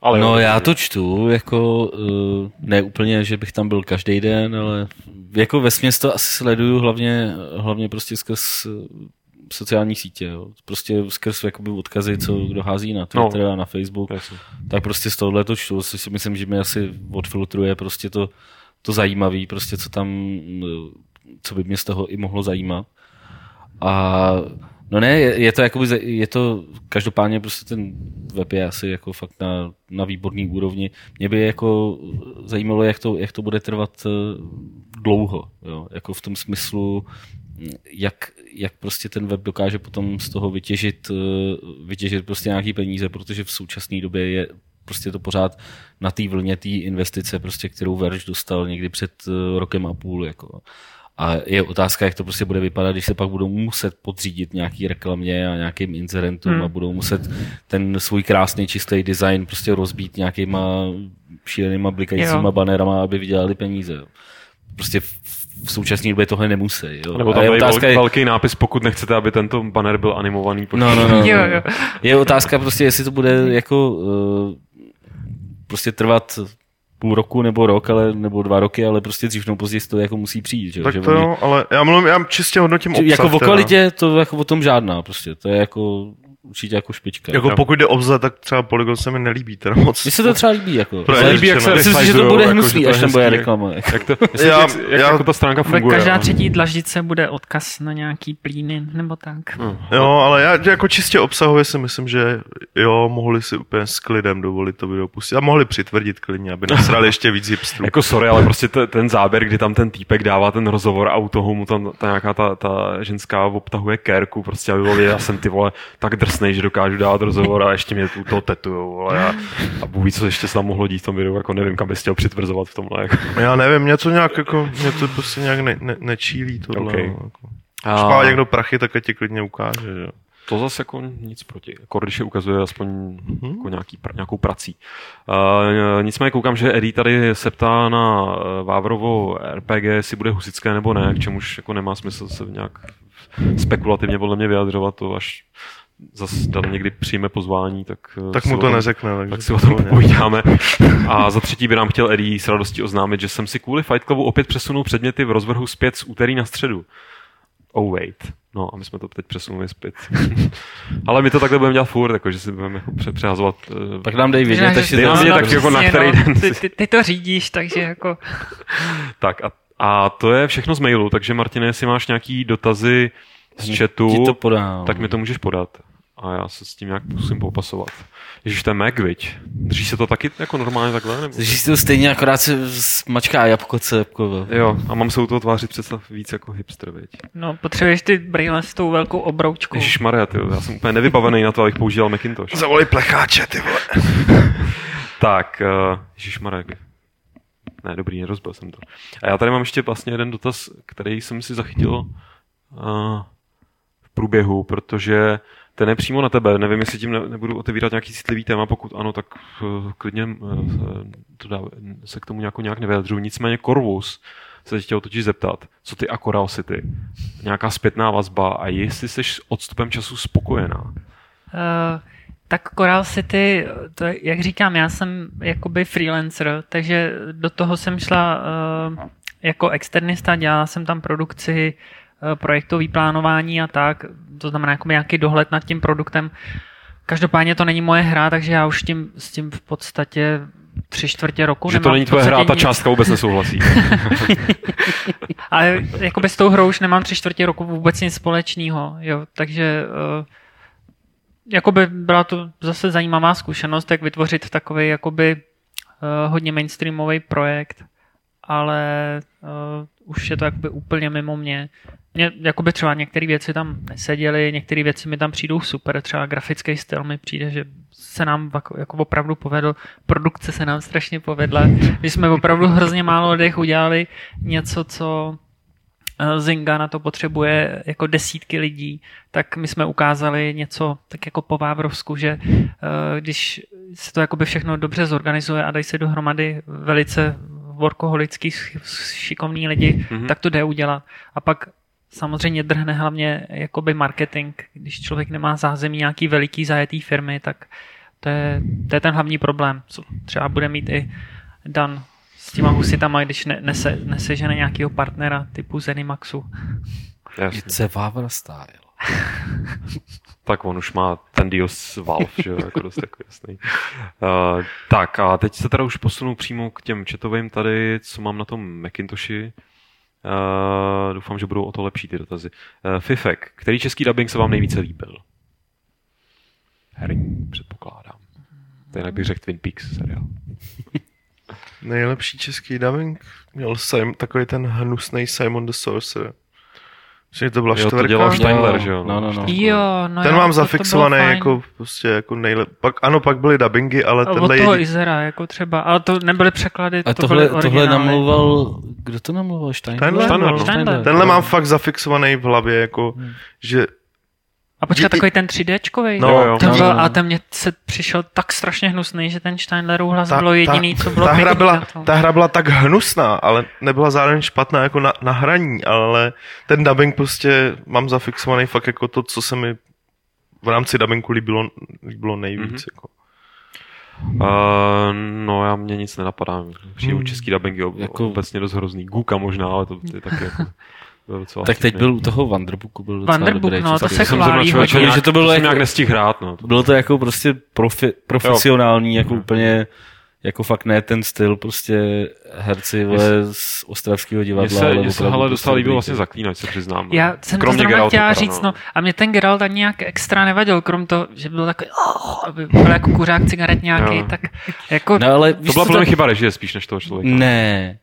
Ale no jo, já to čtu, jako uh, ne úplně, že bych tam byl každý den, ale jako ve to asi sleduju hlavně, hlavně prostě skrz eh, sociální sítě, jo. prostě skrz jakoby odkazy, co kdo hází na Twitter no. a na Facebook, Jasně. tak prostě z tohohle to čtu, což si myslím, že mi asi odfiltruje prostě to, to zajímavé, prostě co tam, eh, co by mě z toho i mohlo zajímat. A No ne, je, je to jakoby, je to, každopádně prostě ten web je asi jako fakt na, na výborný úrovni. Mě by jako zajímalo, jak to, jak to bude trvat eh, dlouho, jo? jako v tom smyslu, jak, jak prostě ten web dokáže potom z toho vytěžit, eh, vytěžit prostě nějaký peníze, protože v současné době je prostě to pořád na té vlně té investice, prostě, kterou Verge dostal někdy před eh, rokem a půl. Jako. A je otázka, jak to prostě bude vypadat, když se pak budou muset podřídit nějaký reklamě a nějakým inzerentům hmm. a budou muset ten svůj krásný čistý design prostě rozbít nějakýma šílenýma blikajícíma Jo. banerama, aby vydělali peníze. jo. Prostě v, současné době tohle nemusí. Jo. Nebo A tam je otázka, vel, velký nápis, pokud nechcete, aby tento banner byl animovaný. No, no, no. Jo, jo. Je otázka prostě, jestli to bude jako uh, prostě trvat půl roku nebo rok, ale, nebo dva roky, ale prostě dřív nebo později to jako musí přijít. Že? Tak že to jo, ale já, mluvím, já čistě hodnotím Že obsah. jako o kvalitě to jako o tom žádná prostě. To je jako určitě jako špička. Jako pokud jde obzor, tak třeba Polygon se mi nelíbí teda moc. Mně se to třeba líbí. Jako. Pro líbí, jak se Myslím si, že to bude jako, hnusný, je až tam bude reklama. Jak, to, Já- jak, jak já- jako ta stránka Bude funguje. každá no. třetí dlaždice bude odkaz na nějaký plíny nebo tak. Jo, ale já jako čistě obsahově si myslím, že jo, mohli si úplně s klidem dovolit to video pustit. A mohli přitvrdit klidně, aby nasrali ještě víc hipstrů. (laughs) Jako sorry, ale prostě te- ten záběr, kdy tam ten týpek dává ten rozhovor a u toho mu tam ta nějaká ta, ta ženská obtahuje kérku, prostě aby bylo, já jsem ty vole tak drsnej, že dokážu dát rozhovor a ještě mě tu to tetujou, a, a Bůh co ještě se tam mohlo dít v tom videu, jako nevím, kam bys chtěl přitvrzovat v tomhle. Jako. Já nevím, mě to nějak jako, mě to prostě nějak ne, ne, nečílí tohle. Ok. Okay. No, jako. A Když má někdo prachy, tak ti klidně ukáže, že to zase jako nic proti. Jako když je ukazuje aspoň Mhm. jako nějaký, nějakou prací. Uh, nicméně koukám, že Eddie tady se ptá na uh, Vávrovo RPG, jestli bude husické nebo ne, k čemuž jako nemá smysl se nějak spekulativně podle mě vyjadřovat, to až zase Dan někdy přijme pozvání, tak, eh, Tak mu to tom- neřekne. Takže tak si o tom povídáme. (laughs) A za třetí by nám chtěl Eddie s radostí oznámit, že jsem si kvůli Fight Clubu opět přesunul předměty v rozvrhu zpět z úterý na středu. Oh wait. No a my jsme to teď přesunuli zpět. (laughs) Ale my to takhle budeme dělat furt, jako, že si budeme jako pře- přehazovat. eh, Tak nám dej vědět, si Dej to nám vědět, tak jako na přesně, který no. den Ty, si- ty, ty, to řídíš, takže jako... (laughs) Tak a, a to je všechno z mailu, takže Martine, jestli máš nějaký dotazy z chatu, to podám. tak mi to můžeš podat. A já se s tím nějak musím popasovat. Ježíš, to je Mac, viď? Drží se to taky jako normálně takhle? Nebo? Takže si to stejně akorát se smačká jabko, co jabko. Jo, a mám se u toho tvářit představ víc jako hipster, viď? No, potřebuješ ty brýle s tou velkou obroučkou. Ježíš Maria, já jsem úplně nevybavený na to, abych používal Macintosh. Zavolej plecháče, ty vole. (laughs) Tak, uh, Ježíš Marek. Ne, dobrý, nerozbil jsem to. A já tady mám ještě vlastně jeden dotaz, který jsem si zachytil uh, v průběhu, protože ten je přímo na tebe. Nevím, jestli tím ne, nebudu otevírat nějaký citlivý téma, pokud ano, tak uh, klidně uh, to dá, se k tomu nějak, nějak nevyjadřuju. Nicméně Corvus se tě chtěl totiž zeptat, co ty a Coral City? Nějaká zpětná vazba a jestli jsi s odstupem času spokojená. Uh, tak Coral City, to, jak říkám, já jsem jakoby freelancer, takže do toho jsem šla uh, jako externista, dělala jsem tam produkci, projektový plánování a tak, to znamená jako nějaký dohled nad tím produktem. Každopádně to není moje hra, takže já už tím, s tím v podstatě tři čtvrtě roku Že to není tvoje hra a podstatě ta nic. částka vůbec nesouhlasí. (laughs) Ale jakoby s tou hrou už nemám tři čtvrtě roku vůbec nic společného, jo, takže uh, jakoby byla to zase zajímavá zkušenost, jak vytvořit takový jakoby uh, hodně mainstreamový projekt, ale uh, už je to jakoby úplně mimo mě. Mě, jakoby třeba některé věci tam neseděly, některé věci mi tam přijdou super, třeba grafický styl mi přijde, že se nám jako, jako opravdu povedl, produkce se nám strašně povedla, když jsme opravdu hrozně málo lidech udělali něco, co eh, Zynga na to potřebuje jako desítky lidí, tak my jsme ukázali něco tak jako po Vávrovsku, že eh, když se to jakoby všechno dobře zorganizuje a dají se dohromady velice workoholický, šikovní lidi, Mhm. tak to jde udělat. A pak samozřejmě drhne hlavně jakoby marketing. Když člověk nemá zázemí nějaký veliký zajetý firmy, tak to je, to je ten hlavní problém, co třeba bude mít i Dan s těma husitama, když ne, nese, nesežene nějakého partnera typu Zenimaxu. Jasně. It's a Vavra style. (laughs) Tak on už má ten deal s Valve, že jo, jako dost jako jasný. Uh, tak a teď se teda už posunu přímo k těm chatovým tady, co mám na tom Macintoshi. Uh, doufám, že budou o to lepší ty dotazy. Uh, Fifek, který český dubbing se vám nejvíce líbil? Herní, předpokládám. Jinak bych řekl Twin Peaks seriál. (laughs) Nejlepší český dubbing měl Sim, takový ten hnusný Simon the Sorcerer. Že to byla Jo, to dělal Steindler, Jo, že jo? no, no, no. Jo, no ten jo, mám to- to zafixovaný fajn. jako, prostě jako nejlep... Pak, ano, pak byly dubbingy, ale A Od tenhle toho jedi... Izera, jako třeba. Ale to nebyly překlady, A to tohle, byly tohle originály. namlouval, kdo to namlouval? Steindler? Steindler, Steindler, no. Steindler. Tenhle mám fakt zafixovaný v hlavě, jako, že A počkat, Díky- takový ten 3Dčkovej? No, Jo. Ten No, byl, no, no. a ten mě se přišel tak strašně hnusný, že ten Steindlerův hlas ta, bylo jediný, co bylo ta, hra byla, na tom. ta hra byla tak hnusná, ale nebyla zároveň špatná jako na, na hraní, ale ten dubbing prostě mám zafixovaný fakt jako to, co se mi v rámci dubbingu líbilo, líbilo nejvíc. Mhm. Mm-hmm. Jako. Uh, no, já mě nic nenapadá. Přijdu Hmm. český dubbing je. Jako- obecně dost hrozný. Guka možná, ale to je taky jako... (laughs) byl Tak teď byl u toho Wanderbooku, byl docela dobrý. no, to se jsem chválí zrovna člověče hodně. Že to bylo jsem jako- nějak nestihl hrát, no. Bylo to jako prostě profi, profesionální, jako úplně jako fakt ne ten styl, prostě herci vole, z ostravského Mně divadla. se, ale mně se opravdu hele prostě docela líbil vlastně zaklínač, se přiznám. Já jsem Kromě to zrovna Geralta chtěla teda, říct, no. A mě ten Geralt ani nějak extra nevadil, krom toho, že byl takový, oh, aby byl jako kuřák cigaret nějaký, Jo. tak jako... No ale To byla podle mě chyba režie spíš než toho člověka. Ne,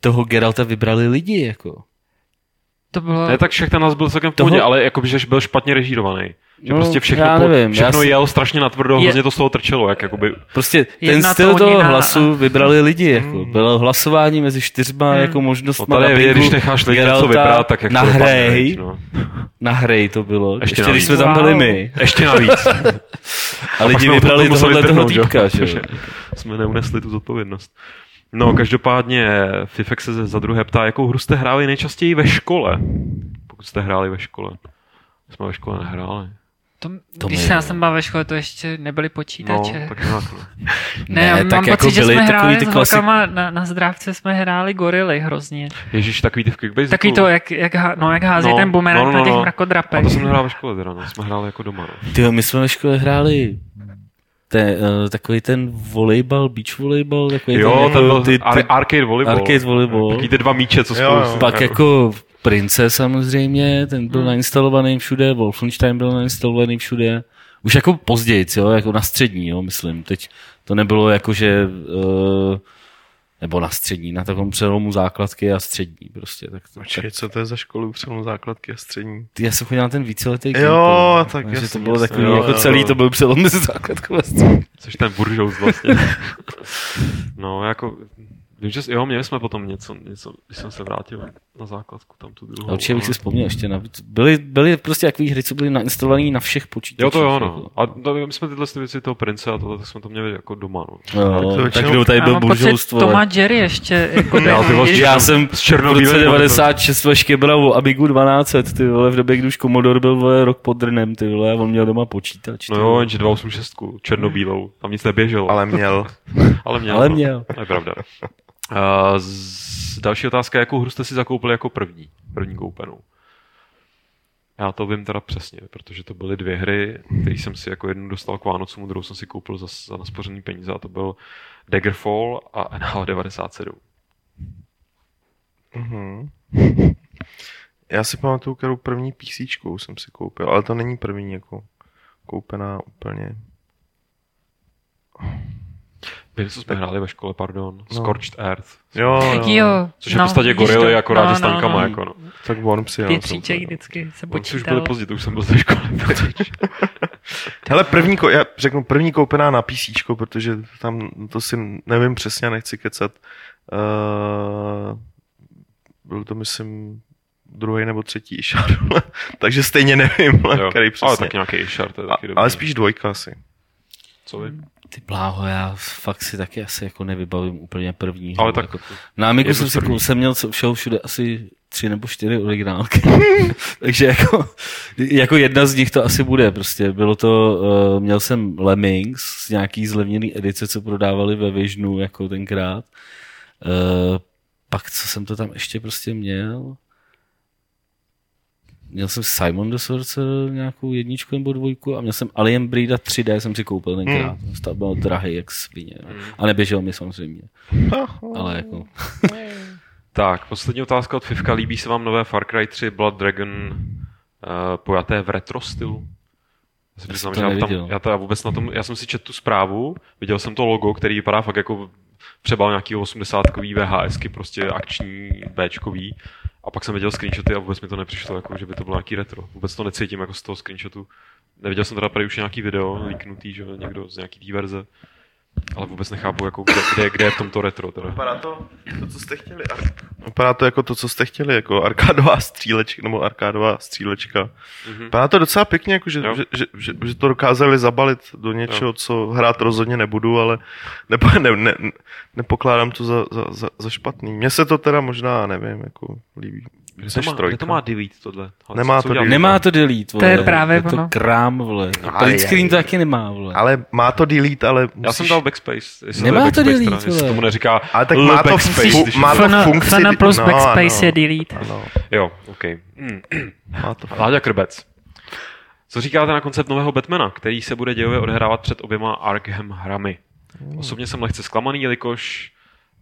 toho Geralta vybrali lidi, jako. To bylo... Ne, tak ten nás byl celkem v Toho- pohodě, ale jako že byl špatně režírovaný. Že No, prostě všechno, já po, nevím, já všechno si- jel strašně natvrdo, Je- hrozně to z toho trčelo, jak jakoby, Prostě ten Jedna styl toho hlasu a- vybrali lidi, jako. Bylo hlasování mezi čtyřma Hmm. jako možnostmi. no tady je když necháš lidi něco vybrát, tak jak to Nahrej, viď, no. (laughs) nahrej to bylo. Ještě Ještě, když jsme tam byli my. Ještě navíc. (laughs) A lidi jsme vybrali to museli tohohle toho týpka, (laughs) jsme neunesli tu zodpovědnost. No, každopádně Fifek se za druhé ptá, jakou hru jste hráli nejčastěji ve škole? Pokud jste hráli ve škole. Jsme ve škole nehráli. To, To když se já jsem byl ve škole, to ještě nebyly No, počítače. tak nějak, no. (laughs) ne, Ne, mám tak jako pocit, že byly jsme takový hráli ty s klasik- holkama na, na zdrávce jsme hráli gorily hrozně. Ježíš, takový ty v kickbaseballu. Taky to, jak, jak, no, jak hází No, ten bumerang no, no, na těch no. A mrakodrapech. to jsem nehrál ve škole teda, no. Jsme hráli jako doma, no. Ty my jsme ve škole hráli te, uh, takový ten volejbal, beach volejbal, takový Jo, ten, ten ty, ty, ar- arcade volleyball. arcade volleyball. Taky ty dva míče, co Jo, spolu... jo. Pak jako Prince samozřejmě, ten byl nainstalovaný všude, Wolfenstein byl nainstalovaný všude. Už jako později, jo, jako na střední, jo, myslím. Teď to nebylo jako, že uh, nebo na střední, na takovém přelomu základky a střední prostě. Tak, tak, Počkej, co to je za školu přelomu základky a střední? ty, já jsem chodil na ten víceletý Jo, Gimpl, tak takže to jasně, bylo jasně, takový, jo, jako jo, celý jo. to byl přelom mezi základkou a střední. Což ten buržous vlastně. (laughs) no, jako... Vím, že jo, měli jsme potom něco, něco, když jsem se vrátil na základku, tam tu druhou. A určitě bych ale- si vzpomněl ještě na, byly, byly prostě takové hry, co byly nainstalované na všech počítačích. Jo, to jo, jako. no. A to, my jsme tyhle ty věci toho prince a tohle, tak jsme to měli jako doma, no. No, to tak, většinou- kdo tady byl pocit Toma Jerry ještě. Jako (laughs) Já, ty je- Já jsem s v černobílým roce monitorem. 96 ve škebral o Amigu 1200, ty vole, v době, kdy už Commodore byl vole, rok pod drnem, ty vole, a on měl doma počítač. No jo, jenže 286, černobílou, tam nic neběželo. Ale měl. (laughs) ale měl. Ale no. měl. To je pravda. Uh, z, další otázka, jakou hru jste si zakoupili jako první? První koupenou. Já to vím teda přesně, protože to byly dvě hry, které jsem si jako jednu dostal k Vánocům, druhou jsem si koupil za, za naspořený peníze a to byl Daggerfall a NHL 97. Mhm. (laughs) Já si pamatuju, kterou první PC jsem si koupil, ale to není první jako koupená úplně. Co jsme hráli ve škole, pardon, No. Scorched Earth. Jo, jo. Jo, Což je no, v podstatě gorily, akorát No, no, s no, tankama, no. jako no. Tak Wormsy. Pětříček jsou to. vždycky se On si už byl počítal. pozdě, to už jsem byl ze školy. (laughs) Hele, první, ko- já řeknu první koupená na PC, protože tam to si nevím přesně, nechci kecat. Uh, byl to, myslím, druhý nebo třetí išar, (laughs) takže stejně nevím, Jo, který Ale přesně. tak nějaký Ishar, to je A, taky dobrý. ale spíš dvojka asi. Co vy? Ty bláho, já fakt si taky asi jako nevybavím úplně první. Ale tak jako, na jednu jsem si jsem měl všeho všude asi tři nebo čtyři originálky. (laughs) Takže jako, jako jedna z nich to asi bude. Prostě bylo to, uh, měl jsem Lemmings z nějaký zlevněný edice, co prodávali ve Visionu jako tenkrát. Uh, pak co jsem to tam ještě prostě měl? Měl jsem Simon the Sorcerer nějakou jedničku nebo dvojku a měl jsem Alien Breeda 3D jsem si koupil tenkrát. Hmm. To byl drahý jak svině. A neběžel mi samozřejmě. Ale jako... (laughs) Tak, poslední otázka od Fivka. Líbí se vám nové Far Cry 3 Blood Dragon uh, pojaté v retro stylu? Já, Já přiznám, tam, já, vůbec na tom, já jsem si četl tu zprávu, viděl jsem to logo, který vypadá fakt jako přebal nějaký 80-kový VHSky, prostě akční Bčkový. A pak jsem viděl screenshoty a vůbec mi to nepřišlo, jako, že by to bylo nějaký retro. Vůbec to necítím jako z toho screenshotu. Neviděl jsem teda tady už nějaký video líknutý, že někdo z nějaký té verze. Ale vůbec nechápu, jako kde, kde, kde je v tomto retro. Teda. Vypadá to, to, co jste chtěli. Ar... Vypadá to jako to, co jste chtěli, jako arkádová střílečka, nebo arkádová střílečka. Mm-hmm. Vypadá to docela pěkně, jako že, Jo. že, že, že, že, to dokázali zabalit do něčeho, jo. co hrát rozhodně nebudu, ale nebo, ne, ne, ne, nepokládám to za, za, za, za špatný. Mně se to teda možná, nevím, jako líbí. Kde to, má, kde trojka. to má delete tohle? Ale Nemá to delete. Nemá to delete, vole. To je právě je to ono. krám, vole. Aj, Split screen to taky nemá, vole. Ale má to delete, ale musíš... Já jsem dal backspace. Nemá to backspace, delete, teda, vole. tomu neříká Ale tak má to, backspace, fu, má to funkci... Fn plus no, backspace no. je delete. Ano, Jo, OK. Mm. má to Láďa Krbec. Co říkáte na koncept nového Batmana, který se bude dějově odehrávat před oběma Arkham hrami? Osobně jsem lehce zklamaný, jelikož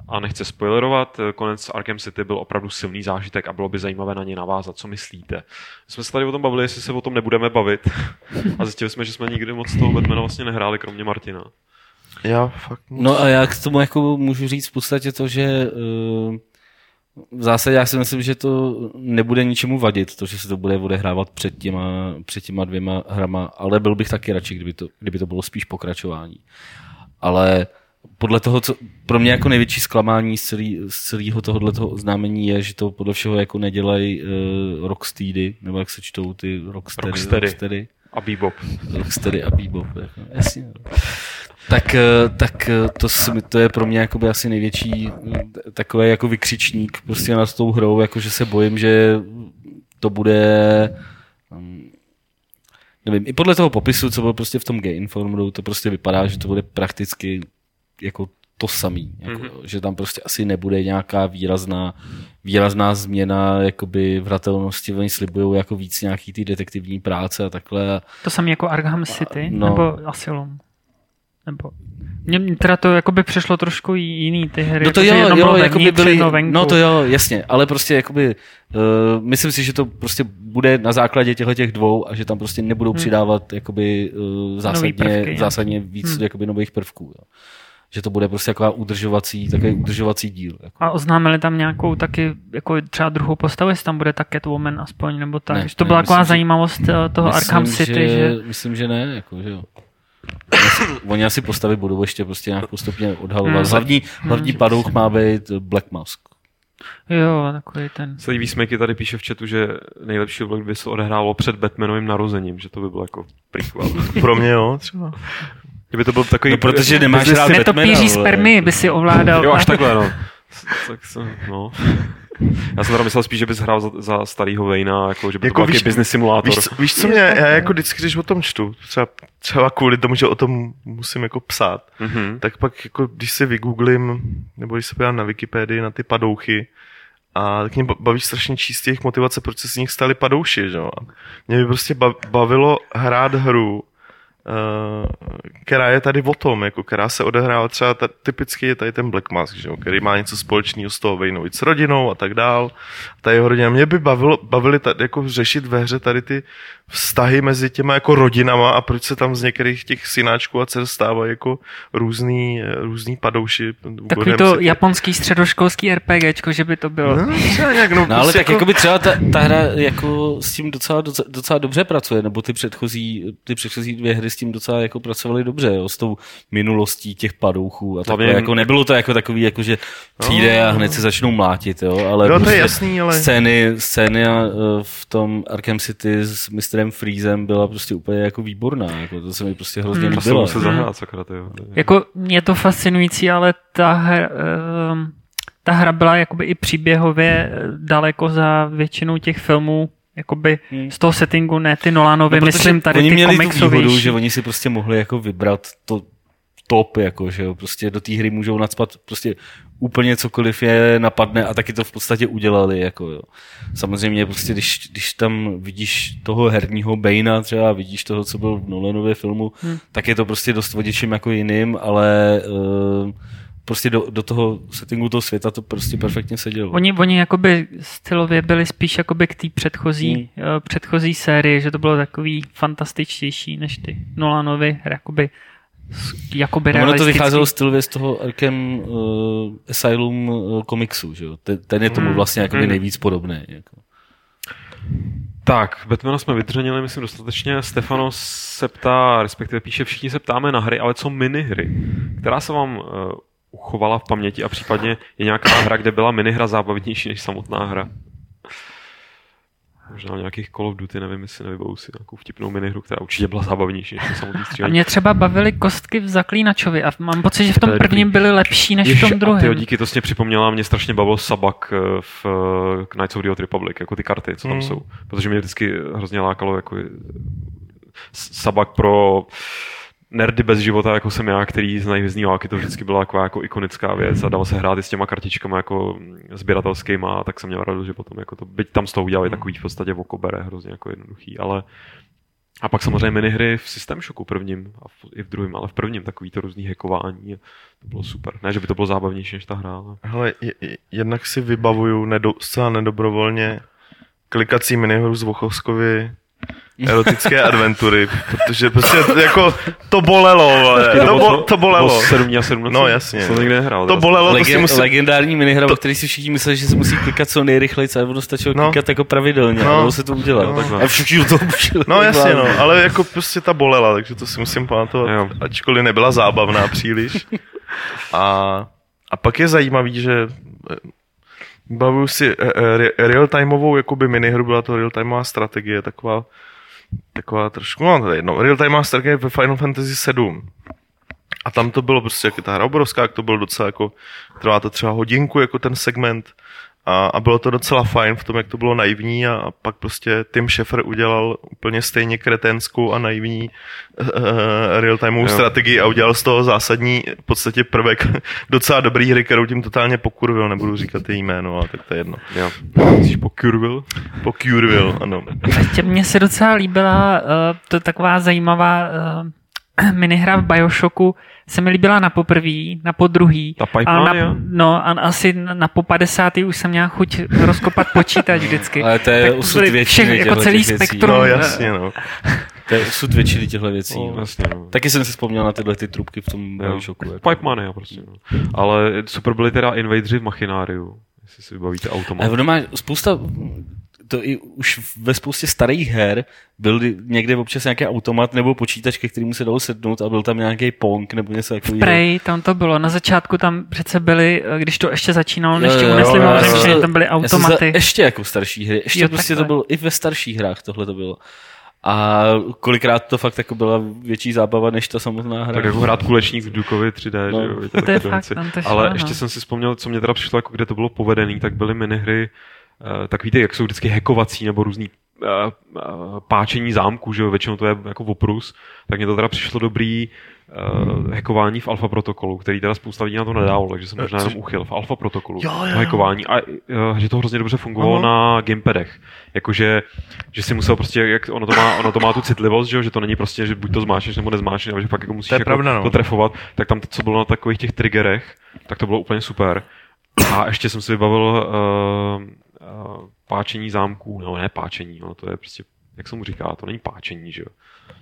a nechci spoilerovat, konec Arkham City byl opravdu silný zážitek a bylo by zajímavé na ně navázat. Co myslíte? My jsme se tady o tom bavili, jestli se o tom nebudeme bavit. (laughs) A zjistili jsme, že jsme nikdy moc toho Batmana vlastně nehráli, kromě Martina. Já fakt... No a já k tomu jako můžu říct v podstatě to, že uh, v zásadě já si myslím, že to nebude ničemu vadit, to, že se to bude odehrávat před těma, před těma dvěma hrama, ale byl bych taky radši, kdyby to, kdyby to bylo spíš pokračování. Ale podle toho, co pro mě jako největší zklamání z, celý, z celého tohohle toho oznámení je, že to podle všeho jako nedělají uh, Rocksteady, nebo jak se čtou ty Rocksteady. Rocksteady. Rocksteady. A Bebop. Rocksteady a Bebop. Jako, jasně. Tak, eh, tak eh, to, to je pro mě jakoby asi největší eh, takový jako vykřičník prostě nad tou hrou, jako že se bojím, že to bude hm, nevím, i podle toho popisu, co bylo prostě v tom Game Informeru, to prostě vypadá, že to bude prakticky jako to samý, jako, mm-hmm. že tam prostě asi nebude nějaká výrazná, výrazná změna jakoby v hratelnosti, oni slibují jako víc nějaký ty detektivní práce a takhle a To samé jako Arkham City, no. nebo Asylum. Nebo... Mně teda to jakoby přišlo trošku jiný ty hry. No to jo, jo, bylo jakoby byly, no to jo, jasně, ale prostě jakoby, uh, myslím si, že to prostě bude na základě těchto těch dvou a že tam prostě nebudou Hmm. přidávat jakoby uh, zásadně, prvky, zásadně víc Hmm. jakoby nových prvků. Jo. Že to bude prostě taková udržovací, takový udržovací díl. Jako. A oznámili tam nějakou taky, jako třeba druhou postavu, jestli tam bude ta Catwoman aspoň, nebo tak. Ne, že to ne, byla taková myslím, že- zajímavost eh, toho Arkham City, že... že... Myslím, že ne, jako, že jo. Oni (coughs) asi- Oni asi postavy budou ještě prostě nějak postupně odhalovat. Hmm. Hlavní, hlavní Hmm. padouch má být Black Mask. Jo, takový ten. Se líbí Smeky tady píše v chatu, že nejlepší vlog by se odehrálo před Batmanovým narozením, že to by bylo jako prequel. (laughs) Pro mě jo, třeba. Kdyby to byl takový... No, protože nemáš rád Ne, to píří vole. spermy by si ovládal. Jo, až takhle, no. (laughs) Tak jsem, no. Já jsem teda myslel spíš, že bys hrál za, za starýho Vejna, jako, že by Jako to byl víš- business simulátor. Víš, co- víš, co mě, já jako vždycky, když o tom čtu, třeba, třeba kvůli tomu, že o tom musím jako psát, Mhm. tak pak jako, když si vygooglím, nebo když se podívám na Wikipedii na ty padouchy, a tak mě ba- baví strašně číst jejich motivace, proč se z nich stali padouši, že jo. A Mě by prostě ba- bavilo hrát hru, která je tady o tom, jako, která se odehrává třeba, ta, typicky je tady ten Black Mask, že jo, který má něco společného s toho Vejnovic s rodinou a tak dál. Ta jeho rodina. Mě by bavilo, bavili tady, jako řešit ve hře tady ty vztahy mezi těma jako rodinama a proč se tam z některých těch synáčků a dcer stávají jako různý, eh, různý padouši. Takový to se- japonský středoškolský RPGčko, že by to bylo. No, třeba nějak, no, No ale prostě tak jako by třeba ta, ta hra jako s tím docela, docela, docela dobře pracuje, nebo ty předchozí, ty předchozí dvě hry s tím docela jako pracovaly dobře, jo, s tou minulostí těch padouchů a takhle, Hlavně- jako nebylo to jako takový, jako že přijde a hned se začnou mlátit, jo, ale No, to je prostě jasný, ale- scény, scény a, eh, v tom Arkham City s Mistrem Freezem byla prostě úplně jako výborná, jako to se mi prostě hrozně Hmm. To se líbilo. musí zahrát, sakra, ty jo. Jako je to fascinující, ale ta hra, um, ta hra byla jakoby i příběhově daleko za většinou těch filmů, jakoby Hmm. z toho settingu, ne ty Nolanovy, No, myslím tady oni ty měli tu výhodu, že oni si prostě mohli jako vybrat to top, jako, že jo, prostě do té hry můžou nadspat prostě úplně cokoliv je napadne a taky to v podstatě udělali, jako jo. Samozřejmě prostě, když, když tam vidíš toho herního Bane'a třeba, vidíš toho, co byl v Nolanově filmu, hmm. tak je to prostě dost vodičím jako jiným, ale uh, prostě do, do toho settingu toho světa to prostě perfektně sedělo. Oni, oni jakoby stylově byli spíš jakoby k té předchozí, Hmm. hmm. předchozí sérii, že to bylo takový fantastičtější než ty Nolanovy, jakoby, jakoby No, ono to vycházelo stylově z toho Arkham uh, Asylum uh, komiksu, že jo? Ten, ten je tomu Hmm. vlastně jakoby Hmm. nejvíc podobný. Jako. Tak, Batmana jsme vydřenili, myslím, dostatečně. Stefano se ptá, respektive píše, všichni se ptáme na hry, ale co minihry? Která se vám uh, uchovala v paměti a případně je nějaká hra, kde byla minihra zábavnější než samotná hra? Možná nějakých Call of Duty, nevím, jestli nevybavu si nějakou vtipnou minihru, která určitě byla zábavnější než samotný A střílení. mě třeba bavily kostky v Zaklínačovi a mám pocit, že v To tom prvním byly lepší než v Ježiš, tom a tyjo, druhém. díky, to jsi mě připomněla, mě strašně bavil Sabak eh, v eh, Knights of the Old Republic, jako ty karty, co tam Mm. jsou. Protože mě vždycky hrozně lákalo jako Sabak pro nerdy bez života, jako jsem já, který znají hvězdný války, to vždycky byla taková jako ikonická věc a dalo se hrát i s těma kartičkama jako sběratelskýma, tak jsem měl radost, že potom jako to, byť tam z toho udělali takový v podstatě okobere, hrozně jako jednoduchý, ale a pak samozřejmě minihry v System Shocku prvním a v, i v druhém, ale v prvním takový to různý hackování. To bylo super. Ne, že by to bylo zábavnější než ta hra, ale... Hele, je- je- jednak si vybavuju nedo, zcela nedobrovolně klikací minihru z Vochovskovy erotické adventury, protože prostě jako to bolelo, to, bo, to bolelo. 7 dní a 17. No, jasně. Jsem to nikdy nehrál. To bolelo, prostě Lege- musím... Legendární minihra, o který si všichni mysleli, že se musí klikat co nejrychleji, a ono stačilo No. klikat jako pravidelně, No. se to udělat. No, takhle. a všichni šli. No jasně, no, ale jako prostě ta bolela, takže to si musím pamatovat, Jo. ačkoliv nebyla zábavná příliš. A, a pak je zajímavý, že eh, bavuju si eh, eh, real-timeovou jakoby minihru, byla to real-timeová strategie, taková, taková trošku, no je jedno, real-timeová strategie ve Final Fantasy 7. A tam to bylo prostě, jak je ta hra obrovská, jak to bylo docela jako, trvá to třeba hodinku, jako ten segment. A, a bylo to docela fajn v tom, jak to bylo naivní a, a pak prostě Tim Schafer udělal úplně stejně kreténskou a naivní uh, real-timeovou Jo. strategii a udělal z toho zásadní v podstatě prvek (laughs) docela dobrý hry, kterou tím totálně pokurvil, nebudu říkat její jméno, ale tak to je jedno. Jo. Jsi po Curville? Pokurvil, ano. Ještě mně se docela líbila uh, to taková zajímavá uh, (clears throat) minihra v Bioshocku, se mi líbila na poprvý, na podruhý. Ta a na, no a asi na po 50. už jsem měl chuť rozkopat počítač vždycky. (laughs) Ale to je Tak osud byly většiny všech- jako celý těch věcí. spektrum. No jasně, no. To je osud většiny těchto věcí. No, jasně, no. Taky jsem si vzpomněl na tyhle ty trubky v tom. Bioshocku. Jako. Pipe Mania prostě. No. Ale super byli teda Invadři v Machináriu. Jestli si vybavíte automat. Ale ono má spousta, to i už ve spoustě starých her byl někde občas nějaký automat nebo počítač, ke kterému se dalo sednout a byl tam nějaký pong nebo něco takového. Prej, tam to bylo. Na začátku tam přece byly, eh, když to ještě začínalo, než jo, unesli se- tam byly Já jsem automaty. za, ještě jako starší hry. Ještě Jo, prostě takhle. to bylo, i ve starších hrách tohle to bylo. A kolikrát to fakt jako byla větší zábava, než ta samotná hra. Tak jako hrát kulečník v Dukovi 3D, No. že jo, víte, To je fakt, tam to šlo, Ale no. ještě jsem si vzpomněl, co mě teda přišlo, jako kde to bylo povedený, tak byly minihry, tak víte, jak jsou vždycky hackovací nebo různý eh, eh, páčení zámku, že jo, většinou to je jako oprus, tak mně to teda přišlo dobrý uh, hackování v alfa protokolu, který teda spousta lidí na to nedávalo, takže jsem možná jenom uchyl v alfa protokolu. Jo, jo, to hackování a uh, že to hrozně dobře fungovalo Aha. na gamepadech. Jakože, že si musel prostě, jak ono to má, ono to má tu citlivost, že, jo, že to není prostě, že buď to zmáčneš nebo nezmáčneš, ale že fakt jako musíš To jako pravda, no. to trefovat, tak tam to, co bylo na takových těch triggerech, tak to bylo úplně super. A ještě jsem si vybavil uh, páčení zámků, no ne páčení, no to je prostě, jak se mu říká, to není páčení, že jo.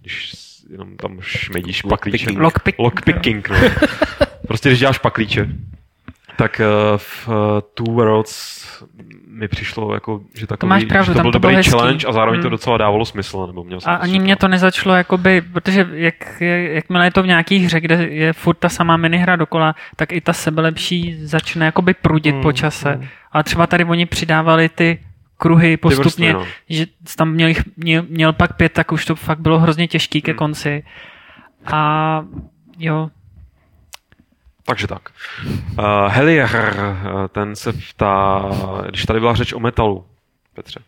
Když jenom tam šmedíš paklíče. Lockpicking. Lockpick. Lockpicking, no. (laughs) Prostě když děláš paklíče, tak uh, v uh, Two Worlds mi přišlo, jako, že, takový, máš pravdu, že to byl to dobrý hezký. challenge a zároveň to Hmm. docela dávalo smysl. Nebo měl A ani mě to- to nezačalo, jakoby, protože jak, jakmile je to v nějaký hře, kde je furt ta samá minihra dokola, tak i ta sebelepší začne jakoby prudit Mm, po čase. mm. Ale třeba tady oni přidávali ty kruhy postupně, vrstvy, no. že tam měl, jich, měl, měl pak pět, tak už to fakt bylo hrozně těžký ke Hmm. konci. A jo, Takže tak. Uh, Helier, uh, ten se ptá, když tady byla řeč o metalu, Petře,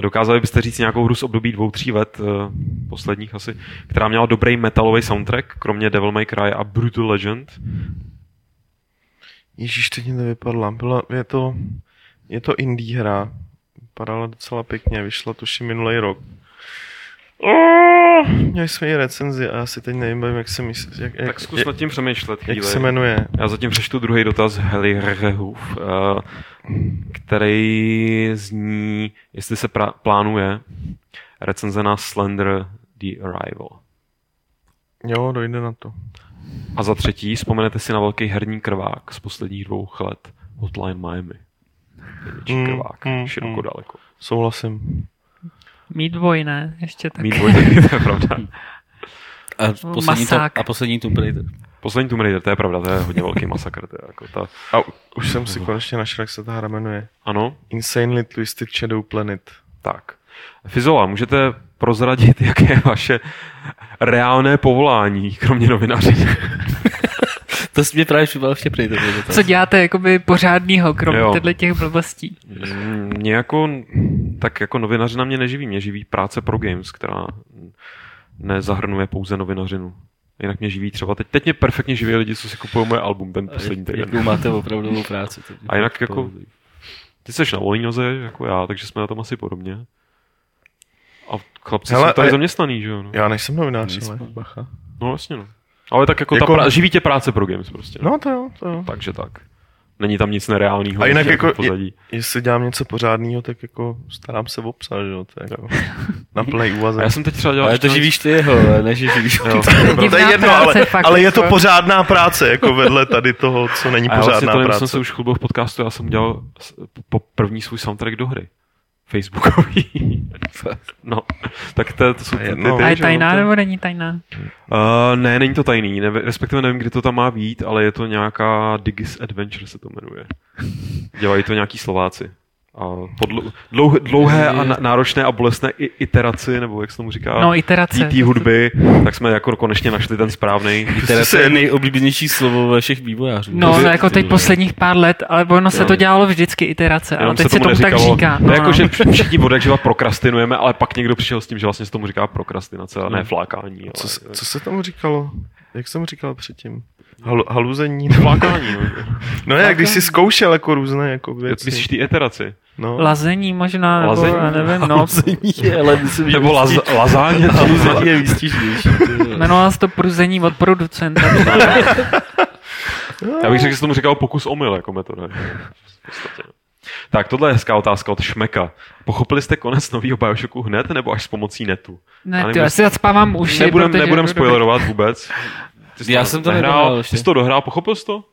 dokázali byste říct nějakou hru z období dvou, tří let, uh, posledních asi, která měla dobrý metalový soundtrack, kromě Devil May Cry a Brutal Legend? Ježíš, teď mi to vypadla. Byla, je to, je to indie hra. Vypadala docela pěkně, vyšla tuším minulý rok. Oh! měli jsme i recenzi a já si teď nevím, jak se myslí, jak, jak, Tak zkus nad tím přemýšlet jak chvíli. se jmenuje. Já zatím přečtu druhý dotaz Heli Rehuf, eh, který zní, jestli se pra- plánuje recenze na Slender The Arrival. Jo, dojde na to. A za třetí, vzpomenete si na velký herní krvák z posledních dvou let Hotline Miami. Mm, krvák, mm, široko mm. daleko. Souhlasím. Mít boj, ne? Ještě tak. Mít dvojky, (laughs) to je pravda. A (laughs) poslední, to, a poslední Tomb Raider. Poslední Tomb Raider, to je pravda, to je hodně velký masakr. To je jako ta... A už jsem si konečně našel, jak se ta hra jmenuje. Ano, Insanely Twisted Shadow Planet. tak. Fizola, můžete prozradit, (laughs) jaké je vaše reálné povolání, kromě novinařiny? (laughs) To jsi mě právě prej. tohle dotaz. Co děláte jakoby pořádnýho, kromě těchto těch blbostí? Mm, Mě jako, tak jako novinařina mě neživí, mě živí práce pro games, která nezahrnuje pouze novinařinu. Jinak mě živí třeba, teď, teď mě perfektně živí lidi, co si kupují moje album ten poslední týden. Jakou máte opravdovou práci. A jinak jako, ty jsi na volný noze, jako já, takže jsme na tom asi podobně. Chlapci Hele, jsou tady a- zaměstnaný, že jo? No, Já nejsem novinář, ale bacha. no jasně, no. Ale tak jako, Jako- ta pra- živí tě práce pro games prostě. No to jo, to jo. Takže tak. Není tam nic nereálního. A jinak ještě jako, pozadí. jestli dělám něco pořádného, tak jako starám se o psa, že jo, to je jako (laughs) na plný A úvazek. já jsem teď třeba dělal... Ale to ještě- živíš ty jeho, ale ne, že živíš Jo. No, to je jedno, práce, ale, fakt, ale je to jako. pořádná práce, jako vedle tady toho, co není A já vlastně pořádná to nevím, jsem práce. se už chlubil v podcastu, já jsem dělal po první svůj soundtrack do hry. Facebookový. (laughs) no, tak to, to jsou ty, ty, jedno. ty, A je tajná to- nebo není tajná? Uh, ne, není to tajný, ne, respektive nevím, kdy to tam má být, ale je to nějaká Digis Adventure se to jmenuje. Dělají to nějaký Slováci. A po dlou- dlouh, dlouhé a náročné a bolestné i- iteraci, nebo jak se tomu říká, No, iterace. té hudby, tak jsme jako konečně našli ten správný. To je nejoblíbenější slovo všech vývojářů. No, no jako teď posledních pár let, ale ono se to dělalo vždycky iterace, ale teď se tomu tak neříkalo- říká. No, No, jako, no. že všichni od jak živa prokrastinujeme, ale pak někdo přišel s tím, že vlastně se tomu říká prokrastinace a ne flákání. Ale Co, se- co se tomu říkalo? Jak jsem říkal předtím? Hal, haluzení? Flákání, no. (laughs) No jak když jsi zkoušel jako různé jako věci. Myslíš ty iteraci? No. Lazení možná, nebo Lazení? já nevím, no. je, ale myslím, že Nebo laz, lazáně? (laughs) Haluzení je výstižnější. Jmenovalo se to pruzení od producenta. Já bych řekl, že se tomu říkal pokus omyl jako metoda. Tak, tohle je hezká otázka od Šmeka. Pochopili jste konec nového Bioshocku hned, nebo až s pomocí netu? Ne, ty, já si zacpávám uši, Nebudem, nebudem spoilerovat vůbec. Ty jsi Já jsem to ještě. Ty jsi to dohrál, pochopil jsi to?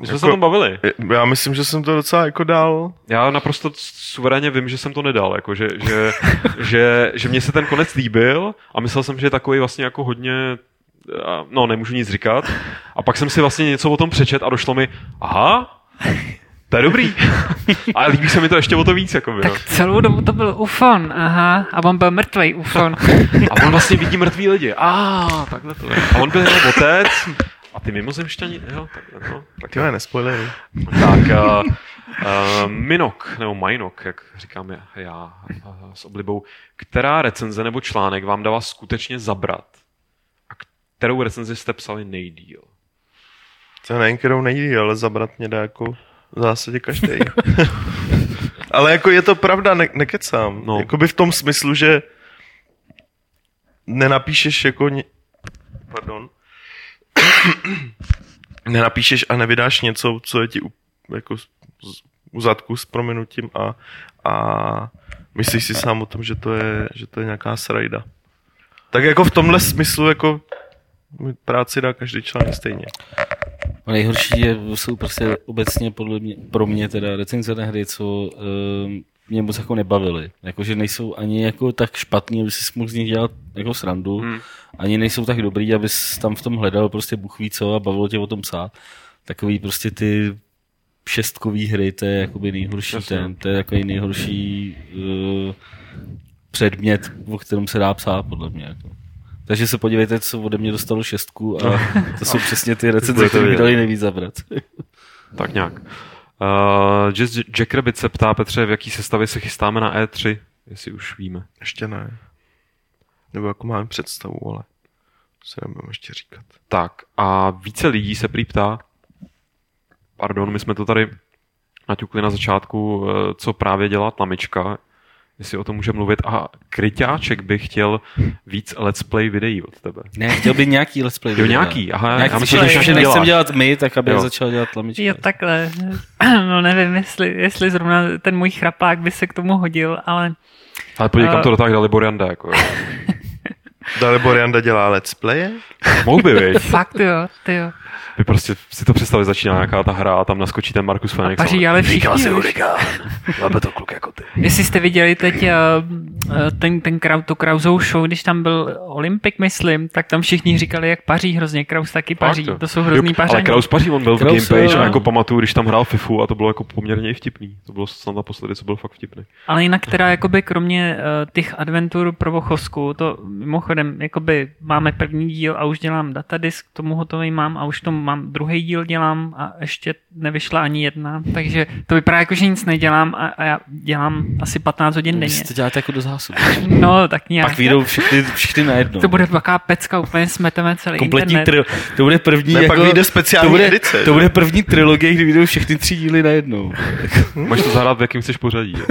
My jsme Jako- se o tom bavili. Já myslím, že jsem to docela jako dal. Já naprosto suverénně vím, že jsem to nedal, jako že, že, (laughs) že, že mě se ten konec líbil a myslel jsem, že je takový vlastně jako hodně no, nemůžu nic říkat. A pak jsem si vlastně něco o tom přečet a došlo mi, aha, to je dobrý. A líbí se mi to ještě o to víc, jako no. Tak celou dobu to byl ufon, aha, a on byl mrtvej ufon. A on vlastně vidí mrtvý lidi. A takhle to je. A on byl jeho otec. A ty mimozemšťani, jo, takhle, no. Tak, Ty jo, nespoilery. tak uh, uh, Minok, nebo Majnok, jak říkám já, já uh, s oblibou, která recenze nebo článek vám dala skutečně zabrat? A kterou recenzi jste psali nejdíl? To nejen, kterou nejde, ale zabrat mě dá jako v zásadě každý. (laughs) ale jako je to pravda, ne- nekecám. No. Jakoby v tom smyslu, že nenapíšeš jako... Ně... Pardon. (clears throat) nenapíšeš a nevydáš něco, co je ti u, jako u zadku s prominutím a, a myslíš si sám o tom, že to je, že to je nějaká srajda. Tak jako v tomhle smyslu jako práci dá každý článek stejně. A nejhorší je, jsou prostě obecně podle mě, pro mě teda recenze na hry, co um, mě moc jako nebavily. Jakože nejsou ani jako tak špatný, aby si mohl z nich dělat jako srandu, hmm. ani nejsou tak dobrý, abys tam v tom hledal prostě Bůh ví co a bavilo tě o tom psát. Takový prostě ty šestkový hry, to je jakoby nejhorší Jasně. ten, to je takový nejhorší uh, předmět, o kterém se dá psát, podle mě. Jako. Takže se podívejte, co ode mě dostalo šestku a (laughs) to jsou přesně ty recenze, které mi dali nejvíc zabrat. (laughs) Tak nějak. Uh, Jazz Jack Rabbit se ptá, Petře, v jaký sestavě se chystáme na E3, jestli už víme. Ještě ne. Nebo jako máme představu, ale to se nebudeme ještě říkat. Tak a více lidí se prý ptá, pardon, my jsme to tady naťukli na začátku, eh, co právě dělá Tlamička, jestli o tom může mluvit. A Kryťáček by chtěl víc let's play videí od tebe. Ne, chtěl by nějaký let's play. Jo, video. nějaký, aha, já myslím, že nechcem děláš. dělat my, tak aby Jo. začal dělat lamička. Jo, takhle. (clears throat) No nevím, jestli, jestli zrovna ten můj chrapák by se k tomu hodil, ale Ale podívej, kam A- to dotáhl Dalibor Janda, jako. (laughs) Dalibor Janda dělá let's playe? Mohl by, viď? (laughs) fakt jo, ty jo. Vy prostě si to představili, začíná nějaká ta hra a tam naskočí ten Markus Fenix. paří, ale všichni, Říká si. Máme to kluk jako ty. Jestli jste viděli teď uh, ten, ten Krau, tu Krausou show, když tam byl Olympik, myslím, tak tam všichni říkali, jak paří hrozně. Kraus taky paří, Fakt, to jsou hrozný Jo, paření. Ale Kraus paří, on byl v Kraus, Gamepage jo. a jako pamatuju, když tam hrál FIFU a to bylo jako poměrně i vtipný. To bylo snad naposledy, co bylo fakt vtipný. Ale jinak teda jakoby kromě uh, těch adventur pro Vochovsku, to mimochodem jakoby máme první díl a už dělám datadisk, tomu hotový mám a už tomu mám druhý díl dělám a ještě nevyšla ani jedna, takže to vypadá jako, že nic nedělám a, a já dělám asi 15 hodin Vy denně. si to děláte jako do zásoby. No, tak nějak. Pak vyjdou všechny, všechny najednou. To bude taková pecka, úplně smeteme celý kompletní internet. tri- to bude první Ne, jako, pak vyjde speciální to bude, edice, To bude první trilogie, kdy vyjdou všechny tři díly najednou. Máš to zahrát, v jakým chceš pořadí. (laughs)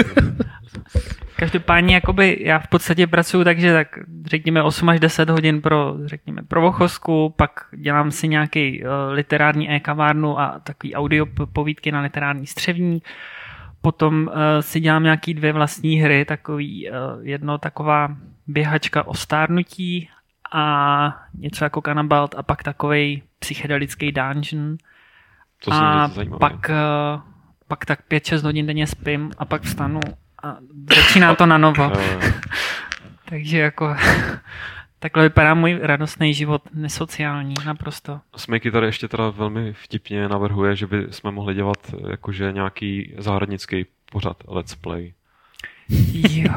Každopádně jakoby já v podstatě pracuji takže tak řekněme 8 až 10 hodin pro řekněme pro Vochosku, pak dělám si nějaký uh, literární e-kavárnu a takový audio povídky na literární střevní. Potom uh, si dělám nějaký dvě vlastní hry, takový uh, jedno taková běhačka o stárnutí a něco jako Kanabalt a pak takový psychedelický dungeon. To a pak, uh, pak tak 5-6 hodin denně spím a pak vstanu a začíná to na novo. (laughs) Eh, (laughs) Takže jako (laughs) takhle vypadá můj radostný život, nesociální naprosto. Smejky tady ještě teda velmi vtipně navrhuje, že by jsme mohli dělat jakože nějaký zahradnický pořad Let's Play. Jo.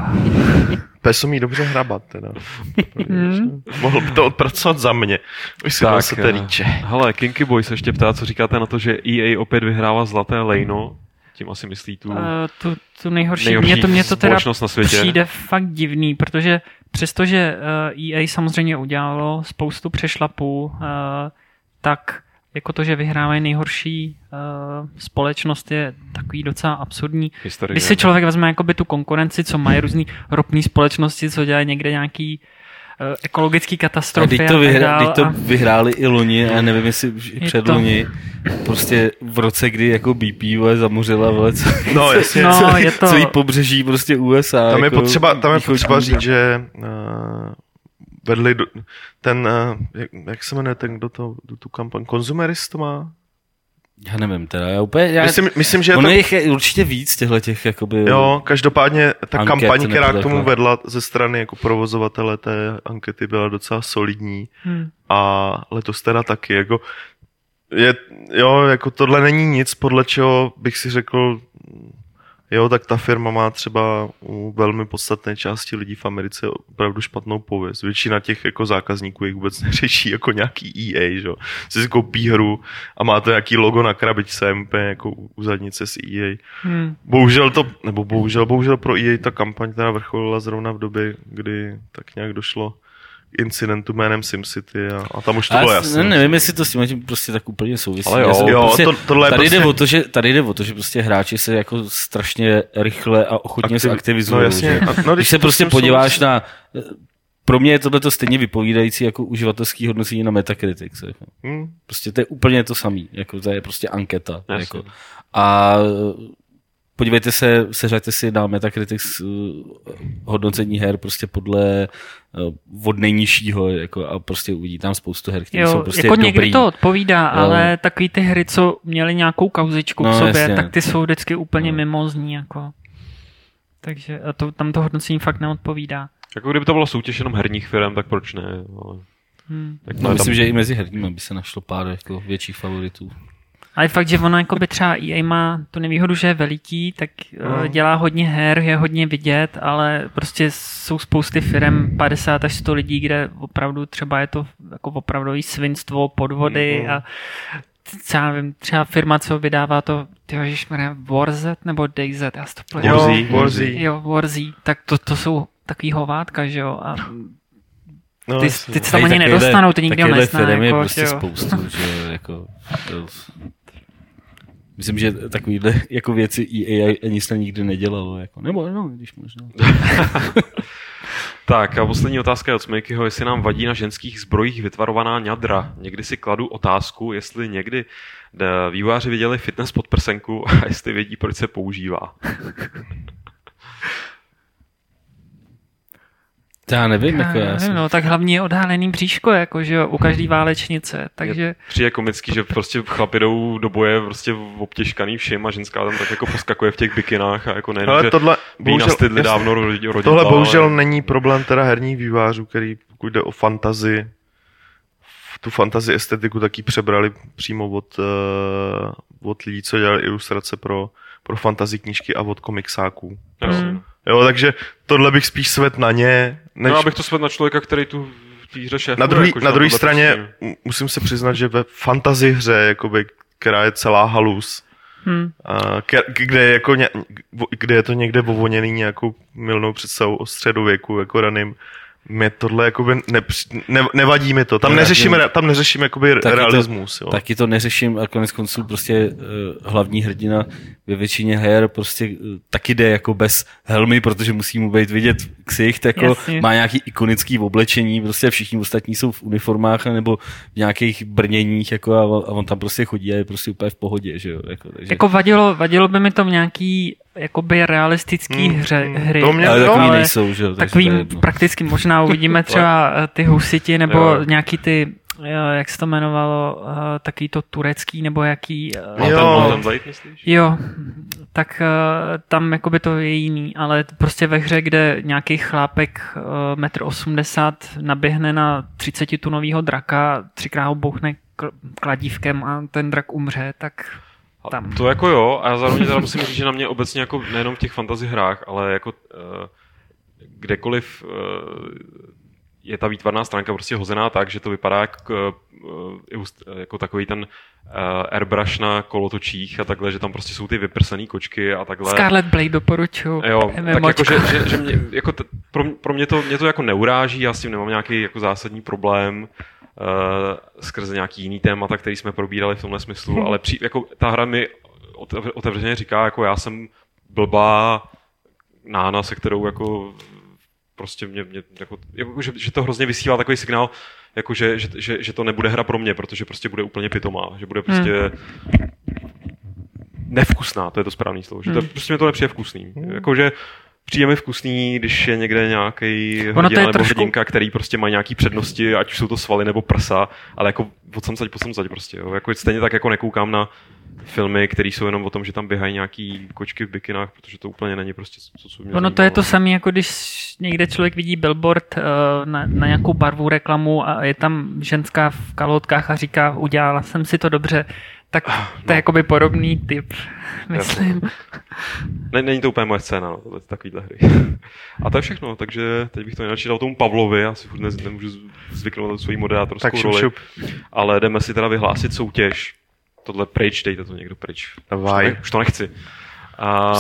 Pes umí dobře hrabat, teda. Hmm. Mohl by to odpracovat za mě. Už si tak, se eh, to rýče. hele, Kinky Boy se ještě ptá, co říkáte na to, že EA opět vyhrává zlaté lejno. Tím asi myslí tu Uh, tu, tu nejhorší, nejhorší mě to, mě to teda společnost na světě. přijde fakt divný, protože přestože uh, EA samozřejmě udělalo spoustu přešlapů, uh, tak jako to, že vyhrávají nejhorší uh, společnost je takový docela absurdní. historie. Když si člověk vezme jakoby tu konkurenci, co mají různý ropné společnosti, co dělají někde nějaký uh, ekologický A katastrofy teď a, to, tak vyhra, dál teď to a- vyhráli i loni, a nevím, jestli už i Je před to- loni, prostě v roce, kdy jako BP vole, zamořila vole, co, No, jasně. No, celý, je to- celý pobřeží prostě USA. Tam je jako potřeba, tam je potřeba říct, že uh, vedli do, ten, uh, jak, jak se jmenuje ten, kdo, to, kdo tu kampaň, konzumerist to má? Já nevím teda, já úplně, já, Myslím, myslím že je ono to, jich je určitě víc těchto těch, jakoby, jo, každopádně ta Anket kampaň, která k takhle. tomu vedla ze strany jako provozovatele té ankety byla docela solidní Hmm. a letos teda taky, jako je, jo, jako tohle není nic, podle čeho bych si řekl, jo, tak ta firma má třeba u velmi podstatné části lidí v Americe opravdu špatnou pověst. Většina těch jako zákazníků jich vůbec (laughs) neřeší jako nějaký EA, že jo. Si koupí hru a má to nějaký logo na krabičce MP jako u zadnice s EA. Hmm. Bohužel to, nebo bohužel, bohužel pro EA ta kampaň teda vrcholila zrovna v době, kdy tak nějak došlo incidentu jménem SimCity a, a tam už to A bylo jasné. ne, nevím, jestli to s tím tím prostě tak úplně souvisí. Ale jo. Jsem Jo, prostě, to- tohle je tady, prostě- jde o to, že, tady jde o to, že prostě hráči se jako strašně rychle a ochotně Aktiv- se aktivizují. no jasně. A- no, Když když se prostě tím podíváš souvisí. na... Pro mě je tohle to stejně vypovídající jako uživatelský hodnocení na Metacritic. Jako. Hm? Prostě to je úplně to samý. Jako to je prostě anketa. Jasně. Jako. A podívejte se, seřaďte si na Metacritic uh, hodnocení her prostě podle uh, od nejnižšího jako, a prostě uvidí tam spoustu her, které Jo, jsou prostě jako dobrý. někdy to odpovídá, Jo. ale takový ty hry, co měly nějakou kauzičku No, v sobě, jasně. tak ty jsou vždycky úplně No. mimozní. Jako. Takže a to, tam to hodnocení fakt neodpovídá. Jako kdyby to byla soutěž jenom herních firm, tak proč ne? Ale, Hmm. tak No, myslím, tam, že i mezi herními by se našlo pár jako větších favoritů. Ale fakt, že ono jako by třeba EA má tu nevýhodu, že je veliký, tak No. no. dělá hodně her, je hodně vidět, ale prostě jsou spousty firm, 50 až 100 lidí, kde opravdu třeba je to jako opravdový svinstvo, podvody Mhm. a třeba, nevím, třeba firma, co vydává to, ty ježišmarja, Warzet nebo DayZ, já si to pletu. Jo, Warzy. Warzy. Jo, Warzy, tak to, to jsou takový hovátka, že jo, a No, ty, ty se tam ani nedostanou, ty nikdo takovýhle nezná. firem je Jako, prostě jo. spoustu, že jako, to, Myslím, že takovýhle (laughs) jako věci EA ani se nikdy nedělalo. Jako. Nebo no, když možná. (laughs) tak a poslední otázka je od Smejkyho, jestli nám vadí na ženských zbrojích vytvarovaná ňadra. Někdy si kladu otázku, jestli někdy vývojáři viděli fitness pod prsenku (laughs) a jestli vědí, proč se používá. To já nevím, jako já, nevím, jsem... no, tak hlavně je odhálený bříško, jako, že jo, u každý válečnice, takže... Je přijde komický, že prostě chlapi jdou do boje prostě obtěžkaný všem a ženská tam tak jako poskakuje v těch bikinách a jako nejen, Ale že tohle, bohužel, nastydli dávno rodit, Tohle bohužel ale... není problém teda herních vývářů, který pokud jde o fantazi, tu fantazi estetiku taky přebrali přímo od, uh, od lidí, co dělali ilustrace pro, pro fantazi knížky a od komiksáků. Mm. Jo, takže tohle bych spíš svet na ně. Než... No, abych to svet na člověka, který tu v hře šéfuje. Na druhý, jako, na druhé straně prostě... musím se přiznat, že ve fantazi hře, jakoby, která je celá halus, Hmm. kde, je jako ně, kde je to někde vovoněný nějakou milnou představou o středověku, jako raným, mě tohle jakoby ne, ne, nevadí mi to. Tam neřešíme, tam neřešíme jakoby taky realismus. To, jo. Taky to neřeším a konec konců prostě uh, hlavní hrdina ve většině her prostě uh, taky jde jako bez helmy, protože musí mu být vidět ksicht, jako Jasně. má nějaký ikonický oblečení, prostě všichni ostatní jsou v uniformách nebo v nějakých brněních jako a, a on tam prostě chodí a je prostě úplně v pohodě, že jo. Jako, takže... jako vadilo, vadilo by mi to v nějaký jakoby realistický hmm, hře, hry. To mě, ale takový ale nejsou, že jo. Takový prakticky možná uvidíme (laughs) třeba eh, ty husiti nebo jo. nějaký ty jak se to jmenovalo, uh, taký to turecký, nebo jaký... Uh, jo. Myslíš? Jo, tak uh, tam jakoby to je jiný, ale prostě ve hře, kde nějaký chlápek uh, 1,80 m naběhne na 30 tunového draka, třikrát ho bouchne kladívkem a ten drak umře, tak tam. To jako jo, a já zároveň teda musím říct, že na mě obecně jako nejenom v těch fantasy hrách, ale jako uh, kdekoliv uh, je ta výtvarná stránka prostě hozená tak, že to vypadá jak, uh, jako takový ten airbrush na kolotočích a takhle, že tam prostě jsou ty vyprsený kočky a takhle. Scarlet Blade doporučuju. Jo, tak jako, že, že, že mě, jako t, pro, pro mě, to, mě to jako neuráží, já s tím nemám nějaký jako zásadní problém uh, skrze nějaký jiný témata, který jsme probírali v tomhle smyslu, hmm. (laughs) ale při, jako ta hra mi otevřeně říká, jako já jsem blbá nána, se kterou jako prostě mě, mě jako, jako že, že, to hrozně vysílá takový signál, jako že, že, že, že, to nebude hra pro mě, protože prostě bude úplně pitomá, že bude prostě hmm. nevkusná, to je to správný slovo, že to, hmm. prostě mě to nepřijde vkusný. Hmm. Jakože přijde mi vkusný, když je někde nějaký hrdina nebo trošku... hrdinka, který prostě má nějaký přednosti, ať už jsou to svaly nebo prsa, ale jako od samcať po samcať prostě. Jo. Jako stejně tak jako nekoukám na filmy, které jsou jenom o tom, že tam běhají nějaký kočky v bikinách, protože to úplně není prostě co, co mě Ono to je to samé, jako když někde člověk vidí billboard uh, na, na nějakou barvu reklamu a je tam ženská v kalhotkách a říká, udělala jsem si to dobře, tak to no. je jakoby podobný typ, myslím. Ne, není to úplně moje scéna, no, tohle, takovýhle hry. A to je všechno, takže teď bych to jinak dal tomu Pavlovi, já si furt ne, nemůžu zvyknout na svoji moderátorskou tak roli, šup. ale jdeme si teda vyhlásit soutěž. Tohle pryč, dejte to někdo pryč. Davaj. Už to, už to nechci. A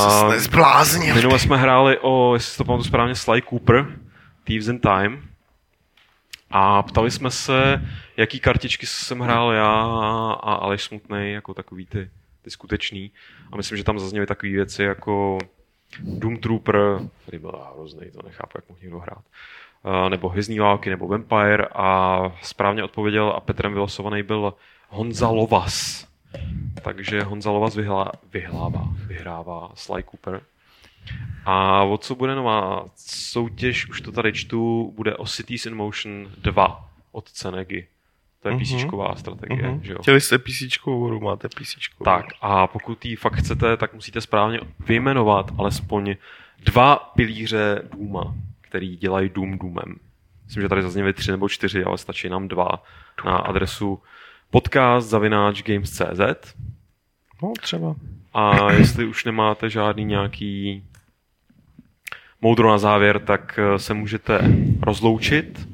Minule jsme hráli o, jestli to pamatuju správně, Sly Cooper, Thieves in Time. A ptali jsme se, jaký kartičky jsem hrál já a Aleš Smutnej, jako takový ty, ty skutečný. A myslím, že tam zazněly takové věci jako Doom Trooper, který byl hrozný, to nechápu, jak mohl někdo hrát. nebo Hvězdní války, nebo Vampire a správně odpověděl a Petrem vylosovaný byl Honza Lovas. Takže Honza Lovas vyhlá, vyhlává, vyhrává Sly Cooper. A o co bude nová soutěž, už to tady čtu, bude o Cities in Motion 2 od Cenegy. To je uh-huh. PC strategie. Uh-huh. Že jo? Chtěli jste PC hru, máte PC Tak a pokud ji fakt chcete, tak musíte správně vyjmenovat alespoň dva pilíře Duma, který dělají Doom Doomem. Myslím, že tady zazněly tři nebo čtyři, ale stačí nám dva na adresu podcast zavináč games.cz No, třeba. A jestli už nemáte žádný nějaký moudro na závěr, tak eh, se můžete rozloučit.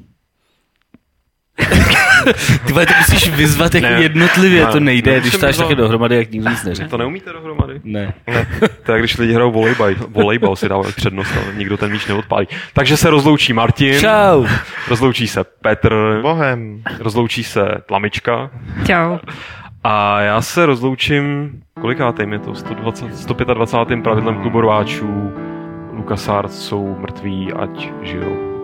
Ty vole, ty musíš vyzvat jako ne. jednotlivě, ne. to nejde, ne, když dáš taky dohromady, jak nikdo nic neřekne. To neumíte dohromady? Ne. ne. To je, když lidi hrajou volejbal, volejbal si dávají přednost, ale nikdo ten míč neodpálí. Takže se rozloučí Martin. Čau. Rozloučí se Petr. Bohem. Rozloučí se Tlamička. Čau. A já se rozloučím, kolikátým je to? 120, 125. pravidlem klubu rváčů. LucasArts jsou mrtví, ať žijou.